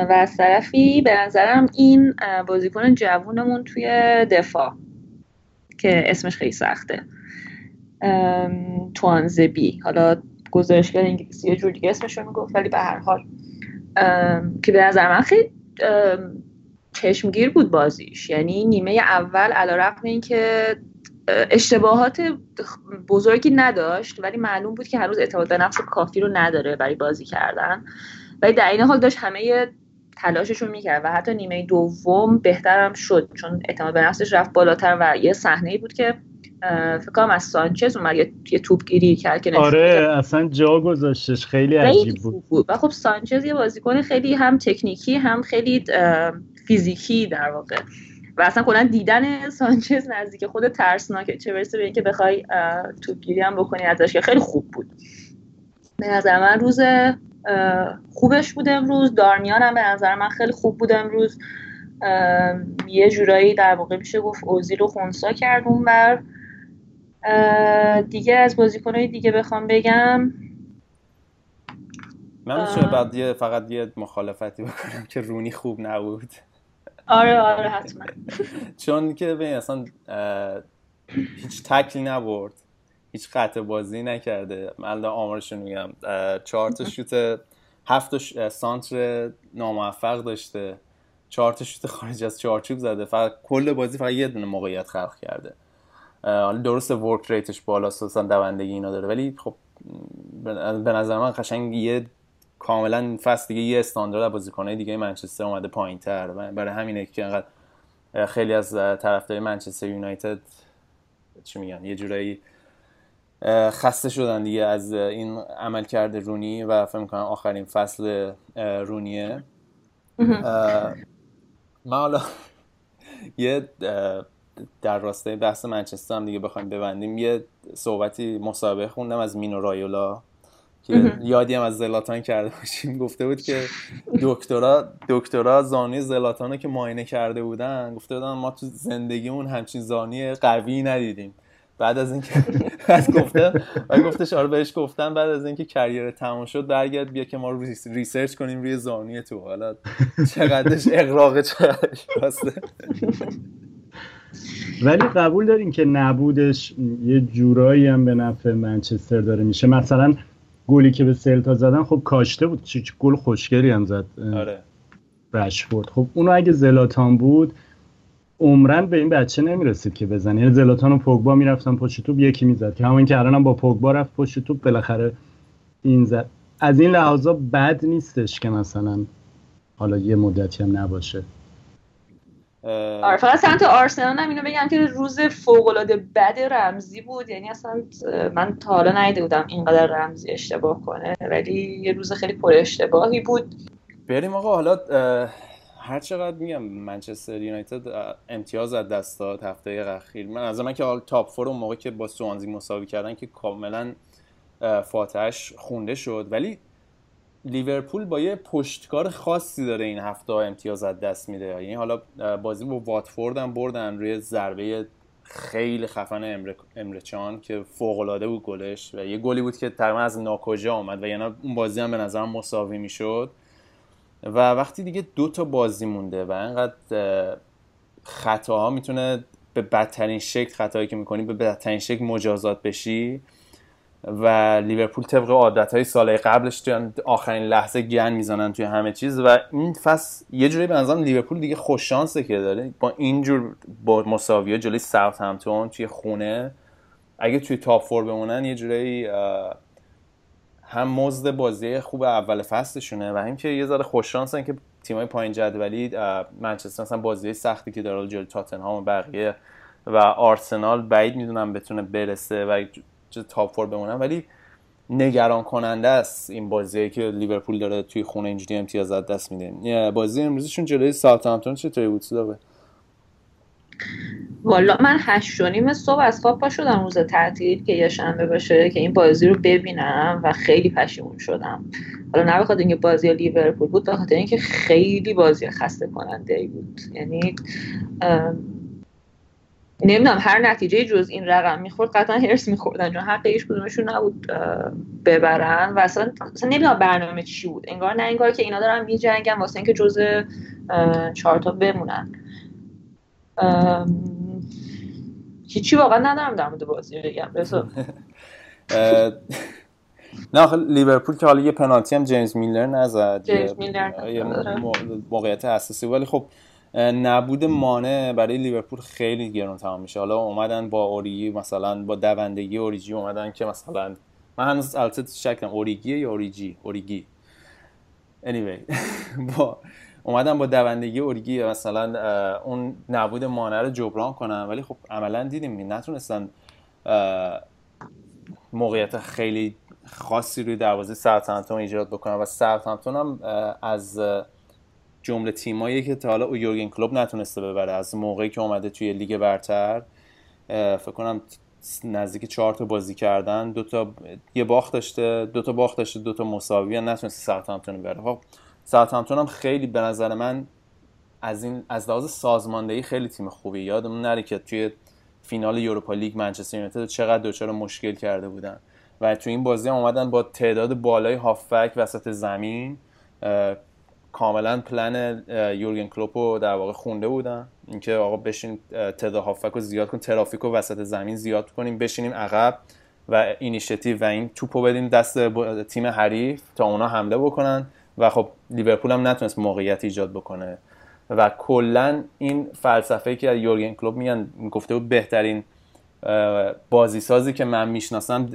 و از طرفی به نظرم این بازیکن جوونمون توی دفاع که اسمش خیلی سخته. توانزبی. حالا گزارشگر انگلیسی یه جور دیگه اسمش رو می‌گفت ولی به هر حال. که به نظر من خیلی چشمگیر بود بازیش. یعنی نیمه اول علا رقم این که اشتباهات بزرگی نداشت ولی معلوم بود که هنوز اعتماد به نفس کافی رو نداره برای بازی کردن. ولی در این حال داشت همه تلاشش رو می‌کرد و حتی نیمه دوم بهترم شد چون اعتماد به نفسش رفت بالاتر و یه صحنه بود که فکر کنم از سانچز اومد یه توپ گیری کرد که آره اصلا جا گذاشتش خیلی عجیب بود. بود. و خب سانچز یه بازیکن خیلی هم تکنیکی هم خیلی فیزیکی در واقع. و اصلا کلا دیدن سانچز نزدیک خود ترسناکه چه برسه به اینکه بخوای توپگیری هم بکنی ازش که خیلی خوب بود. به نظر من روز خوبش بود امروز. دارمیان هم به نظر من خیلی خوب بود امروز. یه جورایی در واقع میشه گفت اوزیل رو خونسا کرد اون بر. دیگه از بازیکنهای دیگه بخوام بگم. من میشه بعد یه فقط یه مخالفتی بکنم که رونی خوب نبود. آره آره حتما. چون که ببین اصلا هیچ تکلی نبرد. هیچ قطع بازی نکرده. من آمارش میگم. چهار تا شوت هفت سانتر ناموفق داشته. چهار تا شوت خارج از چارچوب زده. فقط کل بازی فقط یه دونه موقعیت خلق کرده. حالا درست ورک ریتش بالا اصلا دوندگی اینا داره. ولی خب به نظر من قشنگ یه کاملا فصل دیگه یه استاندارد بازیکنای دیگه منچستر اومده پایینتر. برای همینه که انقدر خیلی از طرفدارای منچستر یونایتد چی میگن یه جورایی خسته شدن دیگه از این عمل کرده رونی و فکر کنم آخرین فصل رونیه. ما حالا یه در راستای بحث منچستر هم دیگه بخوایم ببندیم یه صحبتی مصاحبه خوندم از مینو رایولا. که یادی هم از زلاتان کرده باشیم. گفته بود که دکترا دکترا زانوی زلاتان که معاینه کرده بودن گفته بودن ما تو زندگیمون همچین زانوی قوی ندیدیم. بعد از اینکه از گفته و گفتش آره بهش گفتن بعد از اینکه career تمام شد برگرد بیا که ما رو research کنیم روی زانوی تو. حالا چقدرش اغراق چقدرش راسته ولی قبول دارین که نبودش یه جورایی هم به نفع منچستر داره میشه. مثلا گلی که به سلتا زدن خب کاشته بود. چه گل خوشگلی هم زد. آره. رشفورد. خب اونو اگه زلاتان بود عمرن به این بچه نمی‌رسید که بزنه. یعنی زلاتان و پوگبا می‌رفتن پشت توپ یکی می‌زد. که همون که الانم با پوگبا رفت پشت توپ بالاخره این زد. از این لحاظا بد نیستش که مثلا حالا یه مدتی هم نباشه. آره فقط سمت آرسنال هم اینو بگم که روز فوق العاده بد رمزی بود. یعنی اصلا من تا حالا ندیده بودم اینقدر رمزی اشتباه کنه ولی یه روز خیلی پر اشتباهی بود. بریم آقا حالا هر چقدر میگم منچستر یونایتد امتیاز از دست داد هفته اخیر. من از من که حال تاپ فور اون موقع که با سوانزی مساوی کردن که کاملا فاتحش خونده شد. ولی لیورپول با یه پشتکار خاصی داره این هفته امتیاز از دست میده. یعنی حالا بازی با واتفورد هم بردن روی ضربه خیلی خفن امر... امرچان که فوق العاده بود گلش و یه گلی بود که تقریبا از ناکجا آمد و یعنی اون بازی هم به نظرم مساوی می‌شد. و وقتی دیگه دو تا بازی مونده و انقدر خطاها می‌تونه به بدترین شکل خطایی که می‌کنی به بدترین شکل مجازات بشی و لیورپول طبق عادت های سال قبلش توی آخرین لحظه گن می‌زنن توی همه چیز و این فصل یه جوری به نظرم لیورپول دیگه خوش شانسه که داره. با اینجور با مساویه جلوی ساوثهامپتون توی خونه اگه توی top four بمونن یه جوری هم مزد بازی خوب اول فصلشونه و هم که یه ذره خوش شانسن که تیمای پایین جدولی منچستر مثلا بازی سختی که داره جلوی تاتنهام و بقیه و آرسنال بعید می‌دونم بتونه برسه و top four بمونن. ولی نگران کننده است این بازی که لیورپول داره توی خونه اینجوری امتیاز دست میده. بازی امروزشون جلوی ساوثهامپتون چطوری بود داره والا من هشت و نیم صبح از خواب پا شدم روز تعطیل که یه شنبه باشه که این بازی رو ببینم و خیلی پشیمون شدم. حالا نه بخاطر اینکه بازی لیورپول بود به خاطر اینکه خیلی بازی خسته کننده ای بود. یعنی نمی‌دونم هر نتیجه جز این رقم می‌خورد قطعا هرس میخوردن چون حق ایش کدومشون نبود ببرن و اصلا, اصلا نمی‌دونم برنامه چی بود. انگار نه انگار که اینا دارن میجنگن واسه اینکه جز چهارتا بمونن. هیچی واقعا ندارم در مورد بازی بگم. نه آخه لیورپول که حالا یه پنالتی هم جیمز میلنر نزد جیمز میلنر موقعیت اساسی ولی خب نبود مانه برای لیورپول خیلی گرون تمام میشه. حالا اومدن با اوریگی مثلا با دوندگی اوریجی اومدن که مثلا من هنوز البته شکم اوریگی یا اوریجی؟ اوریگی. Anyway با اومدن با دوندگی اوریگی مثلا اون نبود مانه رو جبران کنن ولی خب عملا دیدیم نتونستن موقعیت خیلی خاصی روی دروازه ساوثهامپتون ایجاد بکنن و ساوثهامپتون هم از جمله تیمایی که تا حالا یورگن کلوپ نتونسته ببره. از موقعی که اومده توی لیگ برتر فکر کنم نزدیک چهار تا بازی کردن. دو تا یه باخت داشته دو تا باخت داشته دو تا مساوی نتونسته ساوثهامپتون ببره. خب ساوثهامپتون هم خیلی به نظر من از این از لحاظ سازماندهی خیلی تیم خوبی یادمون نره که توی فینال یوروپا لیگ منچستر یونایتد چقدر دچار مشکل کرده بودن. و تو این بازی هم اومدن با تعداد بالای هافبک وسط زمین کاملا پلن یورگن کلوپ رو در واقع خونده بودن. اینکه آقا بشین تعداد هافبک رو زیاد کن ترافیک رو وسط زمین زیاد کنیم بشینیم عقب و اینیشیتیو و این توپو بدیم دست تیم حریف تا اونا حمله بکنن. و خب لیورپول هم نتونست موقعیت ایجاد بکنه. و کلا این فلسفه که یورگن کلوپ میگن گفته بود بهترین بازی سازی که من می‌شناسم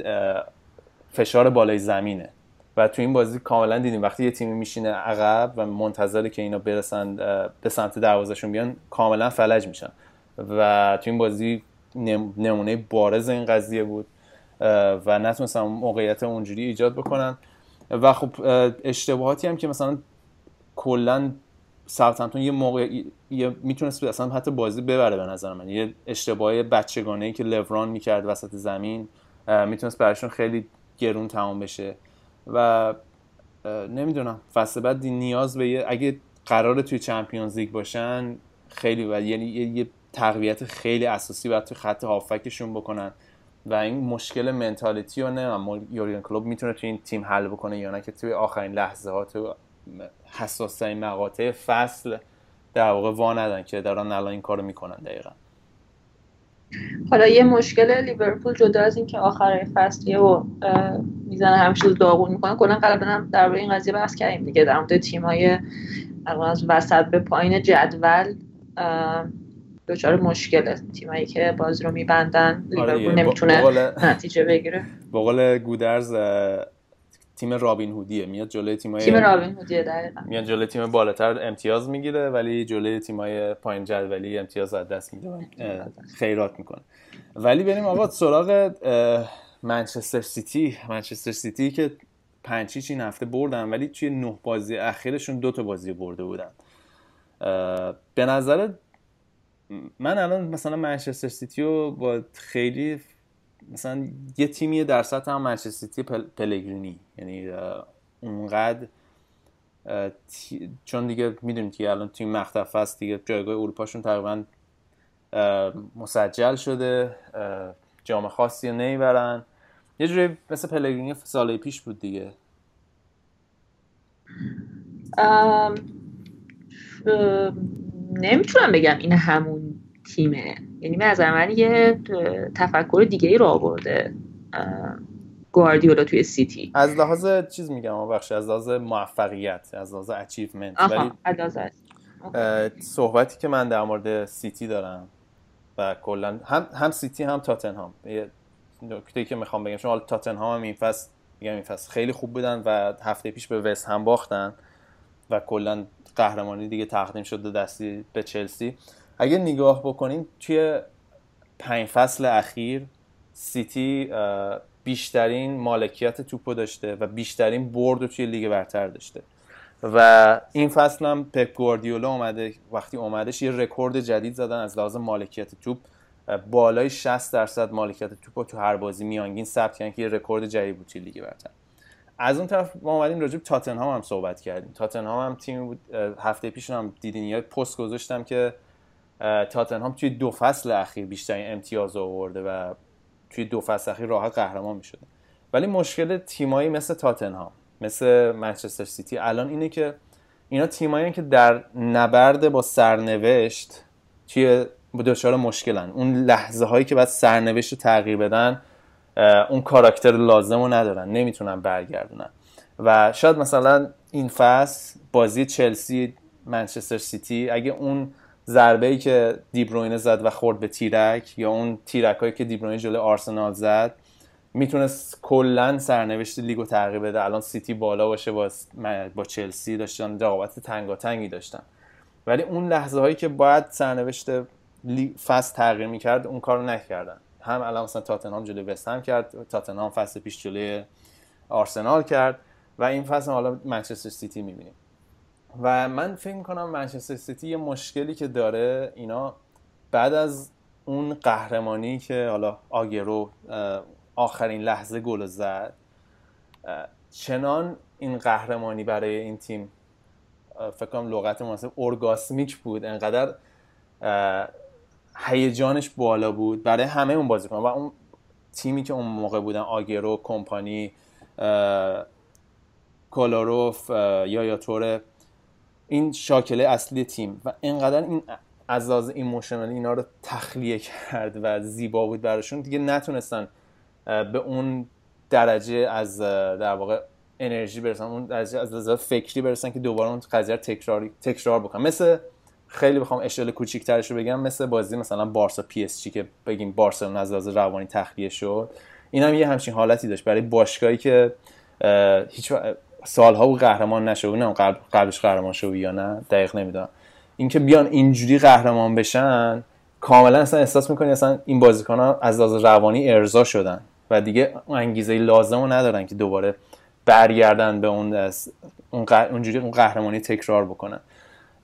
فشار بالای زمینه. و تو این بازی کاملا دیدیم. وقتی یه تیمی میشینه عقب و منتظره که اینا برسن به سمت دروازهشون بیان کاملا فلج میشن. و تو این بازی نمونه بارز این قضیه بود و نتونستن موقعیت اونجوری ایجاد بکنن. و خب اشتباهاتی هم که مثلا کلا ساوثهمپتون یه موقع یه می‌تونست اصلا حتی بازی ببره به نظر من. یه اشتباه بچگانه ای که لوران می‌کرد وسط زمین می‌تونست براشون خیلی گرون تمام بشه. و نمی‌دونم. فصل بعد نیاز به یه اگه قرار توی چمپیونز لیگ باشن خیلی و یعنی یه تقویت خیلی اساسی باید توی خط هافکشون بکنن. و این مشکل منتالیتی رو نه یورگن کلوب می‌تونه توی این تیم حل بکنه یا نه که توی آخرین لحظه ها تو حساس مقاطع فصل در واقع وا ندن که دارن الان این کارو می‌کنن دقیقا. حالا یه مشکل لیورپول جدا از اینکه آخر فصلیه و می‌زنه همیشه داغون می‌کنه کلا قبلا در این قضیه بحث کردیم دیگه در مورد تیم‌های از وسط به پایین جدول دچار مشکله تیمایی که بازی رو میبندن. آره لیورپول نمی‌تونه نتیجه بگیره. به گودرز تیم رابین هودیه. میاد جلوی تیمای تیم رابین هودیه دقیقاً. میاد جلوی تیم بالاتر امتیاز می‌گیره ولی جلوی تیمای پایین جدولی امتیاز از دست میده خیرات می‌کنه. ولی بریم آقا سراغ منچستر سیتی. منچستر سیتی که پنج این هفته بردن ولی توی نه بازی اخیرشون دو تا بازی برده بودن. به نظر من الان مثلا منچستر سیتی رو با خیلی مثلا یه تیمی در سطح هم منچستر سیتی پلگرینی. یعنی اونقدر چون دیگه می‌دونید که الان تیم مختف است دیگه جایگاه اروپاشون تقریبا مسجل شده. جام خاصی نمی‌برن. یه جوری مثل پلگرینی سال پیش بود دیگه. نمی‌تونم بگم این همون تیمه. یعنی به نظر من یه تفکر دیگه ای رو آورده گواردیولا توی سیتی. از لحاظ چیز میگم بخش از لحاظ موفقیت از لحاظ achievement ولی صحبتی که من در مورد سیتی دارم و کلا هم هم سیتی هم تاتنهام. یه نکته که می‌خوام بگم چون حالا تاتنهام هم این فصل میگم این فصل خیلی خوب بودن و هفته پیش به وست هم باختن و کلا قهرمانی دیگه تقدیم شده دستی به چلسی. اگه نگاه بکنیم توی پنج فصل اخیر سیتی بیشترین مالکیت توپو داشته و بیشترین برد رو توی لیگ برتر داشته. و این فصل هم پپ گواردیولا اومده وقتی اومدش یه رکورد جدید زدن از لحاظ مالکیت توپ. بالای 60 درصد مالکیت توپ تو هر بازی میانگین ثبت کردن که یه رکورد جدید بود توی لیگ برتر. از اون طرف ما اومدیم راجع به تاتنهام هم صحبت کردیم. تاتنهام هم تیمی بود هفته پیش هم دیدین یا پست گذاشتم که تاتنهام توی دو فصل اخیر بیشترین امتیاز آورده و توی دو فصل اخیر راحت قهرمان می‌شده. ولی مشکل تیمایی مثل تاتنهام مثل منچستر سیتی الان اینه که اینا تیمایی که در نبرد با سرنوشت توی دچار مشکلن. اون لحظه هایی که بعد سرنوشت رو تغییر بدن اون کاراکتر لازم رو ندارن نمی‌تونن برگردونن. و شاید مثلا این فصل بازی چلسی منچستر سیتی اگه اون ضربه ای که دیبروینه زد و خورد به تیرک یا اون تیرک هایی که دیبروینه جلوی آرسنال زد می‌تونست کلا سرنوشت لیگو تغییر بده. الان سیتی بالا باشه با, با چلسی داشتن رقابت تنگاتنگی داشتن. ولی اون لحظه هایی که باید سرنوشت فصل تغییر می‌کرد اون کارو نکردن. هم الان مثلا تاتنهام جلوی وستهم کرد تاتنهام فصل پیش جلوی آرسنال کرد و این فصل حالا منچستر سیتی می‌بینیم. و من فکر می‌کنم منچستر سیتی یه مشکلی که داره اینا بعد از اون قهرمانی که حالا آگرو آخرین لحظه گل زد چنان این قهرمانی برای این تیم فکر کنم لغت مناسب ارگاسمیک بود انقدر هیجانش بالا بود برای همه اون بازیکن و اون تیمی که اون موقع بودن آگرو کمپانی کالاروف یا یا این شاکله اصلی تیم و اینقدر این از لحاظ ایموشنالی اینا رو تخلیه کرد و زیبا بود براشون. دیگه نتونستن به اون درجه از در واقع انرژی برسن اون درجه از لحاظ فکری برسن که دوباره اون قضیه تکرار تکرار بکنن. مثل خیلی بخوام اشل کوچیک‌ترش رو بگم مثل بازی مثلا بارسا پی اس جی که بگیم بارسلونا از لحاظ روانی تخلیه شد. این هم یه همچین حالتی داشت برای باشگاهی که هیچ سالها و قهرمان نشد نه قبلش قهرمان شد یا نه؟ دقیق نمی‌دونم. اینکه بیان اینجوری قهرمان بشن کاملا اصلا احساس می‌کنی اصلا این بازیکن ها از لحاظ روانی ارضا شدن و دیگه انگیزه لازم رو ندارن که دوباره برگردن به اون اونجوری اون قهرمانی تکرار بکنن.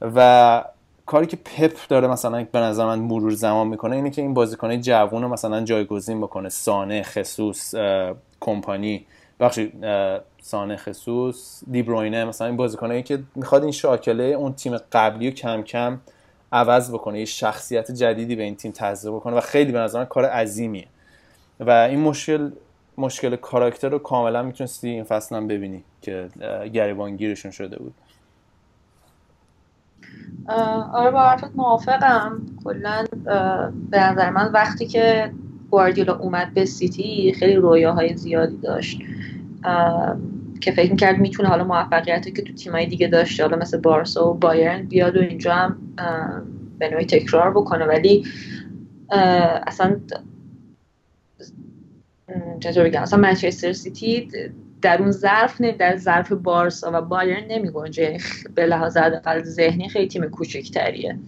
و کاری که پپ داره مثلا به نظر من مرور زمان می‌کنه اینه که این بازیکنه جوون رو مثلا جایگزین بکنه. سانه خصوص کمپانی بخشی سانه خصوص دیبروینه مثلا این بازیکنایی که می‌خواد این شاکله اون تیم قبلی رو کم کم عوض بکنه یه شخصیت جدیدی به این تیم تزریق بکنه و خیلی به نظر کار عظیمیه. و این مشکل مشکل کاراکتر رو کاملا می‌تونستی این فصل هم ببینی که گریبانگیرشون شده بود. آره با حرفت موافقم. کلا به نظر من وقتی که گواردیولا اومد به سیتی خیلی رویاهای زیادی داشت. که فکر می‌کرد می‌تونه حالا موفقیتی که تو تیمای دیگه داشته حالا مثل بارسا و بایرن بیاد و اینجا هم به نوعی تکرار بکنه. ولی اصلا چطور بگم؟ اصلا منچستر سیتی در اون ظرف نه در ظرف بارسا و بایرن نمی گنجه. یعنی به لحاظ حداقل ذهنی خیلی تیم کوچکتریه.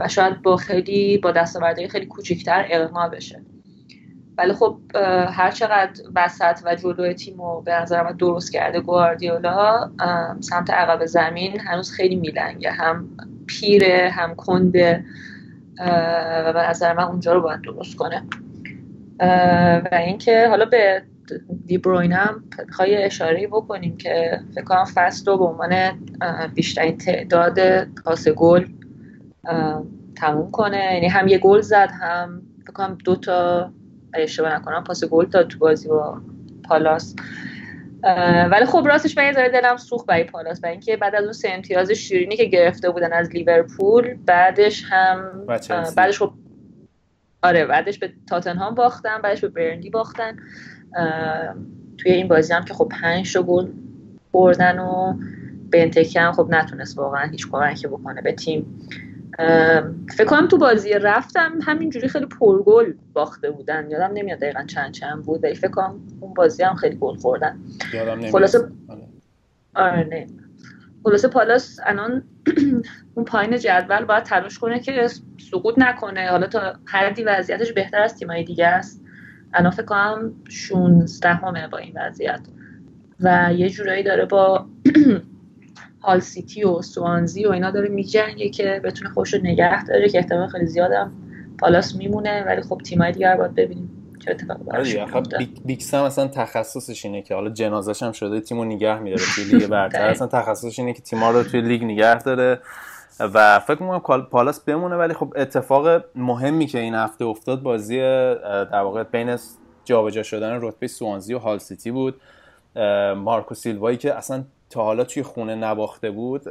و شاید با خیلی با دستاوردهای خیلی کوچکتر اقنا بشه. ولی خب هر چقدر وسط و جلو تیم رو به نظر من درست کرده گواردیولا سمت عقب زمین هنوز خیلی میلنگه. هم پیره هم کنده و به نظر من اونجا رو باید درست کنه. و اینکه حالا به دیبروین هم می‌خوای اشاره بکنیم که فکر کنم فصل رو به عنوان بیشترین تعداد پاس گل تموم کنه. یعنی هم یه گل زد هم فکر کنم دو تا اشتباه نکنم. پاس گل داد تو بازی با پالاس. ولی خب راستش من یه دلم سوخت برای پالاس. برای اینکه بعد از اون سه امتیاز شیرینی که گرفته بودن از لیورپول بعدش هم بعدش خب آره بعدش به تاتنهام باختن بعدش به برندی باختن. توی این بازی هم که خب پنج تا گل بردن و بنتکه هم خب نتونست واقعا هیچ کمکی بکنه به تیم. فکر کنم تو بازی رفتم همینجوری خیلی پرگل باخته بودن. یادم نمیاد دقیقا چند چند بود ولی فکر کنم اون بازی هم خیلی گل خوردن. خلاصه آره. نه. خلاصه پالاس الان اون پایین جدول باید تلاش کنه که سقوط نکنه. حالا تا حدی وضعیتش بهتر از تیمایی دیگه است. الان فکر کنم 16 با این وضعیت. و یه جورایی داره با هال سیتی و سوانزی و اینا داره میجنگه که بتونه خوش نگه داره که احتمال خیلی زیادم پالاس میمونه. ولی خب تیمای دیگر باید ببینیم چه اتفاقی براش آره بیگ سم اصلا تخصصش اینه که حالا جنازش هم شده تیمو نگه میداره توی لیگ برتر. اصلا تخصصش اینه که تیم‌ها رو توی لیگ نگه داره و فکر می‌کنم پالاس بمونه. ولی خب اتفاق مهمی که این هفته افتاد بازی در واقع بین جابجا شدن رتبه سوانزی و هال سیتی بود. مارکو سیلوایی که اصلا تا حالا توی خونه نباخته بود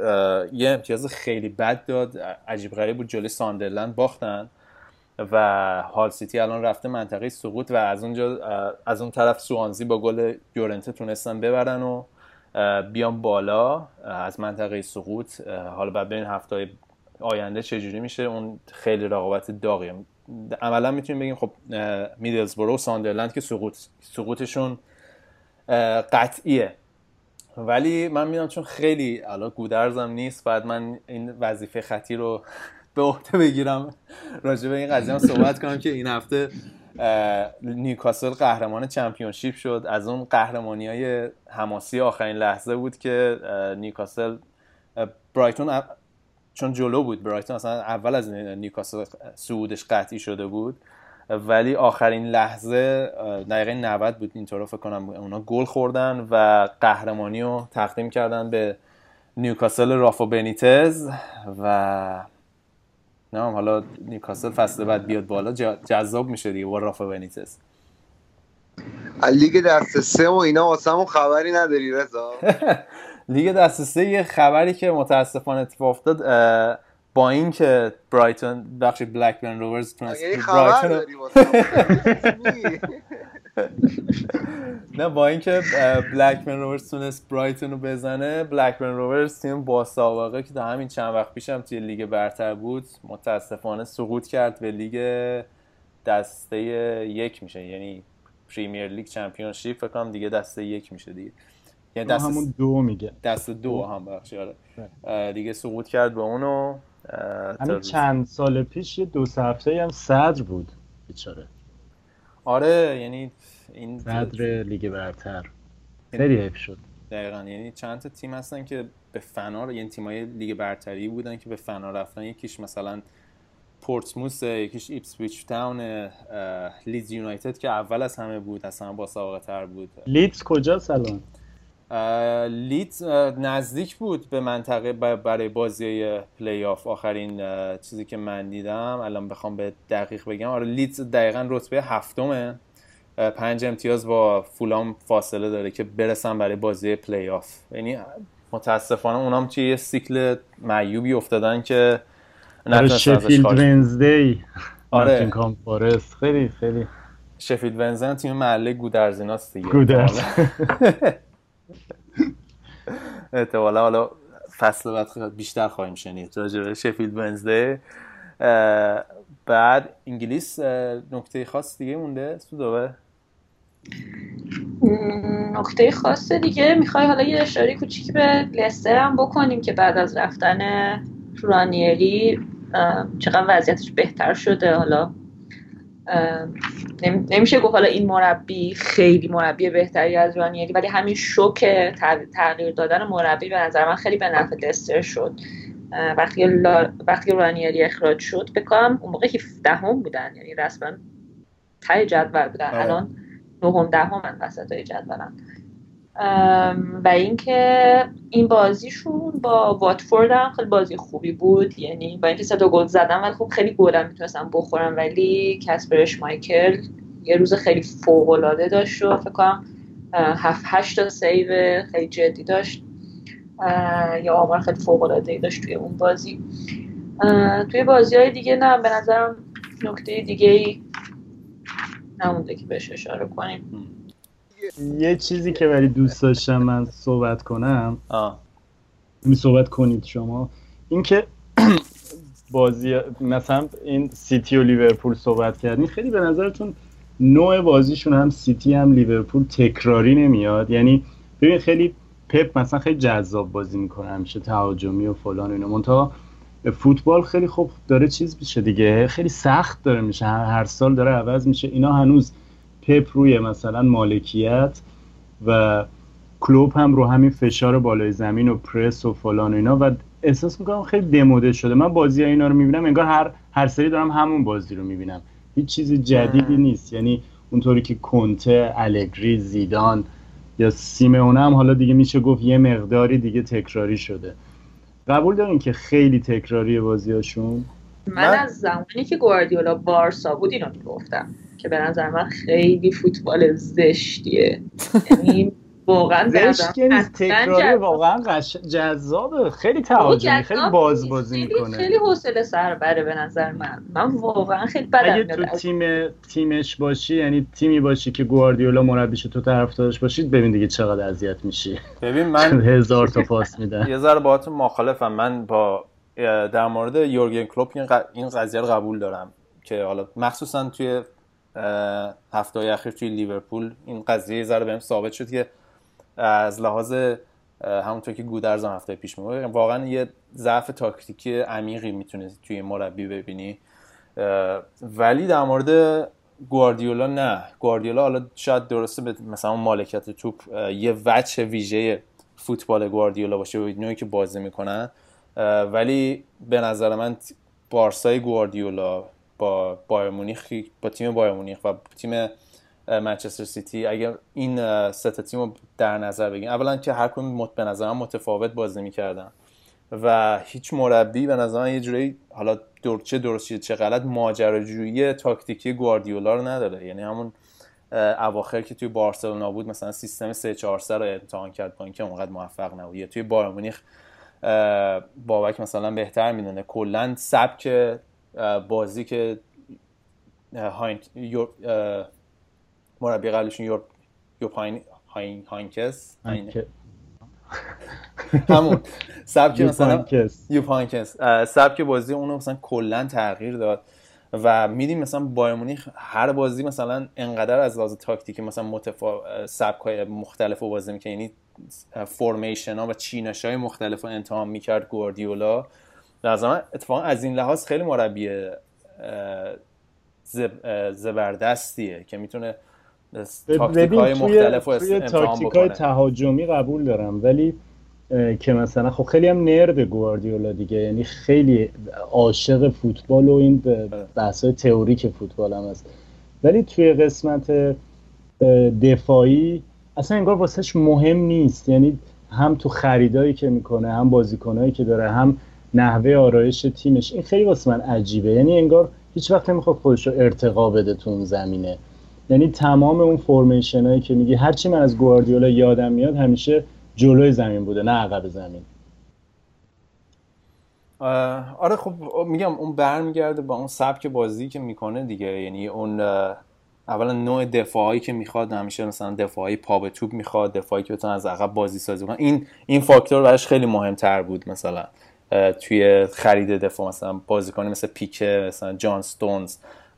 یه امتیاز خیلی بد داد. عجیب غریب بود جلوی ساندرلند باختن و هال سیتی الان رفته منطقه سقوط و از اونجا از اون طرف سوانزی با گل یورنته تونستن ببرن و بیان بالا از منطقه سقوط. حالا بعد ببین هفته آینده چجوری میشه. اون خیلی رقابت داغیه عملا می‌تونیم بگیم خب میدلزبرو و ساندرلند که سقوط سقوطشون قطعیه. ولی من می‌دونم چون خیلی الان گودرزم نیست بعد من این وظیفه خطی رو به عهده بگیرم راجع به این قضیه. هم صحبت کنم که این هفته نیوکاسل قهرمان چمپیونشیپ شد. از اون قهرمانی های حماسی آخرین لحظه بود که نیوکاسل برایتون چون جلو بود برایتون اصلا اول از نیوکاسل سعودش قطعی شده بود. ولی آخرین لحظه دقیقه 90 بود اینطور فکر کنم اونا گل خوردن و قهرمانی رو تقدیم کردن به نیوکاسل رافا بنیتز و نه حالا نیوکاسل فصل بعد بیاد بالا جذاب میشه دیگه با رافا بنیتز. لیگ دست سه و اینا واسه خبری نداری رضا؟ لیگ دست سه یه خبری که متاسفانه اتفاق افتاد با اینکه برایتون بخش بلکبرن روورز تونست یعنی برایتون نه با اینکه بلکبرن روورز تونست برایتون رو بزنه بلکبرن روورز تیم با سابقه که تا همین چند وقت پیشم توی لیگ برتر بود متاسفانه سقوط کرد به لیگ دسته یک میشه. یعنی پریمیر لیگ چمپیونشیپ فکر کنم دیگه دسته یک میشه دیگه. یعنی دست همون دو میگه. دست دو هم بخشی آره. دیگه سقوط کرد به اونو. همین چند سال پیش یه دو هفته هم صدر بود. بیچاره. آره یعنی این صدر لیگ برتر. خیلی حیف شد. دقیقا یعنی چند تا تیم هستن که به فنا یعنی تیمای لیگ برتری بودن که به فنا رفتن. یکیش مثلا پورتسموس یکیش ایپسویچ تاون لیدز یونایتد که اول از همه بود اصلا با سابقه تر بود. لیدز کجا سلام لیدز نزدیک بود به منطقه برای بازی پلی آف آخرین چیزی که من دیدم الان بخوام به دقیق بگم. آره لیدز دقیقا رتبه هفتمه. پنج امتیاز با فولام فاصله داره که برسن برای بازی پلی آف یعنی متاسفانه اونام توی یه سیکل معیوبی افتادن که آره شفیلد ونزدی آره. فارست خیلی خیلی. شفیلد ونزدی تیم محله گودرزیناست دیگه. گودرز. احتمالا حالا فصل بعد بیشتر خواهیم شنید. راجع به شفیلد ونزدی بعد انگلیس نکته خاص دیگه مونده؟ سودوه نکته خاص دیگه می‌خوای حالا یه اشاره کوچیکی به لستر هم بکنیم که بعد از رفتن رانیری چقدر وضعیتش بهتر شده حالا؟ نمیشه گفت حالا این مربی خیلی مربی بهتری از رانیری ولی همین شوک تغییر دادن مربی به نظر من خیلی به نفع لستر شد. وقتی وقتی رانیری اخراج شد بکنم اون موقع 17 هم بودن یعنی رسما تای جدول بودن. آره. الان نهم دهم وسط های جدولن. و اینکه این بازیشون با واتفورد هم خیلی بازی خوبی بود. یعنی با اینکه صدا گل زدن ولی خب خیلی گلم می‌تونستم بخورم. ولی کسپرش مایکل یه روز خیلی فوق العاده داشت و فکر کنم هفت هشت تا save خیلی جدی داشت. یا آمار خیلی فوق العاده داشت توی اون بازی. توی بازی های دیگه نه به نظرم نکته دیگه ای نمونده که بهش اشاره کنیم. یه چیزی که ولی دوست داشتم من صحبت کنم. می صحبت کنید شما. اینکه بازی مثلا این سیتی و لیورپول صحبت کردین خیلی به نظرتون نوع بازیشون هم سیتی هم لیورپول تکراری نمیاد؟ یعنی ببین خیلی پپ مثلا خیلی جذاب بازی می‌کنه همیشه تهاجمی و فلان اینا. منتها فوتبال خیلی خوب داره چیز میشه دیگه خیلی سخت داره میشه هر سال داره عوض میشه. اینا هنوز پپ روی مثلا مالکیت و کلوب هم رو همین فشار بالای زمین و پرس و فلان و اینا و احساس می‌کنم خیلی دموده شده. من بازی اینا رو می‌بینم انگار هر هر سری دارم همون بازی رو می‌بینم. هیچ چیزی جدیدی نیست. یعنی اونطوری که کنته الگری زیدان یا سیمونه هم حالا دیگه میشه گفت یه مقداری دیگه تکراری شده. قبول دارین که خیلی تکراری بازیاشون من, من از زمانی که گواردیولا بارسا بود اینو می‌گفتم. که به نظر من خیلی فوتبال زشتیه. یعنی واقعا زشت تکراری واقعا قش... جذابه. خیلی تهاجمی خیلی باز بازی می‌کنه. خیلی حوصله سر بره به نظر من. من واقعا خیلی بدم اگه تو تیم تیمش باشی یعنی تیمی باشی که گواردیولا مربیش تو طرفدارش باشید ببین دیگه چقدر اذیت میشی. ببین من هزار تا پاس میدن. یه ذره باهاتون مخالفم. من با در مورد یورگن کلوپ این قضیه رو قبول دارم که حالا مخصوصا توی هفته اخیر توی لیورپول. این قضیه ذره بهم ثابت شد که از لحاظ همونطور که گودرز هفته پیش میگه واقعا یه ضعف تاکتیکی عمیقی می‌تونه توی مربی ببینی. ولی در مورد گواردیولا نه. گواردیولا حالا شاید درسته به مثلا مالکیت توپ یه وجه ویژه فوتبال گواردیولا باشه. و نوعی که بازی می‌کنن. ولی به نظر من بارسای گواردیولا با بایر مونیخ با تیم بایر مونیخ و تیم منچستر سیتی. اگر این سه تیم رو در نظر بگیریم اولا که هر کدوم به نظرم متفاوت بازی می‌کردن و هیچ مربی به نظر یه جوری حالا دور چه درست چه غلط ماجراجویی تاکتیکی گواردیولا رو نداره. یعنی همون اواخر که توی بارسلونا بود مثلا سیستم 3 4 3 رو امتحان کرد با اینکه اونقدر موفق نبود. توی بایر مونیخ بابک مثلا بهتر می‌دونه. کلا سبک بازی که هاین مربی قبلشون یور یوپ هاین هاینکس. همون. سبک مثلا یوپ هاینکس. سبک بازی اونو مثلا کلا تغییر داد و میدیم مثلا بایر مونیخ هر بازی مثلا انقدر از لحاظ تاکتیکی مثلا متفا سبک های مختلف رو بازی می‌کنه یعنی formation ها و چینش های مختلف رو امتحان می‌کرد گواردیولا. لازم اتفاقا از این لحاظ خیلی مربی زبردستیه که می‌تونه تاکتیک های مختلف رو تاکتیک های تهاجمی قبول دارم ولی که مثلا خب خیلی هم نرد گواردیولا دیگه یعنی خیلی عاشق فوتبال و این بحث های تئوریک فوتبال هم هست. ولی توی قسمت دفاعی اصلا انگار واسهش مهم نیست. یعنی هم تو خریدایی که می‌کنه هم بازیکنایی که داره هم نحوه آرایش تیمش. این خیلی واسه من عجیبه. یعنی انگار هیچ وقت نمی‌خواد خودش رو ارتقا بده تو اون زمینه. یعنی تمام اون فرمیشن هایی که میگی هرچی من از گواردیولا یادم میاد همیشه جلوی زمین بوده نه عقب زمین. آره خب میگم اون برمیگرده با اون سبک بازی که می‌کنه دیگه. یعنی اون اولا نوع دفاعی که می‌خواد همیشه مثلا دفاعی پا به توپ می‌خواد دفاعی که بتونه از عقب بازی سازی کنه. این این فاکتور براش خیلی مهمتر بود مثلا. توی خرید دفاع مثلا بازیکن مثل پیکه مثلا جان ستونز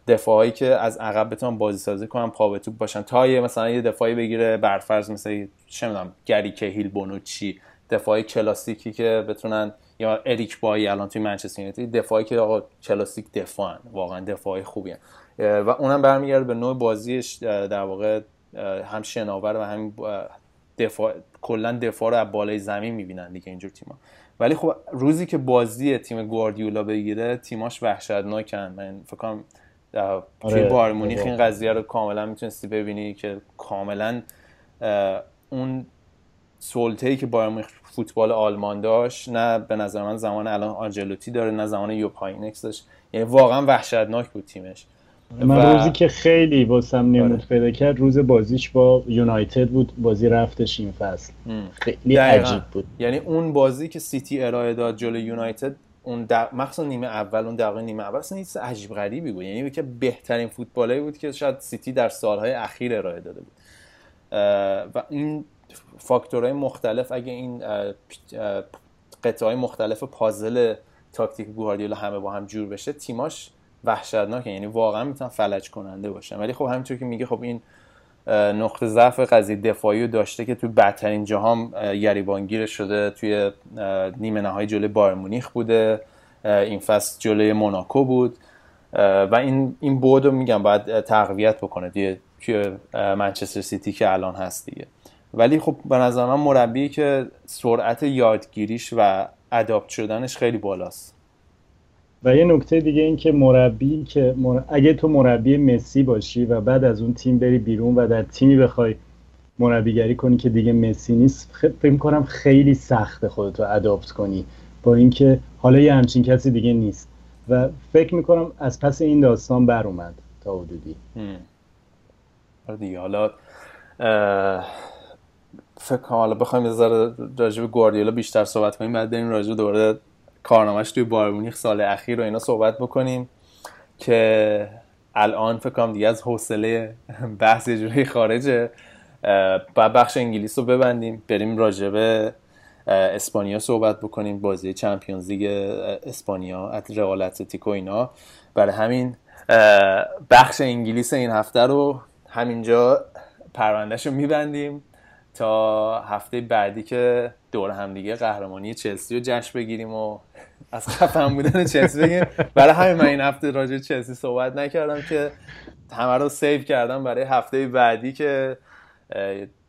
دفاعی که از عقب بتونن بازی سازی کنن پا به توپ باشن. تا یه مثلا یه دفاعی بگیره برفرض مثل چه می‌دونم گری کهیل بونوچی دفاعی کلاسیکی که بتونن یا اریک بایی الان توی منچستر یونایتد دفاعی که آقا کلاسیک دفاعن واقعا دفاعی خوبی و اونم برمیگرده به نوع بازیش در واقع هم شناور و هم دفاع کلا دفاع رو از بالای زمین می‌بینن دیگه اینجور تیما ولی خب روزی که بازی تیم گواردیولا بگیره تیماش وحشتناکن. من فکر کنم توی آره، بایر مونیخ این قضیه رو کاملا می‌تونستی ببینی که کاملا اون سلطه ای که بایر فوتبال آلمان داشت نه به نظر من زمان الان آنجلوتی داره نه زمان یوپاینکس داشت. یعنی واقعا وحشتناک بود تیمش. من و... روزی که خیلی واسم نمود آره. پیدا کرد روز بازیش با یونایتد بود. بازی رفتش این فصل. خیلی عجیب بود. یعنی اون بازی که سیتی ارائه داد جلو یونایتد اون در... مخصوصا نیمه اول اون دقیقه نیمه اول اصلا چیز عجیب غریبی بود. یعنی که بهترین فوتبالی بود که شاید سیتی در سالهای اخیر ارائه داده بود. و این فاکتورهای مختلف اگه این قطعه مختلف پازل تاکتیک گواردیولا همه با هم جور بشه تیماش وحشتناکه یعنی واقعا می‌تونن فلج کننده باشن. ولی خب همینطور که میگه خب این نقطه ضعف قضیه دفاعی رو داشته که توی بدترین جاهام گریبانگیر شده توی نیمه نهایی جلوی بایر مونیخ بوده این فصل جلوی موناکو بود. و این این بود رو میگم باید تقویت بکنه توی توی منچستر سیتی که الان هست دیگه. ولی خب به نظر من مربی که سرعت یادگیریش و اداپت شدنش خیلی بالاست. و یه نکته دیگه این که مربی که اگه تو مربی مسی باشی و بعد از اون تیم بری بیرون و در تیمی بخوای مربیگری کنی که دیگه مسی نیست فکر کنم خیلی سخته خودتو اداپت کنی با اینکه حالا یه همچین کسی دیگه نیست. و فکر می‌کنم از پس این داستان بر اومد تا حدودی. آره دیگه حالا فکر حالا بخوایم یه ذره راجع به گواردیولا بیشتر صحبت کنیم بعد بریم راجع دوره کارنامهش توی بایر سال اخیر رو اینا صحبت بکنیم که الان فکر کنم دیگه از حوصله بحث یه جوری خارجه. بعد بخش انگلیس رو ببندیم بریم راجع به اسپانیا صحبت بکنیم بازی چمپیونز لیگ اسپانیا رئال اتلتیکو اینا. برای همین بخش انگلیس این هفته رو همینجا پروندهش رو میبندیم. تا هفته بعدی که دور هم دیگه قهرمانی چلسی رو جشن بگیریم و از خفن بودن چلسی بگیم برای همین من این هفته راجع چلسی صحبت نکردم که همه رو save کردم برای هفته بعدی که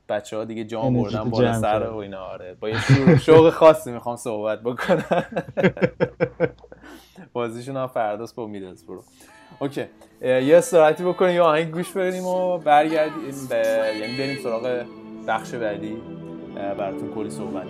بچه ها دیگه جام بردن بالا سر و اینا آره. با یه شوق خاصی می‌خوام صحبت بکنم. بازیشون هم فرداست با میدلز برو اوکی یه استراحتی بکنیم یا آهنگ گوش بدیم و برگردیم به یعنی بریم سراغ بخش بعدی براتون کلی صحبت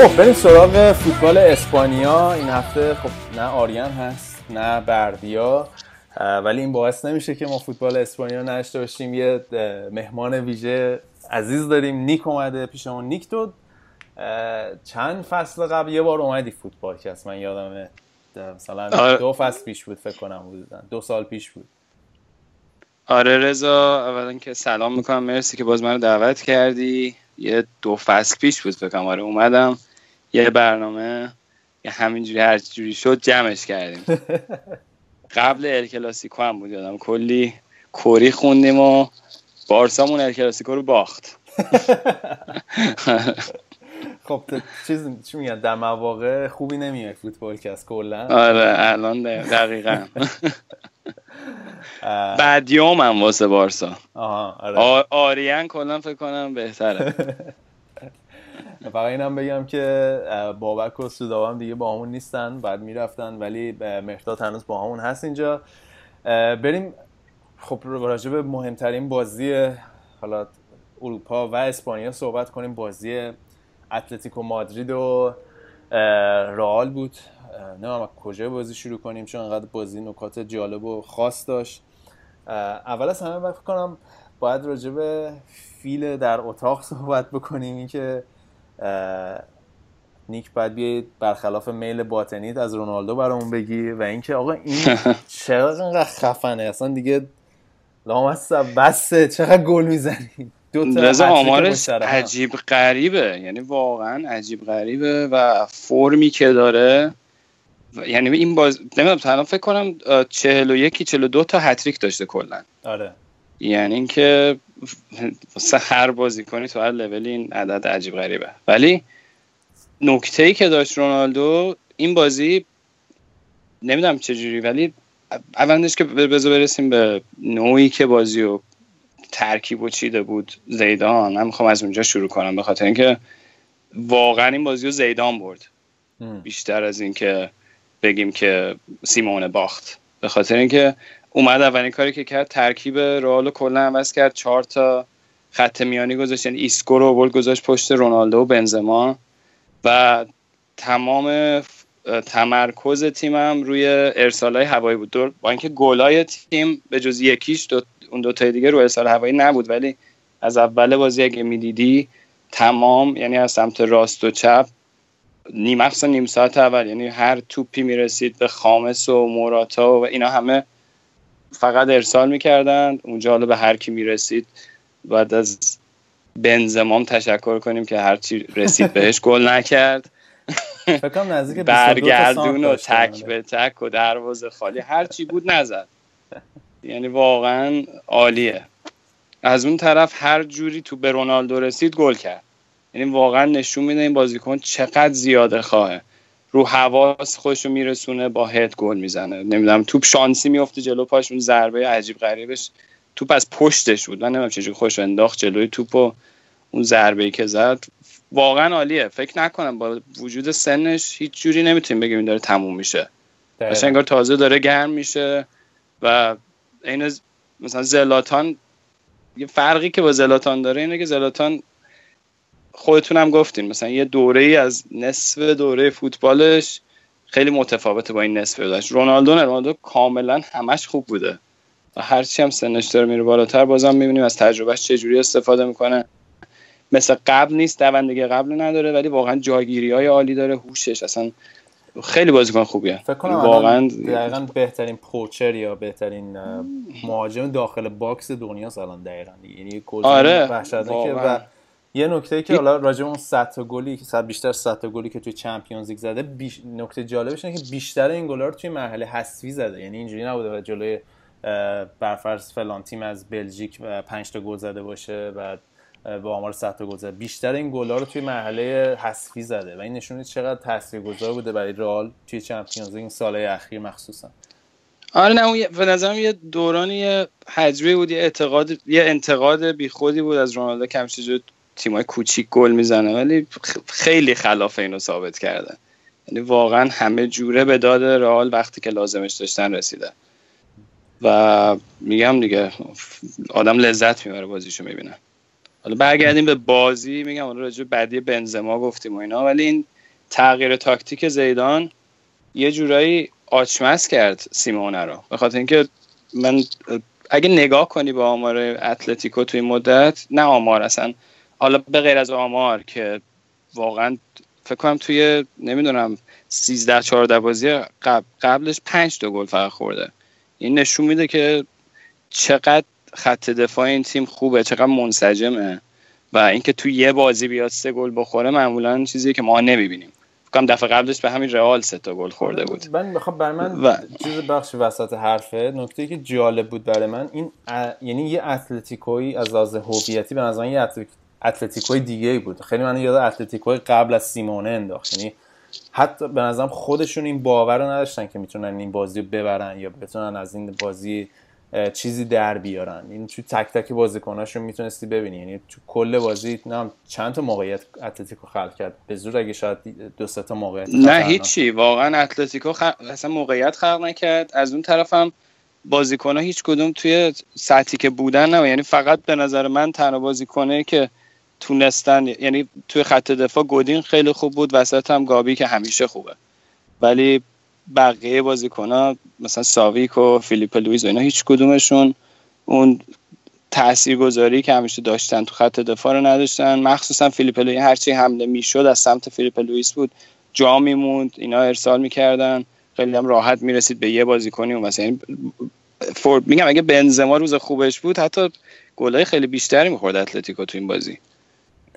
خب بریم سراغ فوتبال اسپانیا. این هفته خب نه آریان هست نه بردیا. ولی این باعث نمیشه که ما فوتبال اسپانیا نشته باشیم. یه مهمان ویژه عزیز داریم. نیک اومده پیشمون نیک تو چند فصل قبل یه بار اومدی فوتبال که من یادمه مثلا آره. دو فصل پیش بود فکر کنم بودن دو سال پیش بود. آره رضا اولا که سلام می‌کنم. مرسی که باز منو دعوت کردی. یه دو فصل پیش بود فکرم آره اومدم. یه برنامه یه همینجوری هر جوری شد جمعش کردیم. قبل ال کلاسیکو هم بود یادم. کلی کوری خوندیم و بارسامون ال کلاسیکو رو باخت. خب چیز چی میگن؟ در مواقع خوبی نمیاد فوتبال که از کلا. آره الان دقیقا. بعدیوم هم واسه بارسا. آره. آریان کلا فکر کنم بهتره. فقط اینم بگم که بابک و سوداو هم دیگه با همون نیستن بعد می‌رفتن ولی مهداد هنوز با همون هست اینجا. بریم. خب راجع به مهمترین بازی حالا اروپا و اسپانیا صحبت کنیم. بازی اتلتیکو مادرید و رئال بود. نه کجا بازی شروع کنیم؟ چون انقدر بازی نکات جالب و خاص داشت. اول از همه فکر کنم باید راجع به فیل در اتاق صحبت بکنیم. اینکه نیک باید بیاید برخلاف میل باطنیت از رونالدو برامون بگی و اینکه آقا این چقدر اینقدر خفنه؟ اصلا دیگه لامصب بسه چقدر گل می‌زنی؟ رضا آمارش عجیب غریبه. یعنی واقعا عجیب غریبه و فرمی که داره یعنی این باز نمی‌دونم تنها فکر کنم چهل و یکی چهل و دو تا هتریک داشته کلا. آره. یعنی اینکه هر بازی کنی تو هر لول این عدد عجیب غریبه. ولی نکته ای که داشت رونالدو این بازی نمی‌دونم چجوری ولی اولش که بذار برسیم به نوعی که بازی و ترکیب و چیده بود زیدان. من می‌خوام از اونجا شروع کنم به خاطر اینکه واقعا این بازی رو زیدان برد. بیشتر از اینکه بگیم که سیمئونه باخت. به خاطر اینکه اومد اولین کاری که کرد ترکیب رئال رو کلا عوض کرد چهار تا خط میانی گذاشت یعنی ایسکو رو آورد گذاشت پشت رونالدو و بنزما و تمام تمرکز تیمم روی ارسال هوایی بود. با اینکه گلای تیم به جز یکیش دو اون دو تای دیگه رو ارسال هوایی نبود ولی از اول بازی اگه می‌دیدی تمام یعنی از سمت راست و چپ نیم نیم ساعت اول یعنی هر توپی می‌رسید به خامس و موراتا و اینا همه فقط ارسال می‌کردن اونجا حالا به هر کی می‌رسید بعد از بنزمام تشکر کنیم که هرچی رسید بهش گل نکرد. برگردون و تک به تک و دروازه خالی. هرچی بود نزد. یعنی واقعا عالیه. از اون طرف هر جوری تو به رونالدو رسید گل کرد. یعنی واقعا نشون میده این بازیکن چقدر زیاده خواه رو حواس خودشو میرسونه با هد گل می‌زنه. نمی‌دونم توپ شانسی میفته جلو پاش اون ضربه عجیب غریبش توپ از پشتش بود. من نمی‌دونم چجوری خوش انداخت جلوی توپ و اون ضربه ای که زد. واقعا عالیه. فکر نکنم با وجود سنش هیچ جوری نمی‌تونیم بگیم داره تموم میشه. باشه انگار تازه داره گرم میشه و این مثلا زلاتان یه فرقی که با زلاتان داره اینه که زلاتان خودتون هم گفتین مثلا یه دوره ای از نصف دوره فوتبالش خیلی متفاوته با این نصف داشت رونالدو نه رونالدو کاملا همش خوب بوده. و هرچی هم سنش داره میره بالاتر بازم می‌بینیم از تجربهش چجوری استفاده می‌کنه. مثل قبل نیست دوندگی قبل نداره ولی واقعا جاگیری های عالی داره هوشش اصلا خیلی بازیکن خوبیه. فکر کنم واقعا دقیقا بهترین poacher یا بهترین مهاجم داخل box دنیا الان دقیقا. یعنی آره و یه نکته که حالا راجع اون 100 تا گلی که صد بیشتر 100 تا گلی که توی چمپیونز لیگ زده بیش... نکته جالبش اینه که بیشتر این گلا رو توی مرحله حذفی زده. یعنی اینجوری نبوده و جلوی برفرض فلان تیم از بلژیک 5 تا گل زده باشه و با آمار 100 تا گل زده. بیشتر این گلا رو توی مرحله حذفی زده و این نشون میده چقدر تاثیرگذار بوده برای رئال توی چمپیونز این سالهای اخیر مخصوصا. آره نه به نظرم یه دورانی حجبی بود یه اعتقاد یه انتقاد بیخودی بود از رونالدو. کم تیمای کوچیک گل می‌زنه ولی خیلی خلاف اینو ثابت کرده یعنی واقعا همه جوره به داد رئال وقتی که لازمش داشتن رسیده و میگم دیگه آدم لذت می‌بره بازیشو می‌بینه. حالا برگردیم به بازی میگم اون راجع بعدی بنزما گفتیم و اینا ولی این تغییر تاکتیک زیدان یه جورایی آچمس کرد سیمونه رو. به خاطر اینکه من اگه نگاه کنی به آمار اتلتیکو توی مدت نه آمار اصلا حالا به غیر از آمار که واقعا فکر کنم توی نمی‌دونم 13 14 بازی قبل قبلش 5 تا گل فقط خورده. این نشون میده که چقدر خط دفاع این تیم خوبه چقدر منسجمه و اینکه تو یه بازی بیاد سه گل بخوره معمولا چیزی که ما نمی‌بینیم. فکر دفعه قبلش به همین رئال سه تا گل خورده بود. من بخوام برای من و... چیز بخش وسط حرفه نکته که جالب بود برای من این ا... یعنی یه اتلتیکوی از لحاظ هویتی به نظر یه اتلتیکوی دیگه بود. خیلی من یاد اتلتیکوی قبل از سیمونه انداخت. یعنی حتی به نظرم خودشون این باور رو نداشتن که می‌تونن این بازی رو ببرن یا بتونن از این بازی چیزی در بیارن. این تو تک تک بازیکناشون می‌تونستی ببینی. یعنی تو کل بازی نه چند تا موقعیت اتلتیکو خلق کرد؟ به زور اگه شاید دو سه تا موقعیت نه هیچی. واقعا اتلتیکو خ... اصلا موقعیت خلق نکرد. از اون طرفم بازیکن ها هیچ کدوم توی سطحی که بودن نه یعنی فقط به نظر من تنها بازیکنه که تونستن یعنی توی خط دفاع گودین خیلی خوب بود وسط هم گابی که همیشه خوبه. ولی بقیه بازیکن مثلا ساویک و فیلیپ لویز و اینا هیچ کدومشون اون تاثیرگذاری که همیشه داشتن تو خط دفاع رو نداشتن. مخصوصا فیلیپ لویز هرچی حمله می‌شد از سمت فیلیپ لویز بود. جا میموند اینا ارسال می‌کردن. خیلی هم راحت می‌رسید به یه بازیکنی و مثلا فورد میگم اگه بنزما روز خوبش بود حتی گلای خیلی بیشتری می‌خورد اتلتیکو تو این بازی.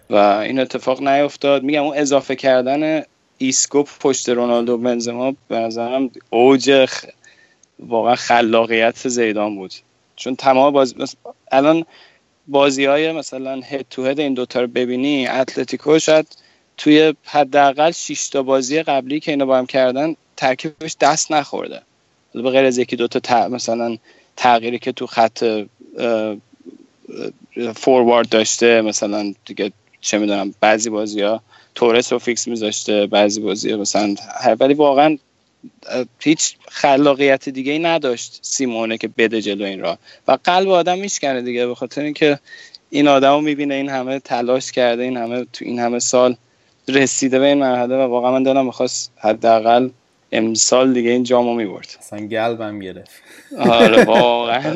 و این اتفاق نیفتاد. میگم اون اضافه کردن ایسکو پشت رونالدو بنزما به نظرم اوج واقعا خلاقیت زیدان بود. چون تمام باز الان بازی های مثلا head to head این دوتا رو ببینی اتلتیکو شاید توی حداقل 6 تا بازی قبلی که اینا با هم کردن ترکیبش دست نخورده. به غیر از یکی دوتا مثلا تغییری که تو خط فوروارد داشته مثلا دیگه چه می‌دونم بعضی بازی ها تورس رو فیکس میذاشته بعضی بازی مثلا ولی واقعا هیچ خلاقیت دیگه ای نداشت سیمونه که بده جلو این را و قلب آدم میشکنه دیگه به خاطر اینکه این آدم رو می‌بینه این همه تلاش کرده این همه تو این همه سال رسیده به این مرحله و واقعا من دارم می‌خواست حداقل امسال دیگه این جامو می‌برد. اصلا گلبم گرفت. آره واقعا.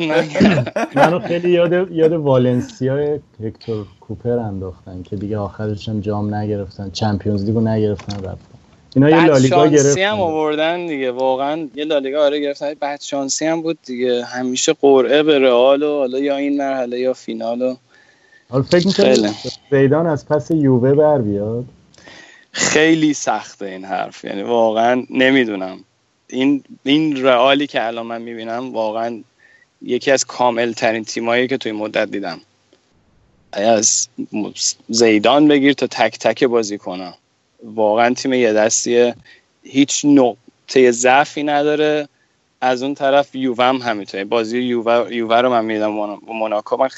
منو خیلی یاد یاد والنسیا هکتور کوپر انداختن که دیگه آخرش هم جام نگرفتن چمپیونز لیگو نگرفتن رفتن. اینا یه لالیگا گرفتن هم آوردن دیگه. واقعا یه لالیگا آره گرفتن. بعد شانسی هم بود دیگه. همیشه قرعه به رئال و حالا یا این مرحله یا فینال و حالا فکر می‌کنی زیدان از پس یووه بر بیاد؟ خیلی سخته این حرف. یعنی واقعا نمی‌دونم. این این رئالی که الان من می‌بینم واقعا یکی از کامل ترین تیمایی که توی مدت دیدم. از زیدان بگیر تا تک تک بازی کنم. واقعا تیم یه دستیه. هیچ نقطه ضعفی نداره. از اون طرف یووه هم همینطوره. بازی یووه, یووه رو من میدم موناکو. من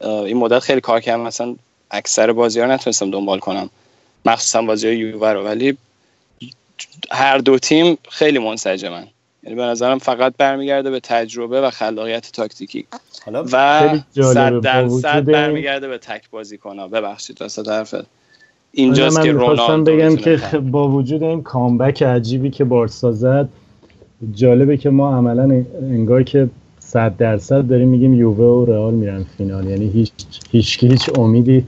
این مدت خیلی کار کردم. مثلا اکثر بازی ها نتونستم دنبال کنم. مخصوصا بازی یووه رو. ولی هر دو تیم خیلی منسجمن. یعنی به نظرم فقط برمیگرده به تجربه و خلاقیت تاکتیکی. و صد درصد برمیگرده به تک بازی کنه ببخشید واسه حرفت. اینجاست که رونالدو بگم که با وجود این کامبک عجیبی که بارسا زد جالبه که ما عملا انگار که صد درصد داریم میگیم یووه و رئال میرن فینال. یعنی هیچ هیچ هیچ امیدی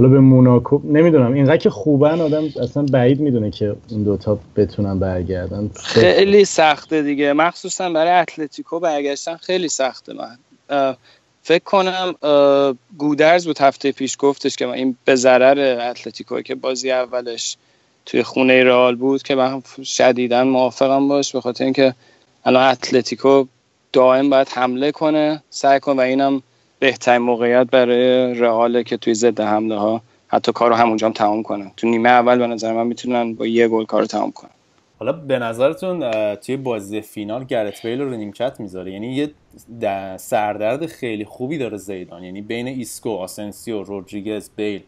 حالا به موناکو نمی‌دونم. اینقدر که خوبن آدم اصلا بعید می‌دونه که اون دوتا بتونن برگردن. خیلی سخته دیگه. مخصوصا برای اتلتیکو برگشتن خیلی سخته. من فکر کنم گودرز بود هفته پیش گفتش که این به ضرر اتلتیکو که بازی اولش توی خونه رئال بود که من شدیدا موافقم باش به خاطر اینکه الان اتلتیکو دائم باید حمله کنه سعی کن و اینم بهترین موقعیت برای رئال که توی ضد حمله ها حتی کارو همونجا هم تمام کنن تو نیمه اول به نظر من می‌تونن با یه گل کارو تمام کنن. حالا به نظرتون توی بازی فینال گرت بیل رو نیمکت می‌ذاره. یعنی یه سردرد خیلی خوبی داره زیدان. یعنی بین ایسکو آسنسیو رودریگز بیل.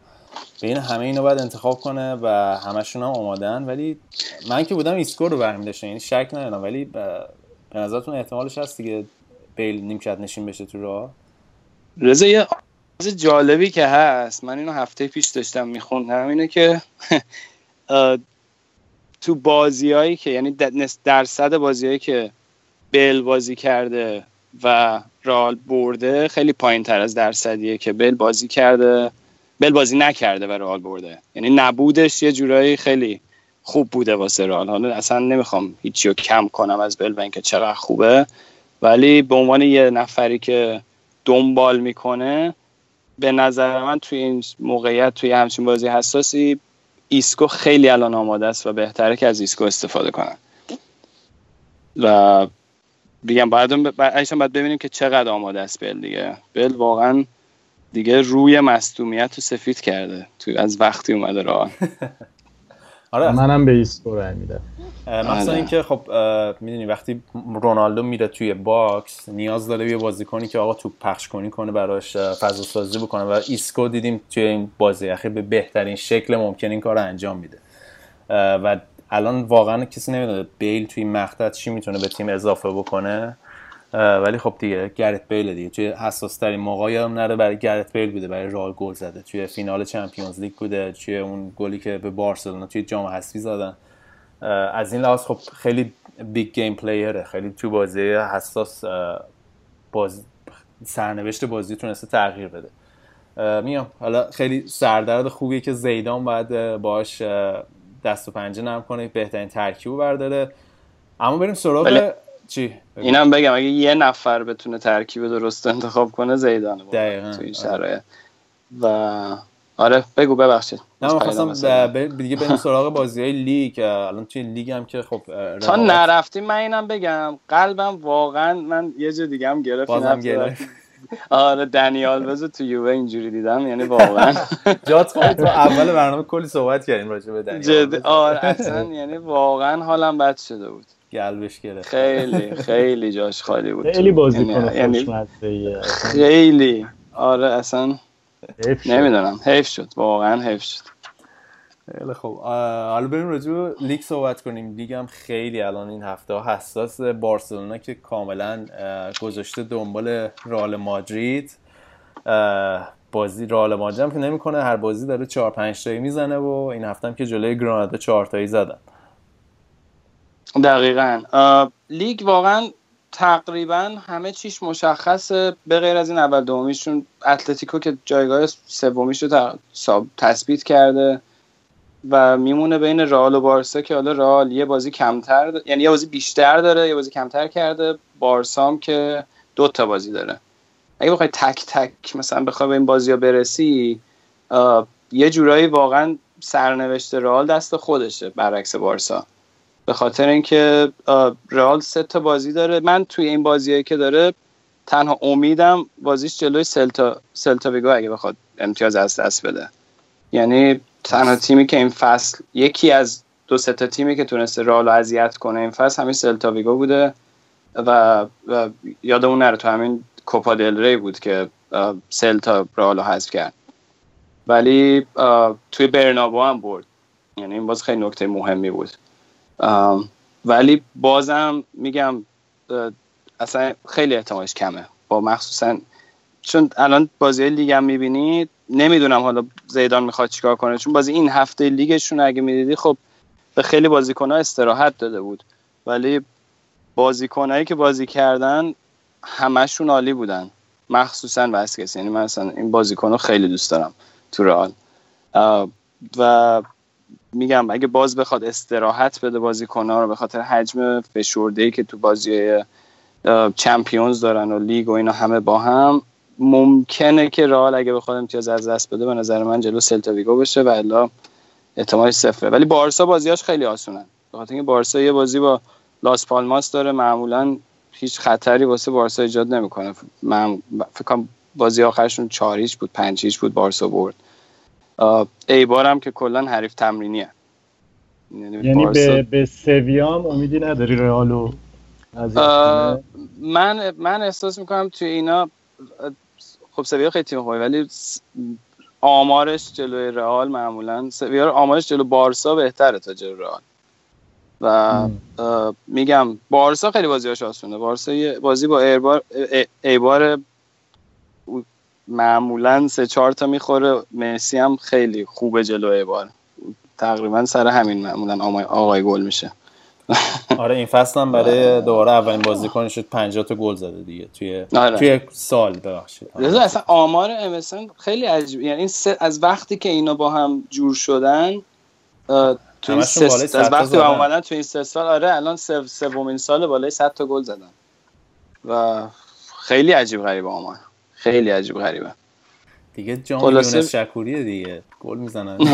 بین همه اینا باید انتخاب کنه و همشون هم آمادن ولی من که بودم ایسکو رو برمی داشتم. یعنی شک ندارم. ولی به نظرتون احتمالش هست دیگه بیل نیمکت نشین بشه تو رئال؟ رضا یه جالبی که هست من اینو هفته پیش داشتم میخوندم اینه که تو بازیایی که یعنی درصد بازیایی که بل بازی کرده و رئال برده خیلی پایین تر از درصدیه که بل بازی کرده. بل بازی نکرده و رئال برده. یعنی نبودش یه جورایی خیلی خوب بوده واسه رئال حالا اصلا نمی‌خوام هیچی رو کم کنم از بل و اینکه چقدر خوبه. ولی به عنوان یه نفری که دنبال می‌کنه به نظر من توی این موقعیت توی همچین بازی حساسی ایسکو خیلی الان آماده است و بهتره که از ایسکو استفاده کنن. و بگم باید باید ببینیم که چقدر آماده است بل دیگه. بل واقعا دیگه روی مصدومیت رو سفید کرده. توی از وقتی اومده رئال آره. منم به ایسکو رای میدم. مثلا آره. اینکه خب می‌دونی وقتی رونالدو میره توی box نیاز داره یه بازیکنی که آقا توپ پخش کنی کنه براش فضا سازی بکنه و ایسکو دیدیم توی این بازی اخیر به بهترین شکل ممکن این کار رو انجام میده. و الان واقعا کسی نمی‌دونه بیل توی مقطع چی می‌تونه به تیم اضافه بکنه. ولی خب دیگه گرت بیل دیگه. توی حساس ترین موقعی هم نره برای گرت بیل بوده برای رئال گل زده. توی فینال Champions League بوده توی اون گلی که به بارسلونا توی جام حذفی زدن. از این لحاظ خب خیلی big game player ه خیلی تو بازی حساس باز سرنوشت بازی تونسته تغییر بده. میام. حالا خیلی سردرد خوبیه که زیدان باید باش دست و پنجه نرم کنه بهترین ترکیب برداره. اما بریم سراغ بله. چی؟ اینم بگم اگه یه نفر بتونه ترکیب درست انتخاب کنه زیدانه دقیقاً. تو این شرایط. و آره بگو ببخشید. نه خواستم دیگه بریم سراغ بازی های لیگ. الان توی لیگ هم که خب تا نرفتیم من اینم بگم قلبم واقعا من یه جا دیگه هم گرفت بازم گرفت. آره دنیال بزو تو یووه اینجوری دیدم یعنی واقعا. جات تو اول برنامه کلی صحبت کردیم راجع به دنیال آره اصلا یعنی واقعا حالم بد شده بود. گلبش گرفت. خیلی خیلی جاش خالی بود. خیلی بازی کنه یعنی خیلی. آره اصلا نمی‌دونم. حیف شد. واقعا حیف شد. خیلی خوب. حالا بریم راجع لیگ صحبت کنیم. لیگ هم خیلی الان این هفته حساس. بارسلونا که کاملا گذاشته دنبال رئال مادرید. بازی رئال مادرید هم که نمی‌کنه. هر بازی داره 4 5 تایی می‌زنه و این هفته هم که جلوی گرانادا 4 تایی زدن. دقیقا. لیگ واقعا تقریبا همه چیش مشخصه. به غیر از این اول دومیشون اتلتیکو که جایگاه سومیش رو تثبیت کرده و میمونه بین رئال و بارسا که حالا رئال یه بازی کمتر یعنی یه بازی بیشتر داره یه بازی کمتر کرده. بارسام که دو تا بازی داره. اگه بخوای تک تک مثلا بخوای به این بازی ها برسی یه جورایی واقعا سرنوشت رئال دست خودشه برعکس بارسا. به خاطر اینکه رئال سه تا بازی داره. من توی این بازیایی که داره تنها امیدم بازیش جلوی سلتا سلتا ویگو اگه بخواد امتیاز از دست بده. یعنی تنها تیمی که این فصل یکی از دو سه تا تیمی که تونسته رئال اذیت کنه این فصل همین سلتا ویگو بوده و, و یادمون نره تو همین کوپا دل ری بود که سلتا رئال حذف کرد. ولی توی برنابو هم برد. یعنی این باز خیلی نکته مهمی بود. ولی بازم میگم اصلا خیلی احتمالش کمه. با مخصوصا چون الان بازی لیگ هم می‌بینید نمی‌دونم حالا زیدان می‌خواد چیکار کنه. چون بازی این هفته لیگشون اگه می‌دیدی خب به خیلی بازیکنها استراحت داده بود. ولی بازیکنهایی که بازی کردن همشون عالی بودن. مخصوصا واسکس. یعنی من اصلا این بازیکن خیلی دوست دارم تو رئال. و میگم اگه باز بخواد استراحت بده بازیکن‌ها رو به خاطر حجم فشرده که تو بازی چمپیونز دارن و لیگ و اینا همه با هم ممکنه که رئال اگه بخواد امتیاز از دست بده به نظر من جلو سلتا ویگو بشه و الا احتمالش صفره. ولی بارسا بازیاش خیلی آسونن. به خاطر اینکه بارسا یه بازی با لاس پالماس داره معمولا هیچ خطری واسه بارسا ایجاد نمی‌کنه. من فکر بازی آخرشون 4 بود 5 بود بارسا برد. ایبار هم که کلا حریف تمرینیه. یعنی, یعنی به, به سویام امیدی نداری رئالو من من احساس می‌کنم توی اینا خب سویا خیلی تیم خوبی ولی آمارش جلوی رئال معمولا سویا آمارش جلو بارسا بهتره تا جلو رئال. و میگم بارسا خیلی بازیاش آسونه. بارسا یه بازی با ایبار ایبار معمولا سه چهار تا می‌خوره. مسی هم خیلی خوبه جلوی بار تقریبا سر همین معمولا آقای گل میشه. آره این فصل هم برای دوباره اولین بازیکن شد. 50 تا گل زده دیگه. توی آره. توی سال ببخشید. اصلا آمار ام خیلی عجیب یعنی از وقتی که اینا با هم جور شدن تو این سه از وقتی با اومدن تو این سه سال آره الان سومین سال بالای 100 تا گل زدن. و خیلی عجیب غریب آمار. خیلی عجیب غریبه دیگه جام خلاصه- یونس شکوریه دیگه گل می‌زنن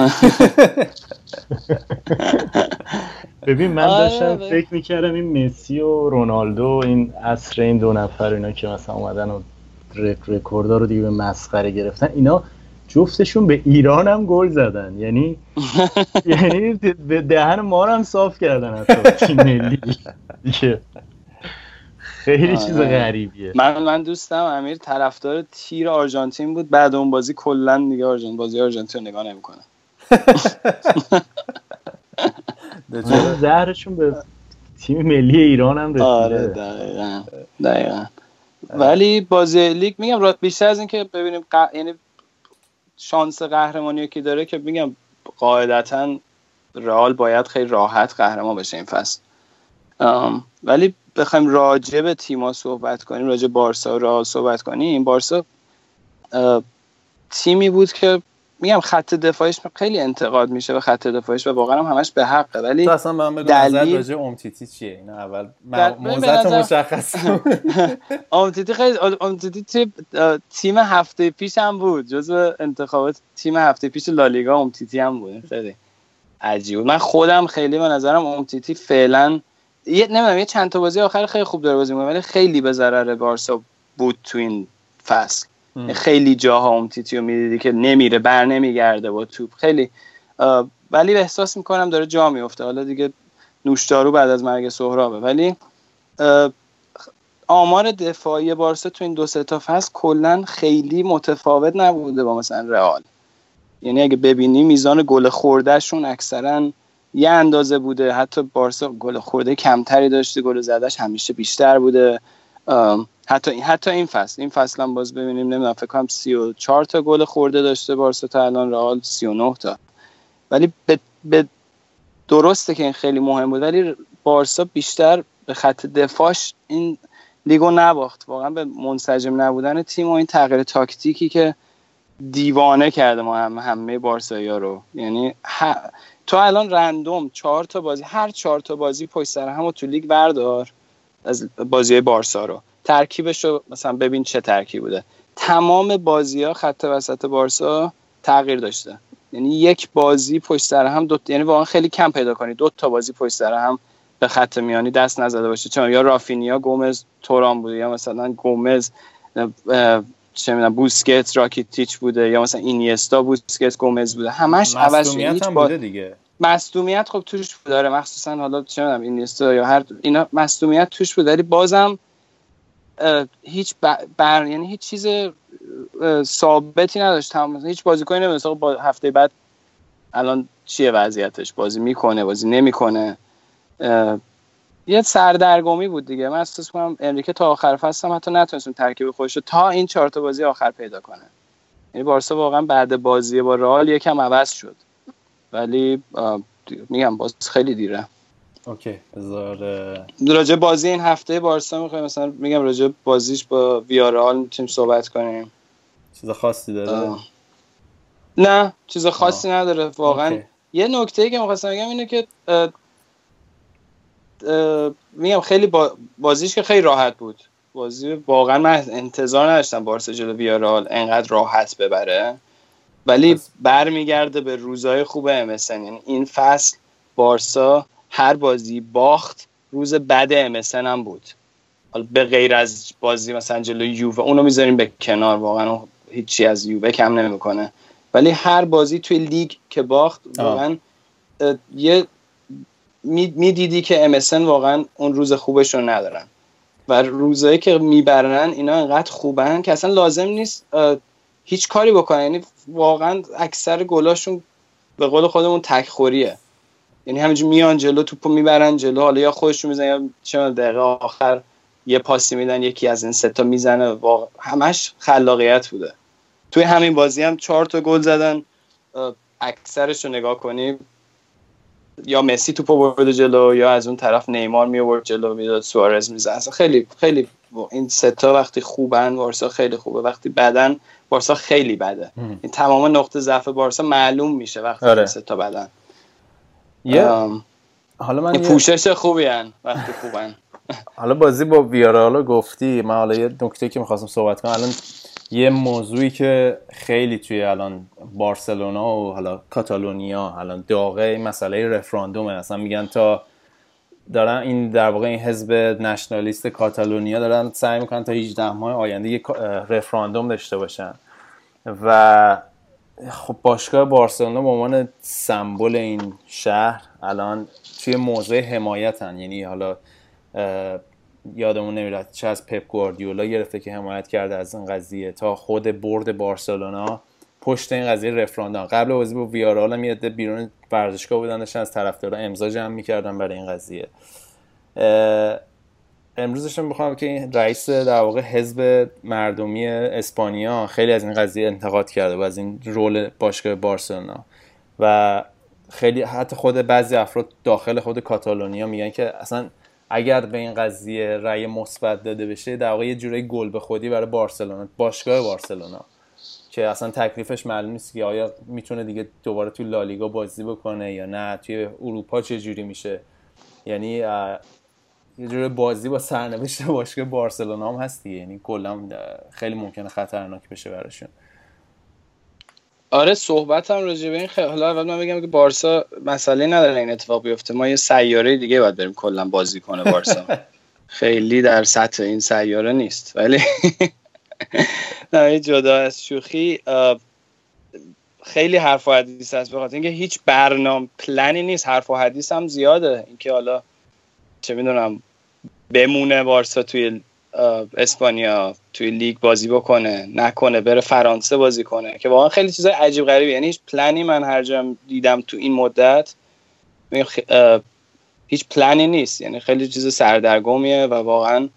ببین من آره، داشتم ببین. فکر می‌کردم این مسی و رونالدو این عصر این دو نفر اینا که مثلا اومدن و رک رکوردا رو دیگه به مسخره گرفتن اینا جفتشون به ایران هم گل زدن یعنی یعنی به دهن ما رو هم صاف کردن حتی ملی دیگه. خیلی چیز آره. غریبیه. من من دوستم امیر طرفدار تیر آرژانتین بود. بعد اون بازی کلا دیگه آرژانتین بازی آرژانتین رو نگاه نمی‌کنه. زهرشون به تیم ملی ایران هم رسیده. آره دقیقا. دقیقا. ولی بازی لیگ میگم را- بیشتر از اینکه ببینیم ق... یعنی شانس قهرمانی که داره که میگم قاعدتا رئال باید خیلی راحت قهرمان بشه این فصل. ولی بخوایم راجع به تیما صحبت کنیم راجع بارسا و رئال صحبت کنیم. بارسا تیمی بود که میگم خط دفاعش خیلی انتقاد میشه به خط دفاعش و واقعا هم همش به حقه. ولی تو اصلا من بگو دلیل- نظر راجع امتیتی چیه؟ اینا اول. موزت نظر- مشخص کن. آمتیتی خیلی اه، تیم هفته پیش هم بود. جزو انتخابات تیم هفته پیش لالیگا آمتیتی هم بود. خیلی عجیب. من خودم خیلی به نظرم آمتیتی فعلا یه نمی‌دونم یه چند تا بازی آخر خیلی خوب داره بازی می‌کنه ولی خیلی به ضرر بارسا بود تو این فصل. ام. خیلی جاها امتیتی رو می‌دیدی که نمیره بر نمیگرده با توپ. خیلی ولی احساس می‌کنم داره جا میفته حالا دیگه نوشدارو بعد از مرگ سهرابه. ولی آمار دفاعی بارسا تو این دو سه تا فصل کلا خیلی متفاوت نبوده با مثلا رئال. یعنی اگه ببینی میزان گل خوردهشون اکثرا یه اندازه بوده. حتی بارسا گل خورده کمتری داشته گل زدش همیشه بیشتر بوده. حتی این حتی این فصل. این فصل هم باز ببینیم نمی‌دونم فکر کنم 34 تا گل خورده داشته بارسا تا الان رئال 39 تا. ولی به, به درسته که این خیلی مهم بود ولی بارسا بیشتر به خط دفاعش این لیگو نباخت. واقعا به منسجم نبودن تیم و این تغییر تاکتیکی که دیوانه کرده ما هم همه بارسایی ها رو. یعنی. تو الان رندوم چهار تا بازی هر چهار تا بازی پشت سر هم تو لیگ بردار از بازی بارسا رو. ترکیبش رو مثلا ببین چه ترکیب بوده. تمام بازی ها خط وسط بارسا تغییر داشته. یعنی یک بازی پشت سر هم دو یعنی واقعا خیلی کم پیدا کنی. دو تا بازی پشت سر هم به خط میانی دست نزده باشه. چون یا رافینیا گومز توران بوده یا مثلا گومز چه می‌دونم بوسکت راکیتیچ بوده یا مثلا اینیستا بوسکت گومز بوده. همش عوض شده. هم. بوده دیگه. مصدومیت خب توش داره مخصوصا حالا چه می‌دونم اینیستا یا هر اینا مصدومیت توش بود ولی بازم هیچ بر یعنی هیچ چیز ثابتی نداشت. تمام هیچ بازیکنی نمی‌دونست با هفته بعد الان چیه وضعیتش؟ بازی می‌کنه بازی نمی‌کنه. یه سردرگمی بود دیگه. من احساس کنم انریکه تا آخر فصل هم حتی نتونست اون ترکیب خودش رو تا این چهار تا بازی آخر پیدا کنه. یعنی بارسا واقعا بعد بازی با رئال یکم عوض شد. ولی میگم باز خیلی دیره. اوکی بذار راجع بازی این هفته بارسا می‌خوایم مثلا میگم راجع بازیش با ویارال می‌تونیم صحبت کنیم. چیز خاصی داره؟ اه. نه چیز خاصی نداره واقعا. اوکی. یه نکته ای که می‌خواستم بگم اینه که میگم خیلی با- بازیش که خیلی راحت بود. بازی واقعا من انتظار نداشتم بارسا جلو ویارال انقدر راحت ببره. ولی برمیگرده به روزای خوب MSN یعنی این فصل بارسا هر بازی باخت روز بد MSN هم بود. حالا به غیر از بازی مثلا جلو یووه اونو می‌ذاریم به کنار. واقعا هیچی از یووه کم نمی‌کنه. ولی هر بازی توی لیگ که باخت. واقعا یه می‌دیدی که MSN واقعا اون روز خوبش رو ندارن. و روزایی که می‌برن اینا انقدر خوبن که اصلا لازم نیست هیچ کاری بکنن. یعنی واقعا اکثر گلاشون به قول خودمون تکخوریه. یعنی همینجور میان جلو توپو می‌برن جلو حالا یا خودشون می‌زنن یا می‌دونم دقیقه آخر یه پاسی میدن یکی از این ستا می‌زنه. واقع همش خلاقیت بوده. توی همین بازی هم چهار تا گل زدن. اکثرش رو نگاه کنی. یا مسی توپو برده جلو یا از اون طرف نیمار می آورد جلو می‌داد سوارز می‌زد. اصلا خیلی خیلی این ستا وقتی خوبن بارسا خیلی خوبه. وقتی بدن بارسا خیلی بده. هم. این تمام نقطه ضعف بارسا معلوم میشه وقتی آره. این ستا بدن. یه ام، حالا من یه- پوشش خوبی هن وقتی خوبن. حالا بازی با ویارال گفتی. من حالا یه نکته که می‌خواستم صحبت کنم. الان یه موضوعی که خیلی توی الان بارسلونا و حالا کاتالونیا الان داغه مسئله رفراندومه. اصلا میگن تا دارن این در واقع این حزب نشنالیست کاتالونیا دارن سعی می‌کنن تا 18 ماه آینده یک رفراندوم داشته باشن. و خب باشگاه بارسلونا به عنوان سمبل این شهر الان توی موضع حمایتن. یعنی حالا یادمون نمیاد چه از پپ گواردیولا گرفته که حمایت کرده از این قضیه تا خود برد بارسلونا پشت این قضیه رفراندوم قبل بازی با ویارال هم یه بیرون ورزشگاه بودن از طرفدارا امضا جمع می‌کردن برای این قضیه. امروزش می‌خوام که این رئیس در واقع حزب مردمی اسپانیا خیلی از این قضیه انتقاد کرده و از این رول باشگاه بارسلونا. و خیلی حتی خود بعضی افراد داخل خود کاتالونیا میگن که اصلا اگر به این قضیه رأی مثبت داده بشه در واقع یه جوری گل به خودی برای بارسلونا باشگاه بارسلونا که اصلا تکلیفش معلوم نیست که آیا می‌تونه دیگه دوباره توی لالیگا بازی بکنه یا نه توی اروپا چه جوری میشه. یعنی یه جور بازی با سرنوشت باشگاه بارسلونا هم هست یعنی کلا خیلی ممکنه خطرناک بشه براشون. آره صحبت هم راجع به این خیلی حالا اول من بگم که بارسا مسئله نداره این اتفاق بیفته. ما یه سیاره دیگه باید بریم کلا بازی کنه بارسا. خیلی در سطح این سیاره نیست. ولی نه جدا از شوخی خیلی حرف و حدیث هست بخاطر اینکه هیچ برنامه پلنی نیست. حرف و حدیث هم زیاده. اینکه حالا چه می‌دونم بمونه بارسا توی اسپانیا توی لیگ بازی بکنه نکنه بره فرانسه بازی کنه که واقعا خیلی چیزای عجیب غریبی یعنی هیچ پلنی من هر جا دیدم تو این مدت هیچ پلنی نیست. یعنی خیلی چیز سردرگمیه و واقعا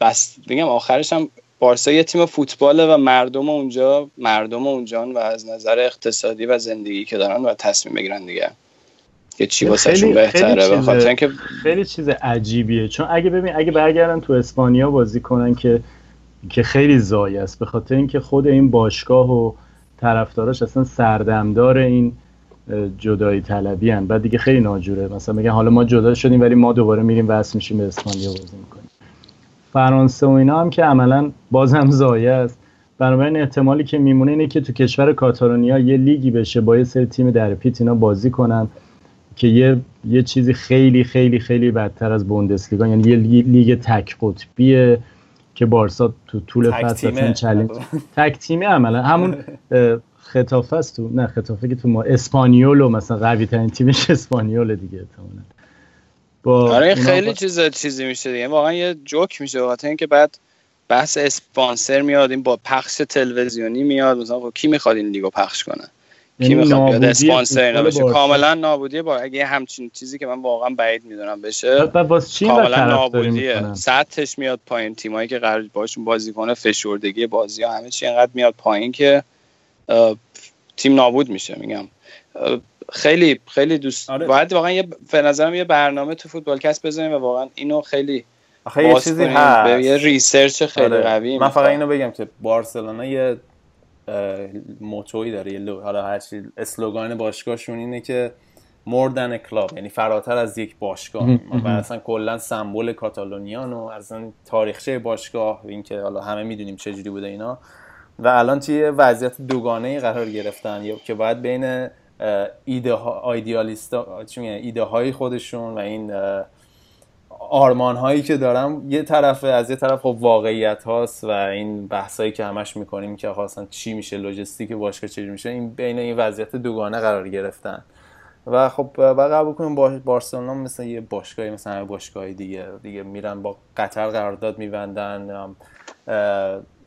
بس بگم آخرش هم بارسا یه تیم فوتباله و مردم اونجا مردم اونجان و از نظر اقتصادی و زندگی که دارن و تصمیم بگیرن دیگه. که چی واسهشون بهتره به خاطر اینکه خیلی چیز عجیبیه. چون اگه ببین اگه برگردن تو اسپانیا بازی کنن که که خیلی زای است. به خاطر اینکه خود این باشگاه و طرفداراش اصلا سردمدار این جدایی طلبی هن. بعد دیگه خیلی ناجوره. مثلا میگن حالا ما جدا شدیم ولی ما دوباره میریم وصل میشیم به اسپانیا بازی می‌کنیم. فرانسه و اینا هم که عملا بازم زایه است. بنابراین احتمالی که میمونه اینه که تو کشور کاتالونیا یه لیگی بشه با یه سری تیم در پیت اینا بازی کنن. که یه یه چیزی خیلی خیلی خیلی بدتر از بوندسلیگا یعنی یه لیگ تک قطبیه که بارسا تو طول فصل اصلا چالش تک تیمه عملا. همون خطافه است تو نه خطافه که تو ما اسپانیولو مثلا قوی ترین تیمش اسپانیول دیگه احتمالاً. با آره خیلی با... چیز چیزی میشه دیگه. واقعا یه جوک میشه بخاطر اینکه بعد بحث اسپانسر میاد این با پخش تلویزیونی میاد مثلا خب کی می‌خواد این لیگو پخش کنه؟ کی یعنی می‌خواد بیاد؟ اسپانسر اینا بشه کاملا نابودیه با اگه همچین چیزی که من واقعا بعید می‌دونم بشه کاملا نابودیه. سطحش میاد پایین. تیمایی که قرار باشون بازی کنه فشردگی بازی ها همه چی انقدر میاد پایین که تیم نابود میشه میگم. خیلی خیلی درست آره. باید واقعا یه به نظرم یه برنامه تو فوتبالکست بزنیم و واقعا اینو خیلی آخه یه چیزی هست یه research خیلی آره. قوی من فقط اینو بگم که بارسلونا یه موتوی داره یه حالا هرچی اسلوگان باشگاهشون اینه که موردن کلاب یعنی فراتر از یک باشگاه. و اصلا کلا سمبل کاتالونیان و اصلا تاریخچه باشگاه اینکه حالا همه می‌دونیم چه جوری بوده اینا. و الان توی وضعیت دوگانه قرار گرفتن که باید بین ایده ها ایده های خودشون و این آرمان هایی که دارم یه طرف از یه طرف خب واقعیت هاست و این بحثایی که همش می‌کنیم که اصلا چی میشه لوجستیک باشگاه چی میشه این بین این وضعیت دوگانه قرار گرفتن. و خب بعد قبول کنیم با بارسلونا مثل یه باشگاهی مثل همه باشگاهی دیگه دیگه میرن با قطر قرارداد میبندن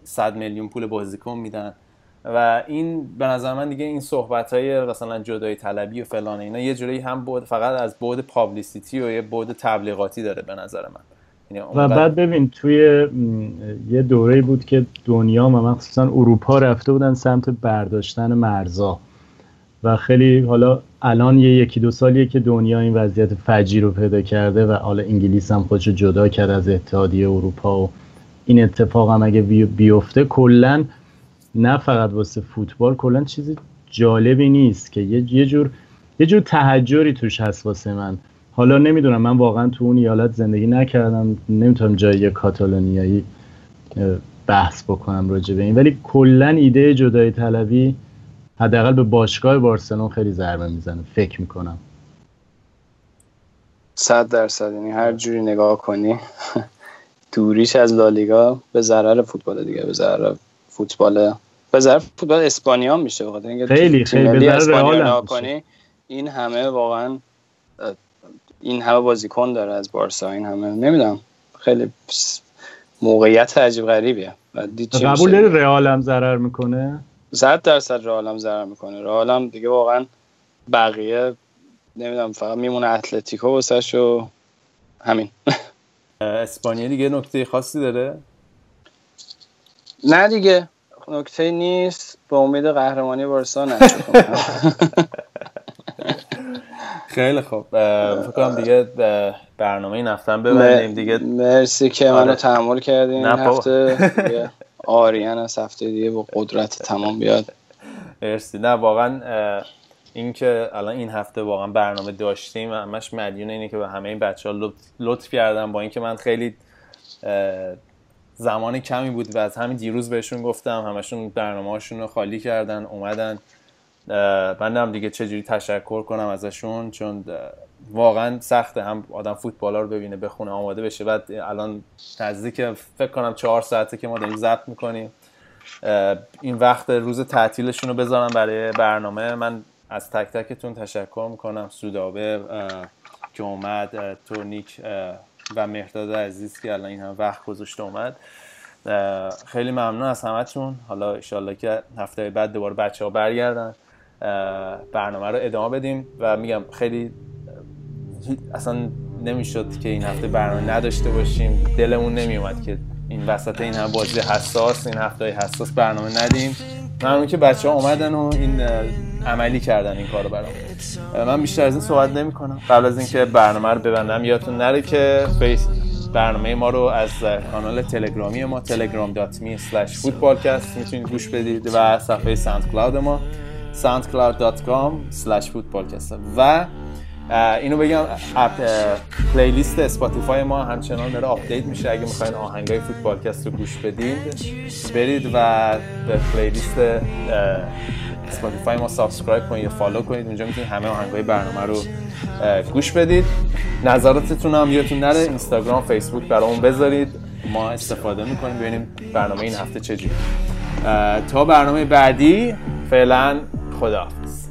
100 میلیون پول بازیکن میدن. و این به نظر من دیگه این صحبت های مثلا جدای طلبی و فلان اینا یه جوری هم بود فقط از بود پابلیسیتی و یه بود تبلیغاتی داره به نظر من. یعنی و بعد ببین توی یه دوره بود که دنیا و مخصوصا اروپا رفته بودن سمت برداشتن مرزا. و خیلی حالا الان یه یکی دو سالیه که دنیا این وضعیت فجی رو پیدا کرده و حالا انگلیس هم خودشو جدا کرد از اتحادیه اروپا و این اتفاق هم اگه بیفته کلا نه فقط واسه فوتبال کلا چیزی جالبی نیست که یه, جور یه جور تهجری توش هست واسه من. حالا نمی‌دونم من واقعا تو اون ایالت زندگی نکردم نمی‌تونم جای کاتالونیایی بحث بکنم راجع به این. ولی کلا ایده جدای طلبی حداقل به باشگاه بارسلون خیلی ضربه می‌زنه فکر می‌کنم. صد درصد. یعنی هر جوری نگاه کنی دوریش از لالیگا به ضرر فوتبال دیگه به ضرر فوتبال به ضرر فوتبال اسپانیا میشه بخاطر خیلی خیلی به ضرر کنی این همه واقعا این همه بازیکن داره از بارسا این همه نمی‌دونم. خیلی موقعیت عجیب غریبیه. قبول داری رئال هم ضرر می‌کنه؟ صد درصد رئال هم ضرر می‌کنه. رئال هم دیگه واقعا بقیه نمی‌دونم فقط میمونه اتلتیکو واسش و همین. اسپانیا دیگه نکته خاصی داره؟ نه دیگه. نکته نیست. به امید قهرمانی بارسا نه. خیلی خوب. فکر کنم دیگه برنامه این هفته ببندیم. دیگه مرسی که منو آره. تحمل کردین. هفته آریان از هفته دیگه با قدرت تمام بیاد. مرسی. نه واقعا اینکه الان این هفته واقعا برنامه داشتیم همش مدیون اینه که به همه این بچه ها لطف کردم. با اینکه من خیلی زمان کمی بود و از همین دیروز بهشون گفتم همشون برنامه هاشون رو خالی کردن اومدن. من هم دیگه چجوری تشکر کنم ازشون چون واقعا سخته هم آدم فوتبال رو ببینه بخونه آماده بشه. بعد الان نزدیک فکر کنم چهار ساعته که ما داریم ضبط می‌کنیم. این وقت روز تعطیلشون رو بذارم برای برنامه. من از تک تکتون تشکر می‌کنم. سودابه که اومد تورنیک و مهداد عزیز که الان این هم وقت گذاشته اومد. خیلی ممنون از همتون. حالا ایشالله که هفته بعد دوباره بچه ها برگردن برنامه رو ادامه بدیم و میگم خیلی اصلا نمی‌شد که این هفته برنامه نداشته باشیم. دلمون نمیومد که این وسط این هم بازی حساس این هفته حساس برنامه ندیم. ممنون که بچه ها اومدن و این عملی کردن این کارو برام. من بیشتر از این صحبت نمی کنم قبل از اینکه برنامه رو ببندم یادتون نره که فیس برنامه ما رو از کانال تلگرامی ما telegram.me slash footballcast می‌تونید گوش بدید و صفحه SoundCloud ما soundcloud.com slash footballcast. و اینو بگم اپ playlist Spotify ما همچنان داره update میشه. اگه می‌خواین آهنگای فوتبالکست رو گوش بدید برید و به playlist Spotify ما subscribe کنید یا follow کنید. اونجا می‌تونید همه آهنگای برنامه رو گوش بدید. نظراتتون هم یادتون نره. اینستاگرام فیسبوک برامون بذارید. ما استفاده می‌کنیم. ببینیم برنامه این هفته چجوری تا برنامه بعدی فعلا خداحافظ.